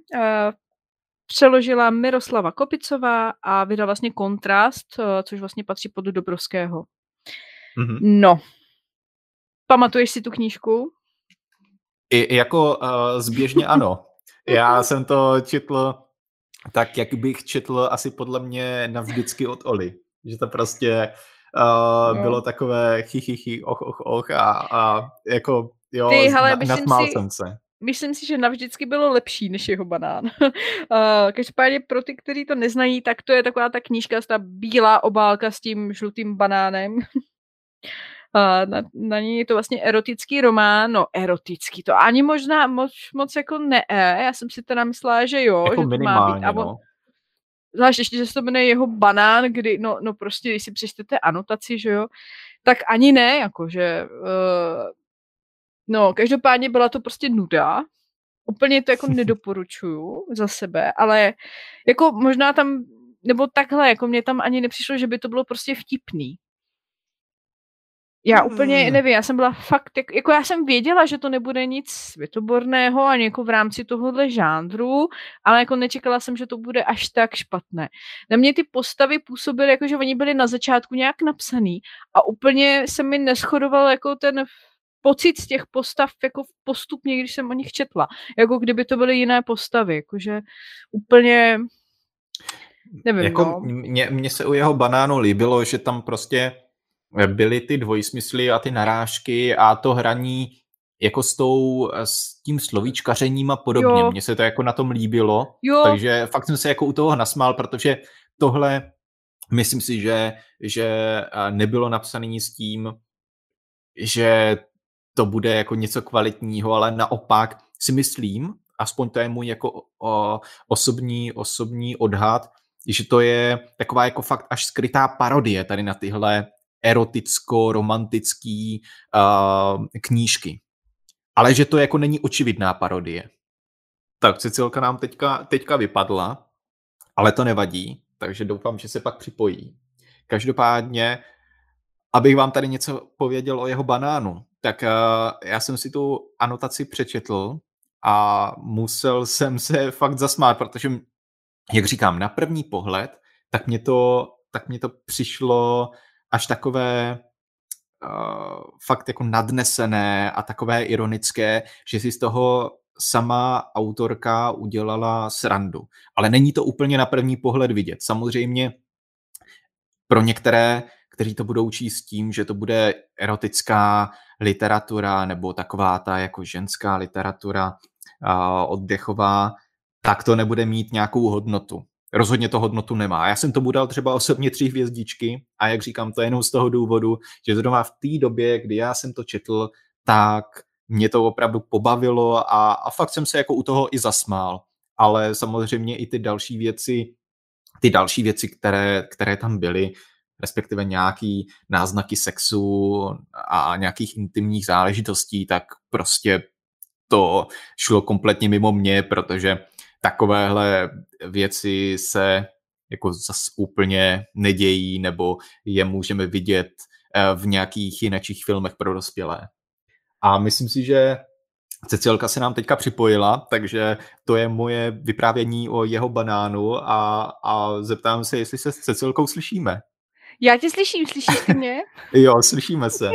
přeložila Miroslava Kopicová a vydala vlastně Kontrast, což vlastně patří pod Dobrovského. Mm-hmm. No, pamatuješ si tu knížku? I, jako uh, zběžně ano. Já jsem to četl tak, jak bych četl asi podle mě navždycky od Oli. Že to prostě uh, no. bylo takové chichychy, och, och, och a, a jako jo, Ty, hele, na, nasmál si, jsem se. Myslím si, že navždycky bylo lepší než jeho banán. uh, každopádně pro ty, kteří to neznají, tak to je taková ta knížka, ta bílá obálka s tím žlutým banánem. Na, na ní je to vlastně erotický román, no erotický, to ani možná moc, moc jako ne, já jsem si teda myslela, že jo, jako že to má být. A no. Zvlášť ještě, že se to jmenuje jeho banán, kdy, no, no prostě, když si přečtete anotaci, že jo, tak ani ne, jakože, uh, no, každopádně byla to prostě nuda, úplně to jako nedoporučuju za sebe, ale jako možná tam, nebo takhle, jako mě tam ani nepřišlo, že by to bylo prostě vtipný. Já úplně nevím, já jsem byla fakt, jako, jako já jsem věděla, že to nebude nic světoborného ani jako v rámci tohohle žánru, ale jako nečekala jsem, že to bude až tak špatné. Na mě ty postavy působily, jako že oni byli na začátku nějak napsaný a úplně se mi neschodoval jako ten pocit z těch postav jako postupně, když jsem o nich četla. Jako kdyby to byly jiné postavy, jakože úplně nevím, jako no. Mně, mně se u jeho banánu líbilo, že tam prostě byly ty dvojsmysly a ty narážky a to hraní jako s, tou, s tím slovíčkařením a podobně. Mně se to jako na tom líbilo, jo. takže fakt jsem se jako u toho nasmál, protože tohle myslím si, že, že nebylo napsané s tím, že to bude jako něco kvalitního, ale naopak si myslím, aspoň to je můj jako o, osobní, osobní odhad, že to je taková jako fakt až skrytá parodie tady na tyhle eroticko-romantický uh, knížky. Ale že to jako není očividná parodie. Tak Cecilka nám teďka, teďka vypadla, ale to nevadí, takže doufám, že se pak připojí. Každopádně, abych vám tady něco pověděl o jeho banánu, tak uh, já jsem si tu anotaci přečetl a musel jsem se fakt zasmát, protože, jak říkám, na první pohled, tak mě to, tak mě to přišlo až takové uh, fakt jako nadnesené a takové ironické, že si z toho sama autorka udělala srandu. Ale není to úplně na první pohled vidět. Samozřejmě pro některé, kteří to budou číst tím, že to bude erotická literatura nebo taková ta jako ženská literatura uh, oddechová, tak to nebude mít nějakou hodnotu rozhodně to hodnotu nemá. Já jsem tomu dal třeba osobně tři hvězdičky a jak říkám, to je jenom z toho důvodu, že zrovna v té době, kdy já jsem to četl, tak mě to opravdu pobavilo a, a fakt jsem se jako u toho i zasmál. Ale samozřejmě i ty další věci, ty další věci, které, které tam byly, respektive nějaký náznaky sexu a nějakých intimních záležitostí, tak prostě to šlo kompletně mimo mě, protože takovéhle věci se jako zase úplně nedějí, nebo je můžeme vidět eh, v nějakých jinečích filmech pro dospělé. A myslím si, že Cecilka se nám teďka připojila, takže to je moje vyprávění o jeho banánu a, a zeptám se, jestli se s Cecilkou slyšíme. Já tě slyším, slyšíš ty mě? jo, slyšíme se.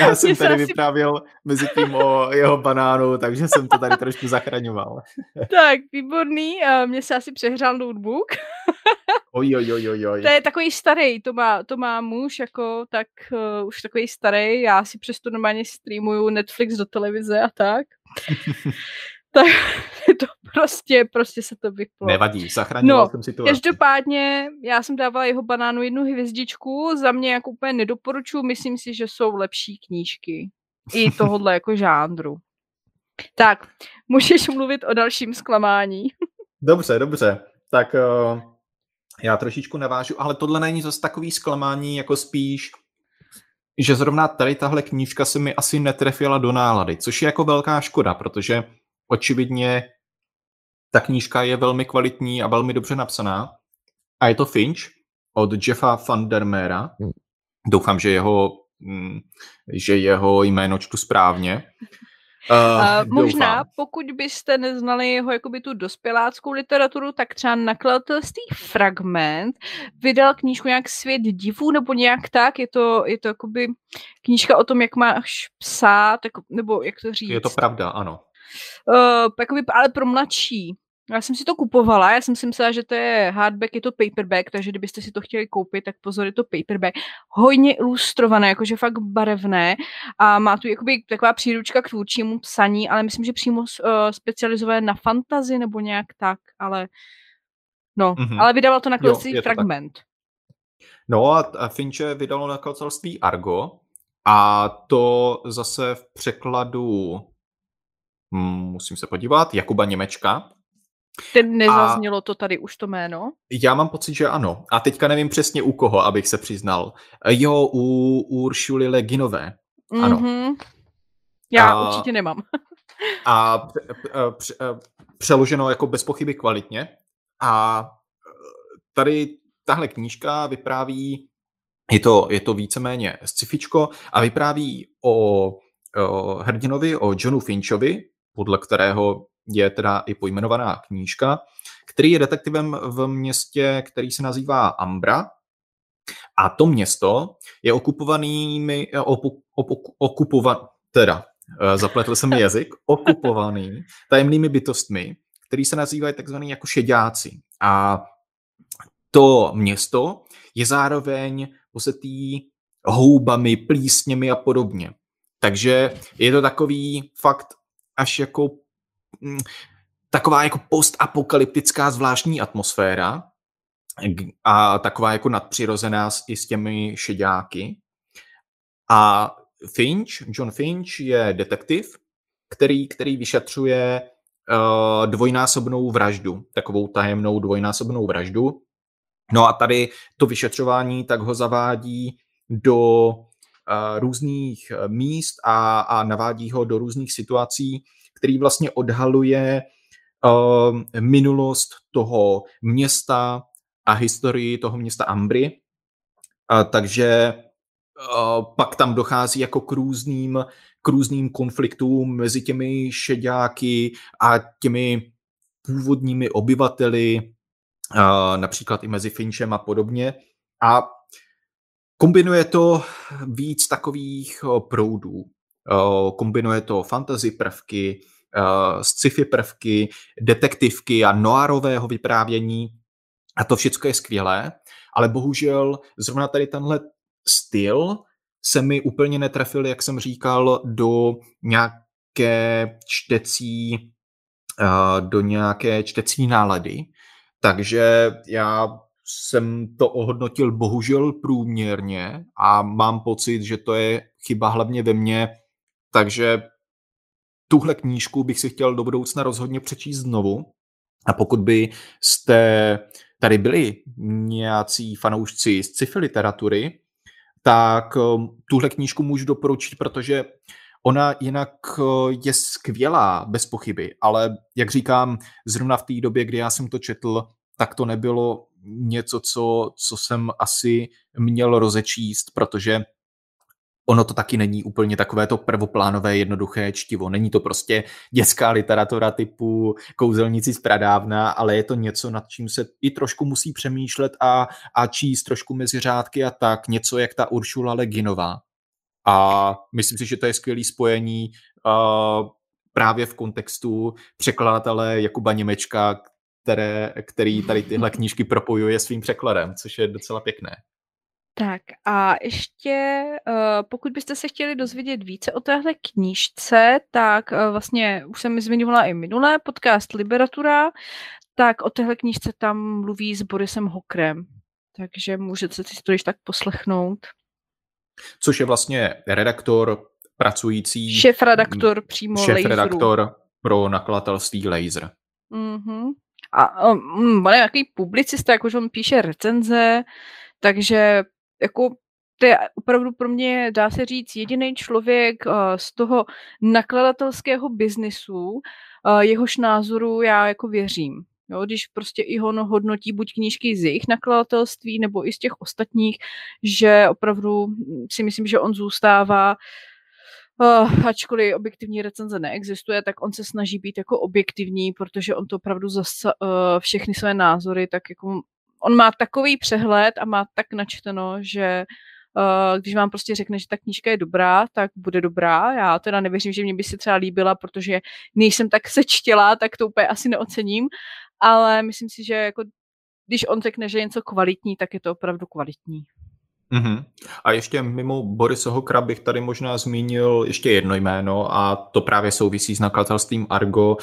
Já jsem tady asi... vyprávěl mezi tím o jeho banánu, takže jsem to tady trošku zachraňoval. tak, výborný. Mně se asi přehrál notebook. oj, oj, oj, oj, oj. To je takový starý, to má, to má muž, jako tak uh, už takový starý. Já si přesto normálně streamuju Netflix do televize a tak. tak to prostě, prostě se to vyplo. Nevadí, zachránila no, jsem situaci. Každopádně, já jsem dávala jeho banánu jednu hvězdičku, za mě jako úplně nedoporučuji, myslím si, že jsou lepší knížky. I tohohle jako žánru. Tak, můžeš mluvit o dalším zklamání. Dobře, dobře. Tak uh, já trošičku navážu, ale tohle není zase takový zklamání, jako spíš že zrovna tady tahle knížka se mi asi netrefila do nálady, což je jako velká škoda, protože očividně ta knížka je velmi kvalitní a velmi dobře napsaná. A je to Finch od Jeffa van der Meera. Hmm. Doufám, že jeho, mm, že jeho jméno čtu správně. Uh, uh, možná, doufám. pokud byste neznali jeho jakoby tu dospěláckou literaturu, tak třeba nakladatelství Fragment vydal knížku nějak Svět divů nebo nějak tak. Je to, je to jakoby knížka o tom, jak máš psát, nebo jak to říct. Je to pravda, ano uh, jakoby, ale pro mladší. Já jsem si to kupovala, já jsem si myslela, že to je hardback, je to paperback, takže kdybyste si to chtěli koupit, tak pozor, je to paperback. Hodně ilustrované, jakože fakt barevné a má tu jakoby taková příručka k tvůrčímu psaní, ale myslím, že přímo uh, specializované na fantazy nebo nějak tak, ale no, mm-hmm. ale vydával to nakladatelství Fragment. Tak. No a Finche vydalo nakladatelství Argo a to zase v překladu musím se podívat, Jakuba Němečka. Ten nezaznělo a to tady už to jméno? Já mám pocit, že ano. A teďka nevím přesně u koho, abych se přiznal. Jo, u, u Uršuly Leginové. Ano. Mm-hmm. Já a, určitě nemám. a přeloženo jako bez pochyby kvalitně. A tady tahle knížka vypráví Je to, je to víceméně scifičko a vypráví o, o hrdinovi, o Johnu Finchovi, podle kterého je teda i pojmenovaná knížka, který je detektivem v městě, který se nazývá Ambra. A to město je okupovanými, opu, opu, okupovan, teda, eh, zapletl jsem jazyk, okupovaný tajemnými bytostmi, který se nazývají takzvaný jako šedáci. A to město je zároveň posetý houbami, plísněmi a podobně. Takže je to takový fakt až jako mm, taková jako postapokalyptická zvláštní atmosféra a taková jako nadpřirozená i s těmi šedáky. A Finch, John Finch je detektiv, který, který vyšetřuje uh, dvojnásobnou vraždu, takovou tajemnou dvojnásobnou vraždu. No a tady to vyšetřování tak ho zavádí do různých míst a, a navádí ho do různých situací, který vlastně odhaluje uh, minulost toho města a historii toho města Ambry. Takže uh, pak tam dochází jako k různým, k různým konfliktům mezi těmi šedáky a těmi původními obyvateli, například i mezi Finchem a podobně. A kombinuje to víc takových proudů. Kombinuje to fantasy prvky, uh, sci-fi prvky, detektivky a noárového vyprávění a to všechno je skvělé, ale bohužel zrovna tady tenhle styl se mi úplně netrefil, jak jsem říkal, do nějaké čtecí do nějaké čtecí nálady. Takže já jsem to ohodnotil bohužel průměrně a mám pocit, že to je chyba hlavně ve mně, takže tuhle knížku bych si chtěl do budoucna rozhodně přečíst znovu. A pokud by jste tady byli nějací fanoušci z sci-fi literatury, tak um, tuhle knížku můžu doporučit, protože ona jinak uh, je skvělá, bez pochyby, ale jak říkám, zrovna v té době, kdy já jsem to četl, tak to nebylo něco, co, co jsem asi měl rozečíst, protože ono to taky není úplně takové to prvoplánové jednoduché čtivo. Není to prostě dětská literatura typu kouzelníci z pradávna, ale je to něco, nad čím se i trošku musí přemýšlet a, a číst trošku mezi řádky a tak. Něco jak ta Uršula Leginová. A myslím si, že to je skvělé spojení uh, právě v kontextu překladatele Jakuba Němečka, které, který tady tyhle knížky propojuje svým překladem, což je docela pěkné. Tak a ještě, uh, pokud byste se chtěli dozvědět více o téhle knížce, tak uh, vlastně už jsem mi zmiňovala i minulé podcast Liberatura, tak o téhle knížce tam mluví s Borisem Hokrem, takže můžete si to již tak poslechnout. Což je vlastně redaktor pracující... Šéf-redaktor přímo Šéf-redaktor pro nakladatelství Laser. Mm-hmm. A um, on je nějaký publicista, jakože on píše recenze, takže jako to je opravdu pro mě, dá se říct, jediný člověk uh, z toho nakladatelského biznisu, uh, jehož názoru já jako věřím. Jo, když prostě i on hodnotí buď knížky z jejich nakladatelství, nebo i z těch ostatních, že opravdu si myslím, že on zůstává Uh, ačkoliv objektivní recenze neexistuje, tak on se snaží být jako objektivní, protože on to opravdu zase uh, všechny své názory tak jako on má takový přehled a má tak načteno, že uh, když vám prostě řekne, že ta knížka je dobrá, tak bude dobrá. Já teda nevěřím, že mě by se třeba líbila, protože nejsem tak sečtělá, tak to úplně asi neocením, ale myslím si, že jako když on řekne, že je něco kvalitní, tak je to opravdu kvalitní. Mm-hmm. A ještě mimo Borise Hokra bych tady možná zmínil ještě jedno jméno a to právě souvisí s nakladatelstvím Argo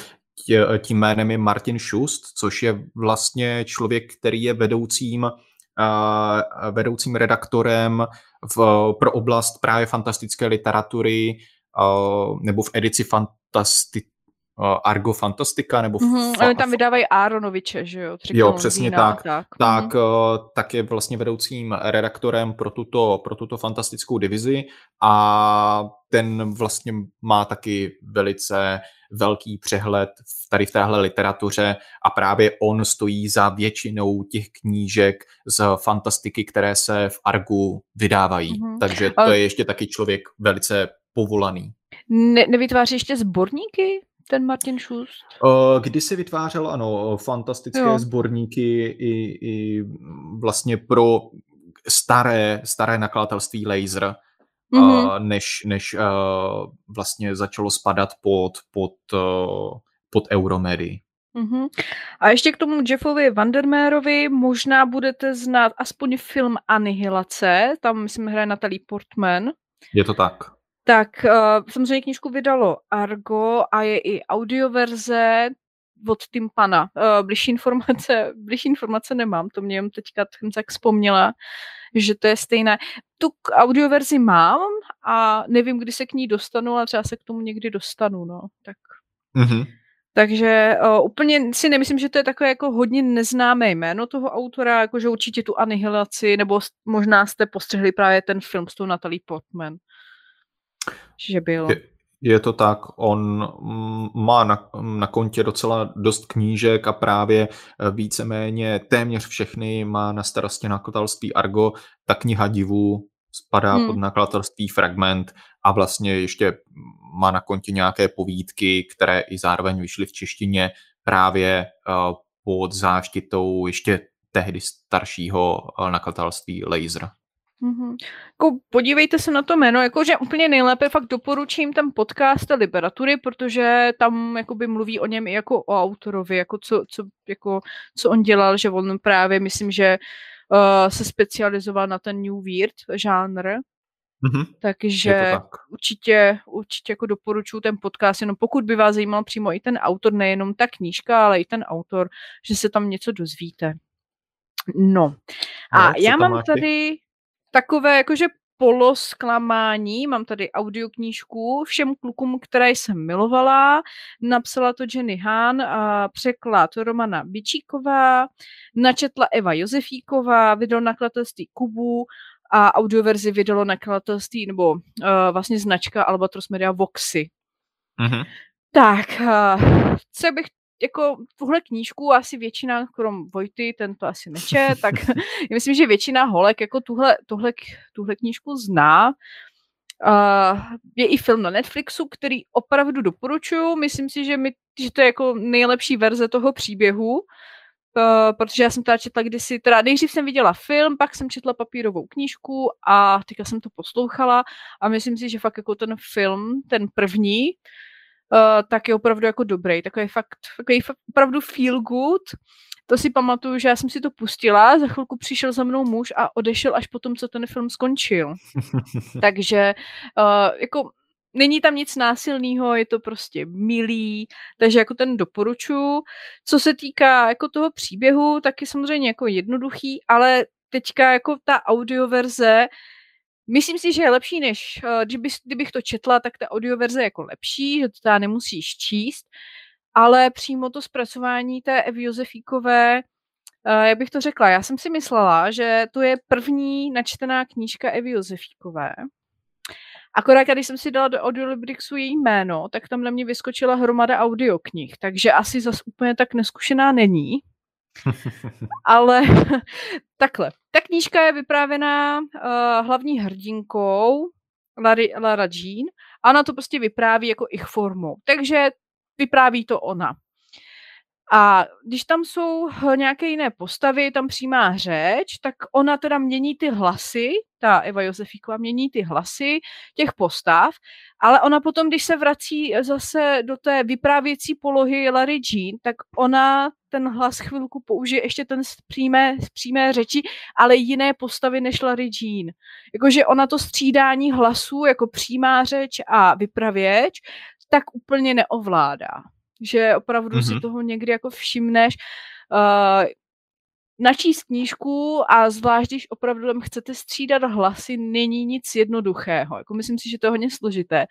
tě, tím jménem je Martin Schust, což je vlastně člověk, který je vedoucím, uh, vedoucím redaktorem v, pro oblast právě fantastické literatury uh, nebo v edici fantasti, Argo Fantastika, nebo... Mm-hmm, fa- tam vydávají Aronoviče, že jo? Jo, přesně tak. Tak, tak, mm-hmm. tak je vlastně vedoucím redaktorem pro tuto, pro tuto fantastickou divizi a ten vlastně má taky velice velký přehled tady v téhle literatuře a právě on stojí za většinou těch knížek z fantastiky, které se v Argu vydávají. Mm-hmm. Takže to je ještě taky člověk velice povolaný. Ne, nevytváří ještě sborníky? Ten Martin Schust? Kdy se vytvářel, ano, fantastické jo. sborníky i, i vlastně pro staré, staré nakladatelství Laser, mm-hmm. než, než vlastně začalo spadat pod, pod, pod Euromedy. Mm-hmm. A ještě k tomu Jeffovi Vandermeerovi možná budete znát aspoň film Anihilace, tam myslím hraje Natalie Portman. Je to tak. Tak uh, samozřejmě knížku vydalo Argo a je i audioverze od Timpana. Uh, bližší informace, bližší informace nemám, to mě jen teďka tak vzpomněla, že to je stejné. Tu audioverzi mám a nevím, kdy se k ní dostanu, ale třeba se k tomu někdy dostanu, no. Tak. Mm-hmm. Takže uh, úplně si nemyslím, že to je takové jako hodně neznámé jméno toho autora, jakože určitě tu anihilaci, nebo možná jste postřehli právě ten film s tou Natalie Portman že byl. Je, je to tak, on mm, má na, na kontě docela dost knížek a právě eh, víceméně téměř všechny má na starosti nakladatelství Argo. Ta kniha divů spadá hmm. pod nakladatelství Fragment a vlastně ještě má na kontě nějaké povídky, které i zároveň vyšly v češtině právě uh, pod záštitou ještě tehdy staršího uh, nakladatelství Laser. Mm-hmm. Jako, podívejte se na to jméno, jakože úplně nejlépe fakt doporučím ten podcast té literatury, protože tam jakoby mluví o něm i jako o autorovi, jako co, co, jako, co on dělal, že on právě myslím, že uh, se specializoval na ten New Weird žánr, Mm-hmm. Takže tak. určitě, určitě jako doporučuji ten podcast, jenom pokud by vás zajímal přímo i ten autor, nejenom ta knížka, ale i ten autor, že se tam něco dozvíte. No. A no, já mám tady takové jakože polosklamání. Mám tady audioknížku všem klukům, které jsem milovala. Napsala to Jenny Hahn, a překlad Romana Bičíková, načetla Eva Josefíková, vydal nakladatelství Kubu a audioverzi vydalo nakladatelství, nebo uh, vlastně značka Albatros Media Voxy. Mm-hmm. Tak, uh, co bych jako tuhle knížku asi většina, krom Vojty, ten to asi neče, tak myslím, že většina holek jako tuhle, tuhle, tuhle knížku zná. Uh, je i film na Netflixu, který opravdu doporučuju. Myslím si, že, mi, že to je jako nejlepší verze toho příběhu, uh, protože já jsem teda četla kdysi, teda nejdřív jsem viděla film, pak jsem četla papírovou knížku a teďka jsem to poslouchala a myslím si, že fakt jako ten film, ten první, tak je opravdu jako dobrý. Takový fakt, takový fakt opravdu feel good. To si pamatuju, že já jsem si to pustila, za chvilku přišel za mnou muž a odešel až potom, co ten film skončil. takže uh, jako není tam nic násilného, je to prostě milý, takže jako ten doporučuji. Co se týká jako toho příběhu, tak je samozřejmě jako jednoduchý, ale teďka jako ta audioverze Myslím si, že je lepší, než uh, kdyby, kdybych to četla, tak ta audioverze je jako lepší, že to teda nemusíš číst, ale přímo to zpracování té Evy Josefíkové, uh, jak bych to řekla, já jsem si myslela, že to je první načtená knížka Evy Josefíkové. Akorát, když jsem si dala do Audiolibrixu její jméno, tak tam na mě vyskočila hromada audioknih, takže asi zas úplně tak neskušená není. Ale takhle. Ta knížka je vyprávěná uh, hlavní hrdinkou Larry, Lara Jean a ona to prostě vypráví jako ich formou. Takže vypráví to ona. A když tam jsou nějaké jiné postavy, tam přímá řeč, tak ona teda mění ty hlasy, ta Eva Josefíková mění ty hlasy těch postav, ale ona potom, když se vrací zase do té vyprávěcí polohy Larry Jean, tak ona ten hlas chvilku použije ještě ten z přímé, z přímé řeči, ale jiné postavy než Larry Jean. Jakože ona to střídání hlasů jako přímá řeč a vypravěč tak úplně neovládá že opravdu mm-hmm. si toho někdy jako všimneš. Uh, načíst knížku a zvlášť, když opravdu tam chcete střídat hlasy, není nic jednoduchého. Jako myslím si, že to je hodně složité.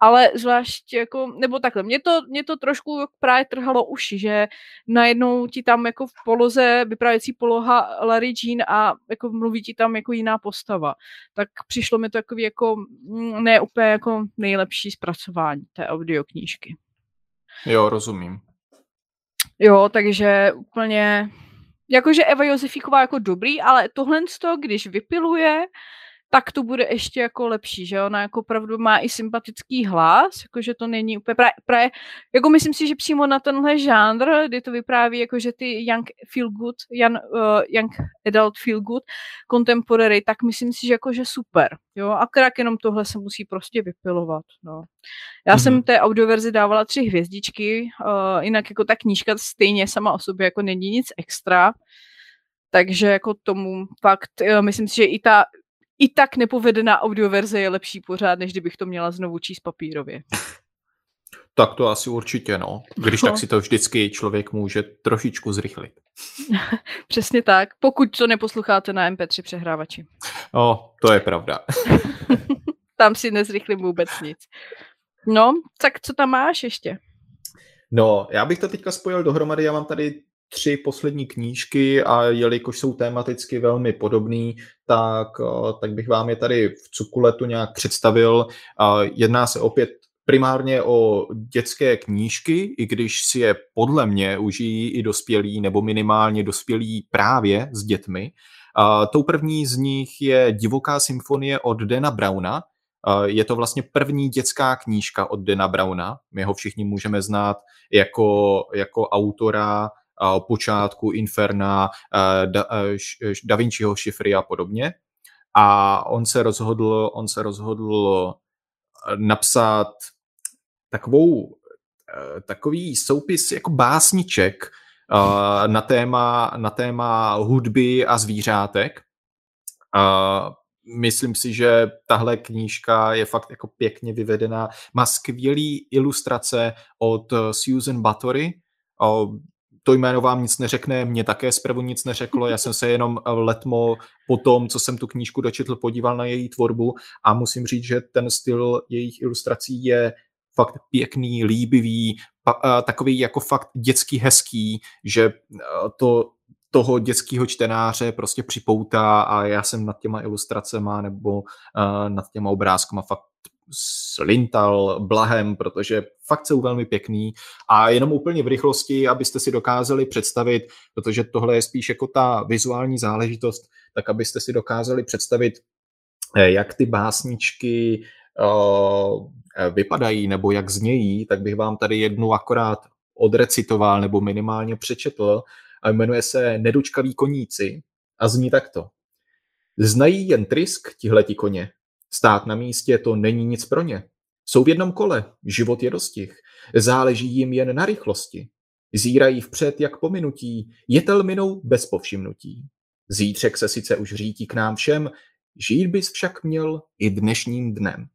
ale zvlášť jako, nebo takhle, mě to, mě to trošku právě trhalo uši, že najednou ti tam jako v poloze, vyprávěcí poloha Larry Jean a jako mluví ti tam jako jiná postava. Tak přišlo mi to takový jako mm, ne úplně jako nejlepší zpracování té audioknížky. Jo, rozumím. Jo, takže úplně, jakože Eva Josefíková jako dobrý, ale tohle když vypiluje, tak to bude ještě jako lepší, že ona jako opravdu má i sympatický hlas, jakože to není úplně právě, právě jako myslím si, že přímo na tenhle žánr, kdy to vypráví jako, že ty young feel good, young, uh, young adult feel good, contemporary, tak myslím si, že jakože super, jo, a krák jenom tohle se musí prostě vypilovat, no. Já mm-hmm. jsem té audioverzi dávala tři hvězdičky, uh, jinak jako ta knížka stejně sama o sobě jako není nic extra, takže jako tomu fakt, myslím si, že i ta i tak nepovedená audioverze je lepší pořád, než kdybych to měla znovu číst papírově. Tak to asi určitě, no. Když no. tak si to vždycky člověk může trošičku zrychlit. Přesně tak, pokud to neposloucháte na MP3 přehrávači. No, to je pravda. tam si nezrychlím vůbec nic. No, tak co tam máš ještě? No, já bych to teďka spojil dohromady, já mám tady tři poslední knížky a jelikož jsou tematicky velmi podobný, tak, eh, tak bych vám je tady v cukuletu nějak představil. Jedná se opět primárně o dětské knížky, i když si je podle mě užijí i dospělí, nebo minimálně dospělí právě s dětmi. Tou první z nich je Divoká symfonie od Dana Browna. Je to vlastně první dětská knížka od Dana Browna. My ho všichni můžeme znát jako, jako autora počátku Inferna, Da, da Vinciho šifry a podobně. A on se rozhodl, on se rozhodl napsat takovou, takový soupis jako básniček na téma, na téma hudby a zvířátek. Myslím si, že tahle knížka je fakt jako pěkně vyvedená. Má skvělý ilustrace od Susan Bathory, to jméno vám nic neřekne, mě také zprvu nic neřeklo, já jsem se jenom letmo po tom, co jsem tu knížku dočetl, podíval na její tvorbu a musím říct, že ten styl jejich ilustrací je fakt pěkný, líbivý, takový jako fakt dětský hezký, že to toho dětského čtenáře prostě připoutá a já jsem nad těma ilustracema nebo uh, nad těma obrázkama fakt slintal blahem, protože fakt jsou velmi pěkný a jenom úplně v rychlosti, abyste si dokázali představit, protože tohle je spíš jako ta vizuální záležitost, tak abyste si dokázali představit, eh, jak ty básničky uh, vypadají nebo jak znějí, tak bych vám tady jednu akorát odrecitoval nebo minimálně přečetl a jmenuje se Nedočkaví koníci a zní takto. Znají jen trysk tihleti koně, Stát na místě to není nic pro ně. Jsou v jednom kole, život je dostih. Záleží jim jen na rychlosti. Zírají vpřed jak pominutí, jetel minou bez povšimnutí. Zítřek se sice už řítí k nám všem, žít bys však měl i dnešním dnem.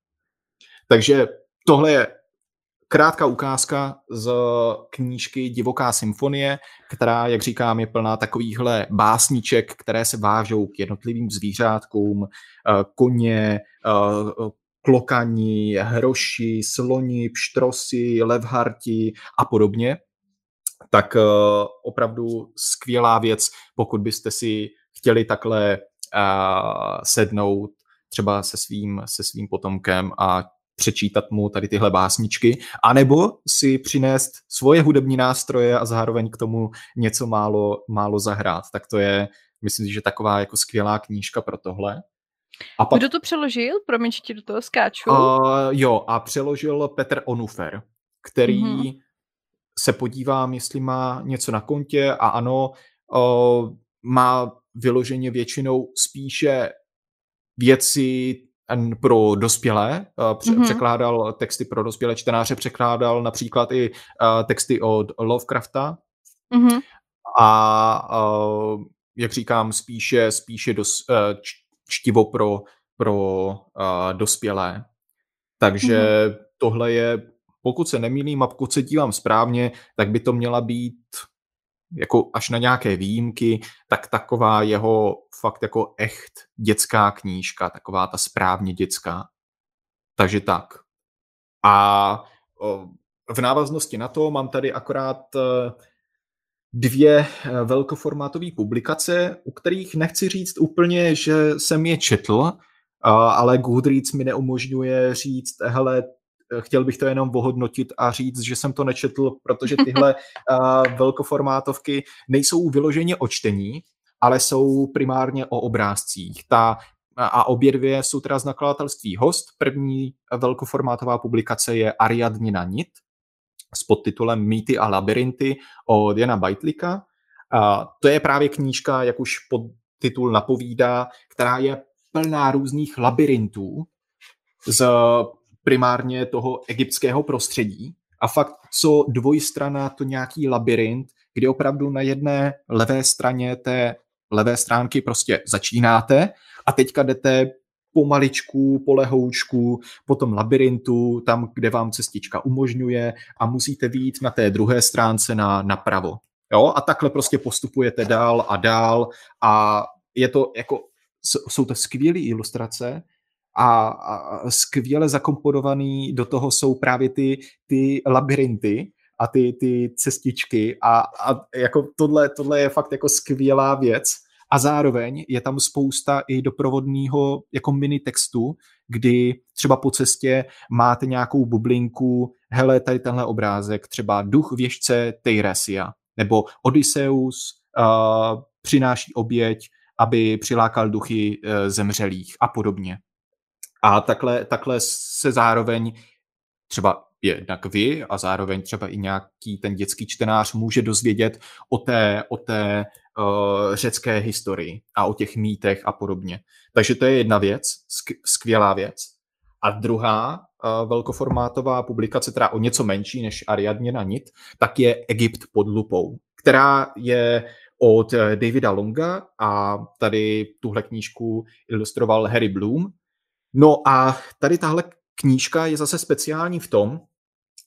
Takže tohle je krátká ukázka z knížky Divoká symfonie, která, jak říkám, je plná takovýchhle básniček, které se vážou k jednotlivým zvířátkům, eh, koně, eh, klokani, hroši, sloni, pštrosy, levharti a podobně. Tak eh, opravdu skvělá věc, pokud byste si chtěli takhle sednout třeba se svým, se svým potomkem a přečítat mu tady tyhle básničky, anebo si přinést svoje hudební nástroje a zároveň k tomu něco málo, málo zahrát. Tak to je, myslím si, že taková jako skvělá knížka pro tohle. A pak, Kdo to přeložil? Promiň, že ti do toho skáču. Uh, jo, a přeložil Petr Onufer, který mm-hmm. se podívám, jestli má něco na kontě a ano, uh, má vyloženě většinou spíše věci pro dospělé, mm-hmm. překládal texty pro dospělé čtenáře, překládal například i texty od Lovecrafta mm-hmm. a jak říkám, spíše, spíše dos, čtivo pro, pro dospělé. Takže mm-hmm. tohle je, pokud se nemýlím a pokud se dívám správně, tak by to měla být jako až na nějaké výjimky, tak taková jeho fakt jako echt dětská knížka, taková ta správně dětská. Takže tak. A v návaznosti na to mám tady akorát dvě velkoformátové publikace, u kterých nechci říct úplně, že jsem je četl, ale Goodreads mi neumožňuje říct, hele, chtěl bych to jenom ohodnotit a říct, že jsem to nečetl, protože tyhle velkoformátovky nejsou vyloženě o čtení, ale jsou primárně o obrázcích. Ta a obě dvě jsou teda z nakladatelství Host. První velkoformátová publikace je Ariadnina Nit s podtitulem Mýty a labirinty od Jana Bajtlika. A to je právě knížka, jak už podtitul napovídá, která je plná různých labirintů z primárně toho egyptského prostředí. A fakt, co dvojstrana, to nějaký labirint, kdy opravdu na jedné levé straně té levé stránky prostě začínáte a teďka jdete pomaličku, polehoučku, po tom labirintu, tam, kde vám cestička umožňuje a musíte výjít na té druhé stránce na, napravo. Jo? A takhle prostě postupujete dál a dál a je to jako, jsou to skvělé ilustrace a, skvěle zakomponovaný do toho jsou právě ty, ty labirinty, a ty, ty cestičky a, a jako tohle, tohle je fakt jako skvělá věc a zároveň je tam spousta i doprovodného jako mini textu, kdy třeba po cestě máte nějakou bublinku, hele, tady tenhle obrázek, třeba duch věžce Teiresia, nebo Odysseus uh, přináší oběť, aby přilákal duchy uh, zemřelých a podobně. A takhle, takhle se zároveň třeba jednak vy a zároveň třeba i nějaký ten dětský čtenář může dozvědět o té, o té uh, řecké historii a o těch mýtech a podobně. Takže to je jedna věc, skvělá věc. A druhá uh, velkoformátová publikace, která o něco menší než Ariadně na nit, tak je Egypt pod lupou, která je od eh, Davida Longa a tady tuhle knížku ilustroval Harry Bloom. No a tady tahle knížka je zase speciální v tom,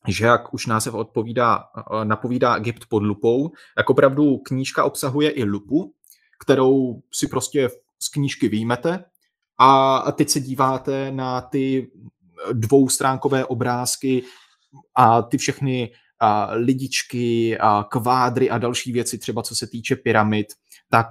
že jak už název odpovídá, napovídá Egypt pod lupou, tak opravdu knížka obsahuje i lupu, kterou si prostě z knížky výjmete a teď se díváte na ty dvoustránkové obrázky a ty všechny a lidičky a kvádry a další věci, třeba co se týče pyramid, tak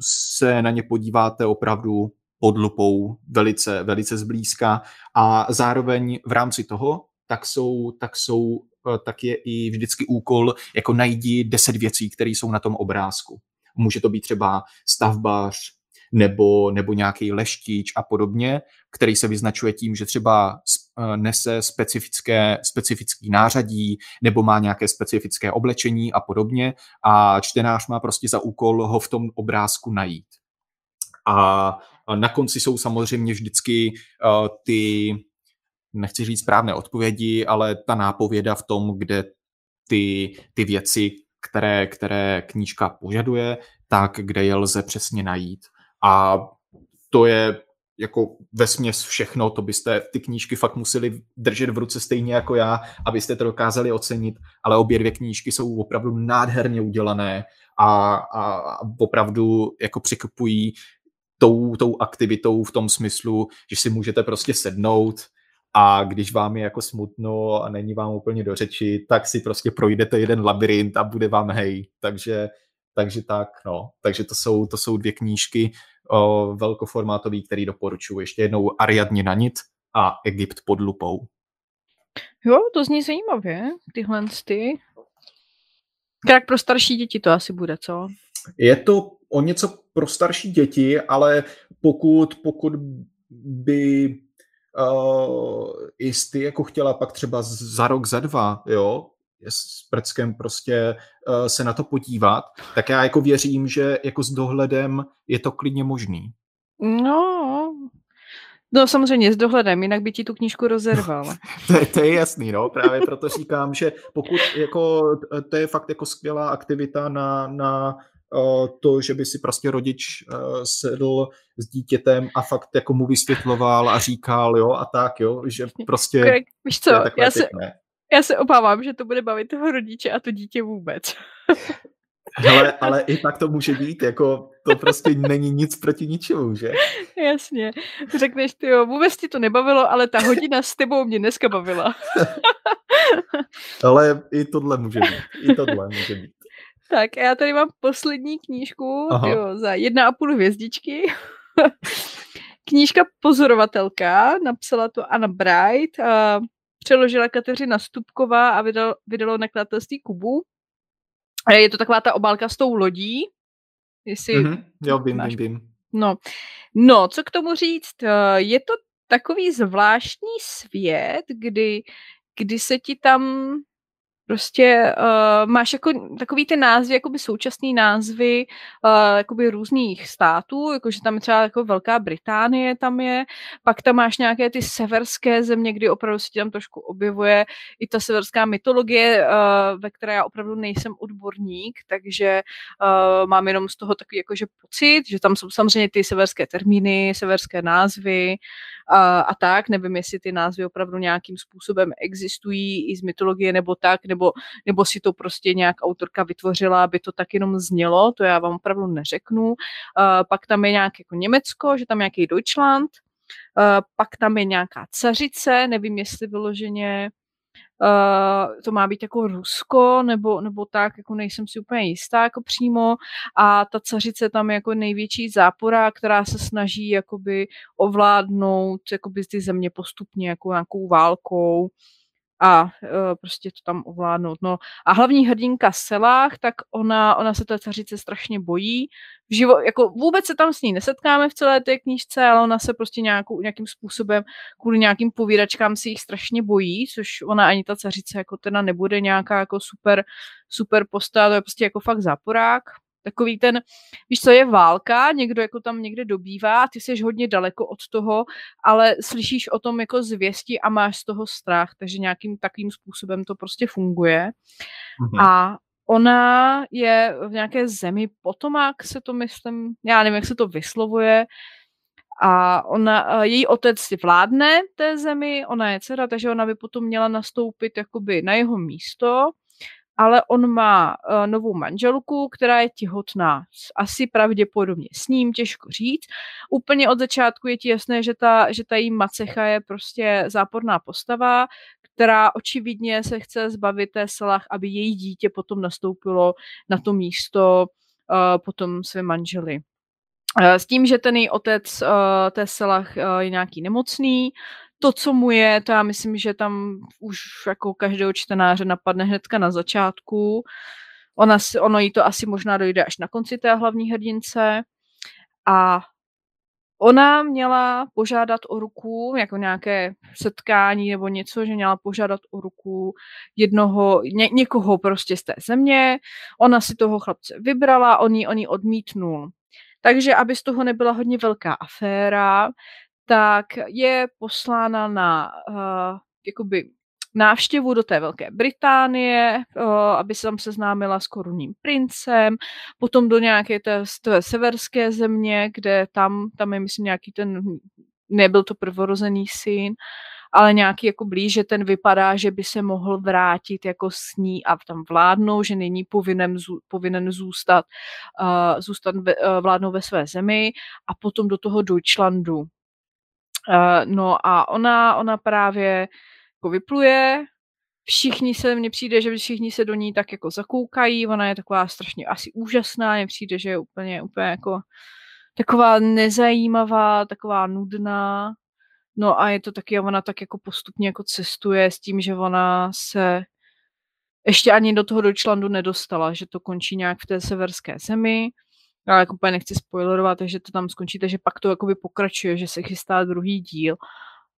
se na ně podíváte opravdu pod lupou velice, velice zblízka a zároveň v rámci toho tak jsou, tak jsou eh, tak je i vždycky úkol jako najdi deset věcí, které jsou na tom obrázku. Může to být třeba stavbař, nebo, nebo nějaký leštič a podobně, který se vyznačuje tím, že třeba eh, nese specifické, specifický nářadí nebo má nějaké specifické oblečení a podobně a čtenář má prostě za úkol ho v tom obrázku najít. A na konci jsou samozřejmě vždycky uh, ty nechci říct správné odpovědi, ale ta nápověda v tom, kde ty, ty věci, které, které knížka požaduje, tak kde je lze přesně najít. A to je jako ve směs všechno, to byste ty knížky fakt museli držet v ruce stejně jako já, abyste to dokázali ocenit, ale obě dvě knížky jsou opravdu nádherně udělané a, a, opravdu jako překupují tou, tou aktivitou v tom smyslu, že si můžete prostě sednout, a když vám je jako smutno a není vám úplně do řeči, tak si prostě projdete jeden labirint a bude vám hej. Takže, takže tak, no. Takže to jsou, to jsou dvě knížky o, velkoformátový, který doporučuji. Ještě jednou Ariadně na nit a Egypt pod lupou. Jo, to zní zajímavě, tyhle ty. Jak pro starší děti to asi bude, co? Je to o něco pro starší děti, ale pokud, pokud by uh, jestli jako chtěla pak třeba za rok, za dva, jo, s Prckem prostě uh, se na to podívat, tak já jako věřím, že jako s dohledem je to klidně možný. No, no samozřejmě s dohledem, jinak by ti tu knížku rozerval. to, je, to je jasný, no, právě proto říkám, že pokud jako, to je fakt jako skvělá aktivita na, na to, že by si prostě rodič sedl s dítětem a fakt jako mu vysvětloval a říkal, jo, a tak, jo, že prostě... Korek, víš co, já se, já se obávám, že to bude bavit toho rodiče a to dítě vůbec. Hele, ale i tak to může být, jako to prostě není nic proti ničemu, že? Jasně. Řekneš, ty jo, vůbec ti to nebavilo, ale ta hodina s tebou mě dneska bavila. ale i tohle může být. I tohle může být. Tak, já tady mám poslední knížku jo, za jedna a půl hvězdičky. Knížka Pozorovatelka, napsala to Anna Bright, a přeložila Kateřina Stupková a vydal, vydalo nakladatelství Kubu. Je to taková ta obálka s tou lodí. Jestli mm-hmm. Jo, vím, vím, vím. No. no, co k tomu říct? Eh, je to takový zvláštní svět, kdy, kdy se ti tam Prostě uh, máš jako takový ty názvy, jakoby současný názvy uh, různých států, jakože tam třeba jako Velká Británie tam je, pak tam máš nějaké ty severské země, kdy opravdu se tam trošku objevuje i ta severská mytologie, uh, ve které já opravdu nejsem odborník, takže uh, mám jenom z toho takový jakože pocit, že tam jsou samozřejmě ty severské termíny, severské názvy, a, a tak. Nevím, jestli ty názvy opravdu nějakým způsobem existují i z mytologie nebo tak, nebo, nebo si to prostě nějak autorka vytvořila, aby to tak jenom znělo, to já vám opravdu neřeknu. A pak tam je nějak jako Německo, že tam nějaký Deutschland, a pak tam je nějaká cařice, nevím, jestli vyloženě uh, to má být jako Rusko, nebo, nebo tak, jako nejsem si úplně jistá jako přímo. A ta cařice tam je jako největší zápora, která se snaží jakoby ovládnout jakoby ty země postupně jako nějakou válkou a uh, prostě to tam ovládnout. No a hlavní hrdinka Selách, tak ona, ona se té cařice strašně bojí. V živo, jako vůbec se tam s ní nesetkáme v celé té knížce, ale ona se prostě nějakou, nějakým způsobem kvůli nějakým povídačkám si jich strašně bojí, což ona ani ta cařice jako teda nebude nějaká jako super, super postava, to je prostě jako fakt záporák takový ten, víš co, je válka, někdo jako tam někde dobývá, ty jsi hodně daleko od toho, ale slyšíš o tom jako zvěsti a máš z toho strach, takže nějakým takovým způsobem to prostě funguje. Mhm. A ona je v nějaké zemi Potomak, se to myslím, já nevím, jak se to vyslovuje, a ona, její otec vládne té zemi, ona je dcera, takže ona by potom měla nastoupit jakoby na jeho místo ale on má uh, novou manželku, která je těhotná. Asi pravděpodobně s ním, těžko říct. Úplně od začátku je ti jasné, že ta, že ta jí macecha je prostě záporná postava, která očividně se chce zbavit té selach, aby její dítě potom nastoupilo na to místo uh, potom své manžely. S tím, že ten její otec té selach je nějaký nemocný, to, co mu je, to já myslím, že tam už jako každého čtenáře napadne hnedka na začátku. Ona, ono jí to asi možná dojde až na konci té hlavní hrdince. A ona měla požádat o ruku, jako nějaké setkání nebo něco, že měla požádat o ruku jednoho, ně, někoho prostě z té země. Ona si toho chlapce vybrala, on ji, on ji odmítnul. Takže aby z toho nebyla hodně velká aféra, tak je poslána na uh, jakoby návštěvu do té Velké Británie, uh, aby se tam seznámila s korunním princem, potom do nějaké té, té severské země, kde tam, tam je myslím nějaký ten, nebyl to prvorozený syn, ale nějaký jako blíže ten vypadá, že by se mohl vrátit jako s ní a tam vládnou, že není povinen, povinen zůstat, uh, zůstat ve, uh, vládnou ve své zemi a potom do toho Deutschlandu, Uh, no a ona, ona právě jako vypluje, všichni se, mně přijde, že všichni se do ní tak jako zakoukají, ona je taková strašně asi úžasná, mně přijde, že je úplně, úplně jako taková nezajímavá, taková nudná, no a je to taky, ona tak jako postupně jako cestuje s tím, že ona se ještě ani do toho Deutschlandu nedostala, že to končí nějak v té severské zemi, já jako úplně nechci spoilerovat, takže to tam skončí, takže pak to jakoby pokračuje, že se chystá druhý díl.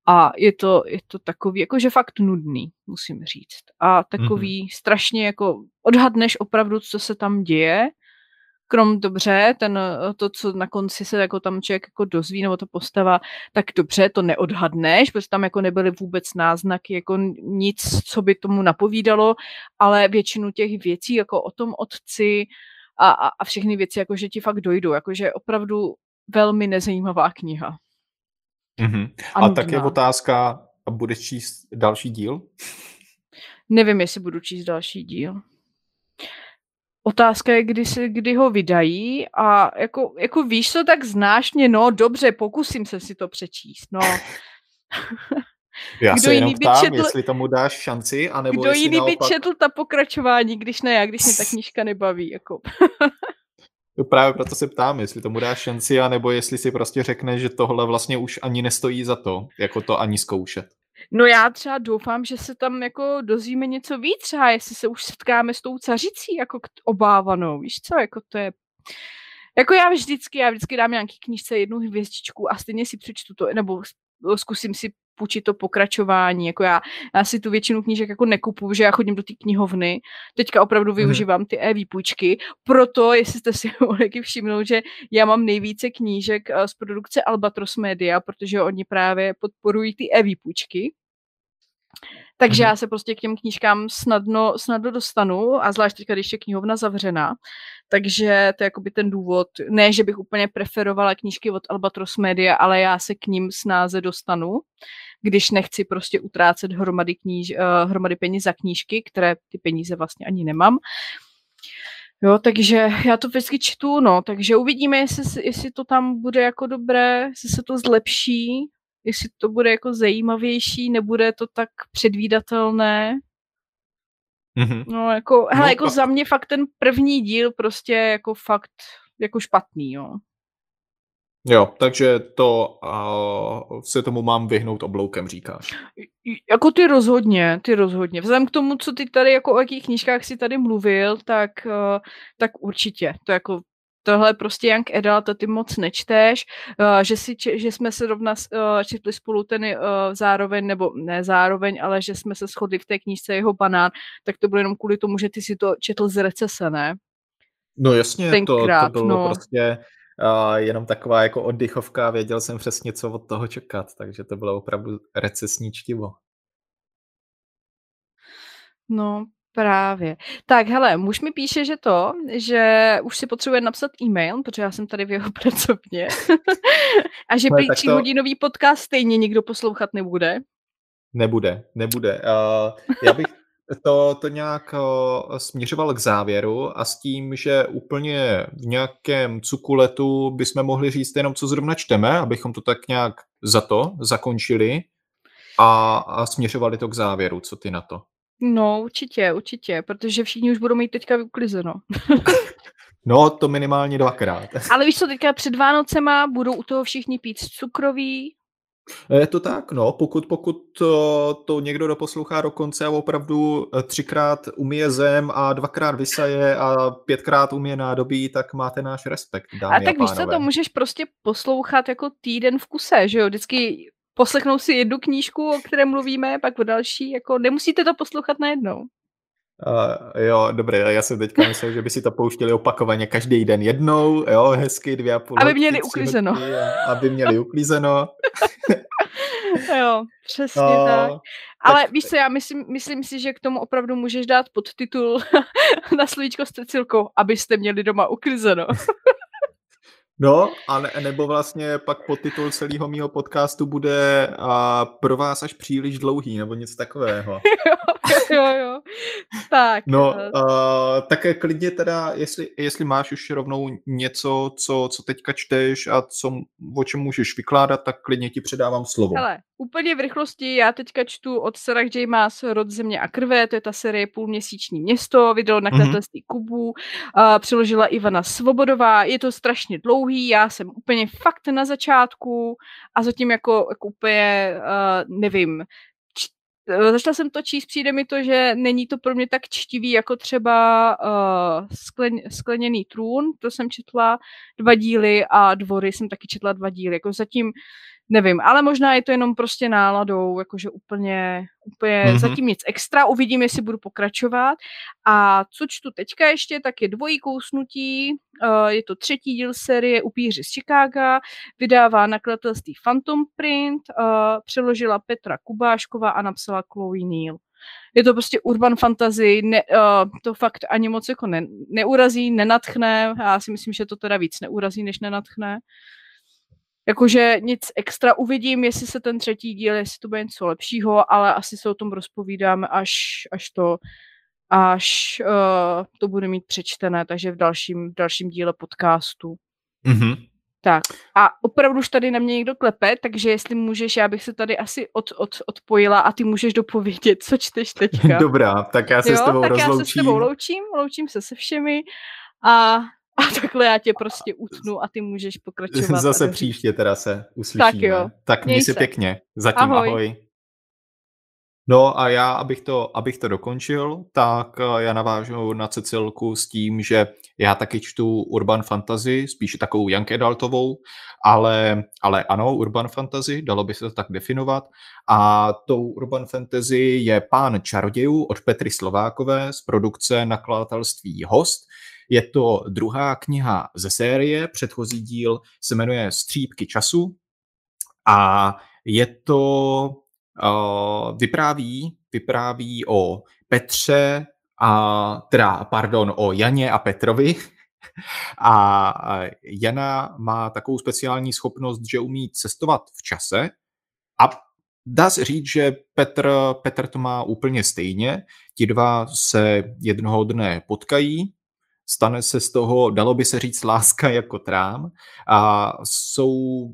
A je to, je to takový, jakože fakt nudný, musím říct. A takový mm-hmm. strašně jako odhadneš opravdu, co se tam děje, krom dobře, ten, to, co na konci se jako tam člověk jako dozví, nebo to postava, tak dobře, to neodhadneš, protože tam jako nebyly vůbec náznaky, jako nic, co by tomu napovídalo, ale většinu těch věcí, jako o tom otci, a, a, a všechny věci, jakože ti fakt dojdou, jakože opravdu velmi nezajímavá kniha. Mm-hmm. A, a tak je otázka, a budeš číst další díl? Nevím, jestli budu číst další díl. Otázka je, kdy, se, kdy ho vydají a jako, jako víš co, tak znáš mě, no dobře, pokusím se si to přečíst, no. Já kdo se jenom ptám, četl, jestli tomu dáš šanci, anebo Kdo jiný naopak... by četl ta pokračování, když ne já, když mě ta knížka nebaví, jako. To právě proto se ptám, jestli tomu dáš šanci, anebo jestli si prostě řekne, že tohle vlastně už ani nestojí za to, jako to ani zkoušet. No já třeba doufám, že se tam jako dozvíme něco víc, třeba jestli se už setkáme s tou cařicí jako obávanou, víš co, jako to je... Jako já vždycky, já vždycky dám nějaký knížce jednu hvězdičku a stejně si přečtu to, nebo zkusím si půjčit to pokračování. Jako já, já si tu většinu knížek jako nekupu, že já chodím do té knihovny. Teďka opravdu mhm. využívám ty e-výpůjčky. Proto, jestli jste si mohli všimnout, že já mám nejvíce knížek eh, z produkce Albatros Media, protože oni právě podporují ty e-výpůjčky. Takže mm. já se prostě k těm knížkám snadno, snadno dostanu a zvlášť teďka, když je knihovna zavřená. Takže to je jakoby ten důvod, ne, že bych úplně preferovala knížky od Albatros Media, ale já se k ním snáze dostanu, když nechci prostě utrácet hromady, kníž, uh, hromady peněz za knížky, které ty peníze vlastně ani nemám. Jo, takže já to vždycky čtu, no, takže uvidíme, jestli, jestli to tam bude jako dobré, jestli se to zlepší, jestli to bude jako zajímavější, nebude to tak předvídatelné. Mm-hmm. No, jako, hele, no, jako za mě fakt ten první díl prostě jako fakt jako špatný, jo. Jo, takže to uh, se tomu mám vyhnout obloukem, říkáš. Jako ty rozhodně, ty rozhodně. Vzhledem k tomu, co ty tady, jako o jakých knížkách si tady mluvil, tak, uh, tak určitě. To jako tohle prostě Young Adult, ty moc nečteš, uh, že, si, že jsme se rovna uh, četli spolu ten uh, zároveň, nebo ne zároveň, ale že jsme se shodli v té knížce jeho banán, tak to bylo jenom kvůli tomu, že ty si to četl z recese, ne? No jasně, Tenkrát, to, to bylo no. prostě uh, jenom taková jako oddychovka, věděl jsem přesně, co od toho čekat, takže to bylo opravdu recesní čtivo. No, Právě. Tak, hele, muž mi píše, že to, že už si potřebuje napsat e-mail, protože já jsem tady v jeho pracovně. a že prý to... hodinový podcast stejně nikdo poslouchat nebude. Nebude, nebude. Uh, já bych to, to nějak uh, směřoval k závěru a s tím, že úplně v nějakém cukuletu bychom mohli říct jenom, co zrovna čteme, abychom to tak nějak za to zakončili a, a směřovali to k závěru. Co ty na to? No, určitě, určitě, protože všichni už budou mít teďka vyklizeno. no, to minimálně dvakrát. Ale víš co, teďka před Vánocema budou u toho všichni pít cukroví. Je to tak, no, pokud, pokud to, to někdo doposlouchá do konce a opravdu eh, třikrát umije zem a dvakrát vysaje a pětkrát umije nádobí, tak máte náš respekt, dámy a tak a víš co, to můžeš prostě poslouchat jako týden v kuse, že jo, vždycky poslechnou si jednu knížku, o které mluvíme, pak o další, jako nemusíte to poslouchat najednou. Uh, jo, dobré, já jsem teďka myslel, že by si to pouštěli opakovaně každý den jednou, jo, hezky dvě a půl Aby měli uklízeno. aby měli uklízeno. jo, přesně uh, tak. Ale tak... víš co, já myslím, myslím si, že k tomu opravdu můžeš dát podtitul na slovíčko s Cecilkou, abyste měli doma uklízeno. No, a ne, nebo vlastně pak podtitul celého mého podcastu bude a pro vás až příliš dlouhý, nebo něco takového. jo, jo. Tak. No, uh, tak klidně teda, jestli, jestli máš už rovnou něco, co, co teďka čteš a co, o čem můžeš vykládat, tak klidně ti předávám slovo. Hele, úplně v rychlosti, já teďka čtu od Sarah J. Maas Rod země a krve, to je ta série Půlměsíční město, vydalo nakladatelství mm-hmm. Kubu, uh, přiložila Ivana Svobodová, je to strašně dlouhý, já jsem úplně fakt na začátku a zatím jako, jako úplně, uh, nevím, Eh, začala jsem to číst, přijde mi to, že není to pro mě tak čtivý jako třeba uh, sklen, Skleněný trůn, to jsem četla dva díly a Dvory jsem taky četla dva díly, jako zatím nevím, ale možná je to jenom prostě náladou, jakože úplně, úplně mm-hmm. zatím nic extra, uvidím, jestli budu pokračovat. A co čtu teďka ještě, tak je dvojí kousnutí, uh, je to třetí díl série Upíři z Chicaga, vydává nakladatelství Phantom Print, uh, přeložila Petra Kubášková a napsala Chloe Neal. Je to prostě urban fantasy, ne, uh, to fakt ani moc jako ne, neurazí, nenatchne, já si myslím, že to teda víc neurazí, než nenatchne. Jakože nic extra uvidím, jestli se ten třetí díl, jestli to bude něco lepšího, ale asi se o tom rozpovídáme, až, až to až uh, to bude mít přečtené, takže v dalším, v dalším díle podcastu. Mm-hmm. Tak a opravdu už tady na mě někdo klepe, takže jestli můžeš, já bych se tady asi od, od, odpojila a ty můžeš dopovědět, co čteš teďka. Dobrá, tak já se jo, s tebou tak rozloučím. já se s tebou loučím, loučím se se všemi a, a takhle já tě prostě utnu a ty můžeš pokračovat. Zase příště teda se uslyšíme. Tak jo. Tak měj se pěkně. Zatím ahoj. ahoj. No a já, abych to, abych to dokončil, tak eh, já navážu na Cecilku s tím, že já taky čtu urban fantasy, spíše takovou young adultovou, ale, ale ano, urban fantasy, dalo by se to tak definovat. A tou urban fantasy je Pán čarodějů od Petry Slovákové z produkce nakladatelství Host. Je to druhá kniha ze série, předchozí díl se jmenuje Střípky času a je to uh, vypráví, vypráví o Petře a teda, pardon, o Janě a Petrovi. A Jana má takovou speciální schopnost, že umí cestovat v čase a dá se říct, že Petr, Petr to má úplně stejně. Ti dva se jednoho dne potkají, stane se z toho, dalo by se říct, láska jako trám. A jsou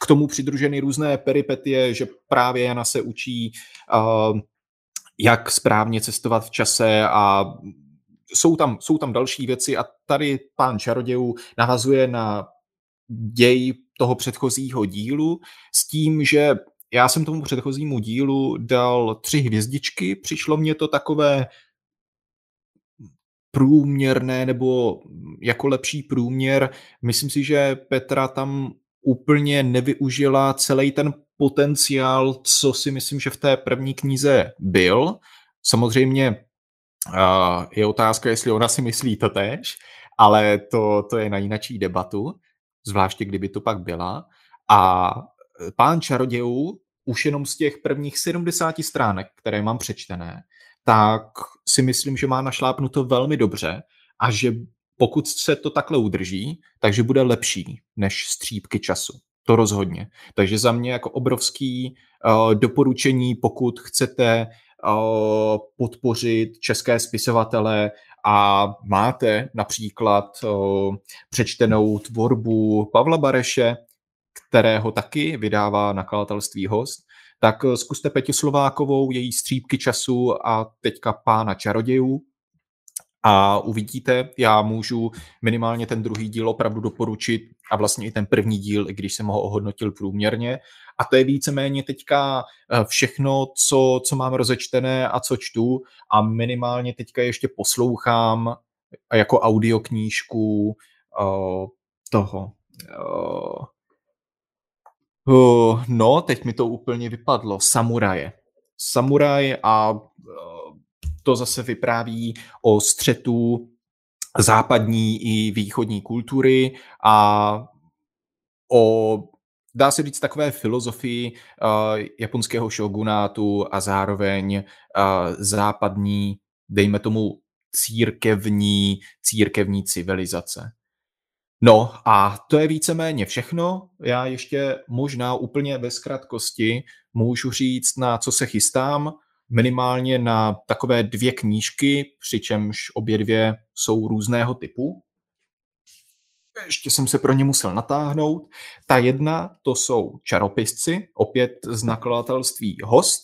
k tomu přidruženy různé peripetie, že právě Jana se učí, uh, jak správně cestovat v čase a jsou tam, jsou tam další věci. A tady pán čarodějů navazuje na děj toho předchozího dílu s tím, že já jsem tomu předchozímu dílu dal tři hvězdičky, přišlo mě to takové průměrné nebo jako lepší průměr. Myslím si, že Petra tam úplně nevyužila celý ten potenciál, co si myslím, že v té první knize byl. Samozřejmě je otázka, jestli ona si myslí to tež, ale to, to je na jinačí debatu, zvláště kdyby to pak byla. A pán čarodějů už jenom z těch prvních 70 stránek, které mám přečtené, tak si myslím, že má našlápnuto velmi dobře a že pokud se to takhle udrží, takže bude lepší než střípky času. To rozhodně. Takže za mě jako obrovský uh, doporučení, pokud chcete uh, podpořit české spisovatele a máte například uh, přečtenou tvorbu Pavla Bareše, kterého taky vydává nakladatelství Host, tak zkuste Peťu Slovákovou, její střípky času a teďka pána čarodějů, a uvidíte, já můžu minimálně ten druhý díl opravdu doporučit a vlastně i ten první díl, i když jsem ho ohodnotil průměrně. A to je víceméně teďka eh, všechno, co, co mám rozečtené a co čtu a minimálně teďka ještě poslouchám jako audioknížku uh, toho. Uh, uh, no, teď mi to úplně vypadlo. Samuraje. Samuraj a uh, to zase vypráví o střetu západní i východní kultury a o dá se říct takové filozofii uh, japonského shogunátu a zároveň uh, západní, dejme tomu církevní, církevní civilizace. No a to je víceméně všechno. Já ještě možná úplně bez kratkosti můžu říct, na co se chystám minimálně na takové dvě knížky, přičemž obě dvě jsou různého typu. Ještě jsem se pro ně musel natáhnout. Ta jedna, to jsou čaropisci, opět z nakladatelství Host.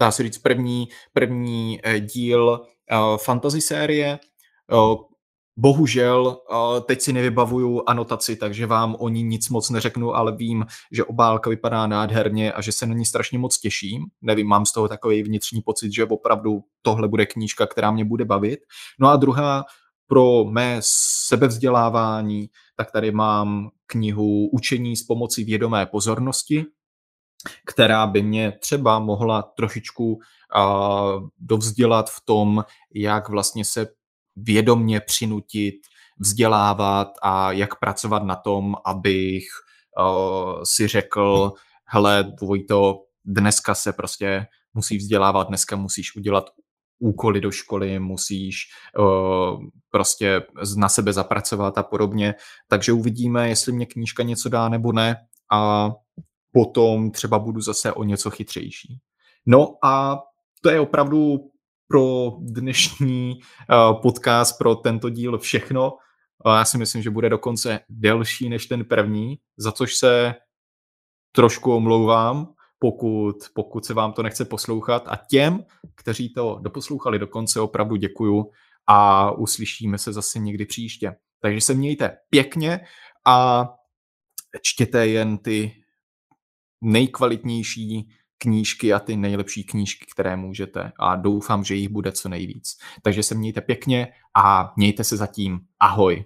dá se říct první, první eh, díl eh, fantasy série, Bohužel teď si nevybavuju anotaci, takže vám o ní nic moc neřeknu, ale vím, že obálka vypadá nádherně a že se na ní strašně moc těším. Nevím, mám z toho takový vnitřní pocit, že opravdu tohle bude knížka, která mě bude bavit. No a druhá pro mé sebevzdělávání, tak tady mám knihu Učení s pomocí vědomé pozornosti, která by mě třeba mohla trošičku uh, dovzdělat v tom, jak vlastně se vědomně přinutit, vzdělávat a jak pracovat na tom, abych uh, si řekl, hele, to dneska se prostě musí vzdělávat, dneska musíš udělat úkoly do školy, musíš uh, prostě na sebe zapracovat a podobně. Takže uvidíme, jestli mě knížka něco dá nebo ne a potom třeba budu zase o něco chytřejší. No a to je opravdu pro dnešní uh, podcast, pro tento díl všechno. Já si myslím, že bude dokonce delší než ten první, za což se trošku omlouvám, pokud, pokud se vám to nechce poslouchat. A těm, kteří to doposlouchali do konce, opravdu děkuju a uslyšíme se zase někdy příště. Takže se mějte pěkně a čtěte jen ty nejkvalitnější knížky a ty nejlepší knížky, které můžete a doufám, že jich bude co nejvíc. Takže se mějte pěkně a mějte se zatím. Ahoj.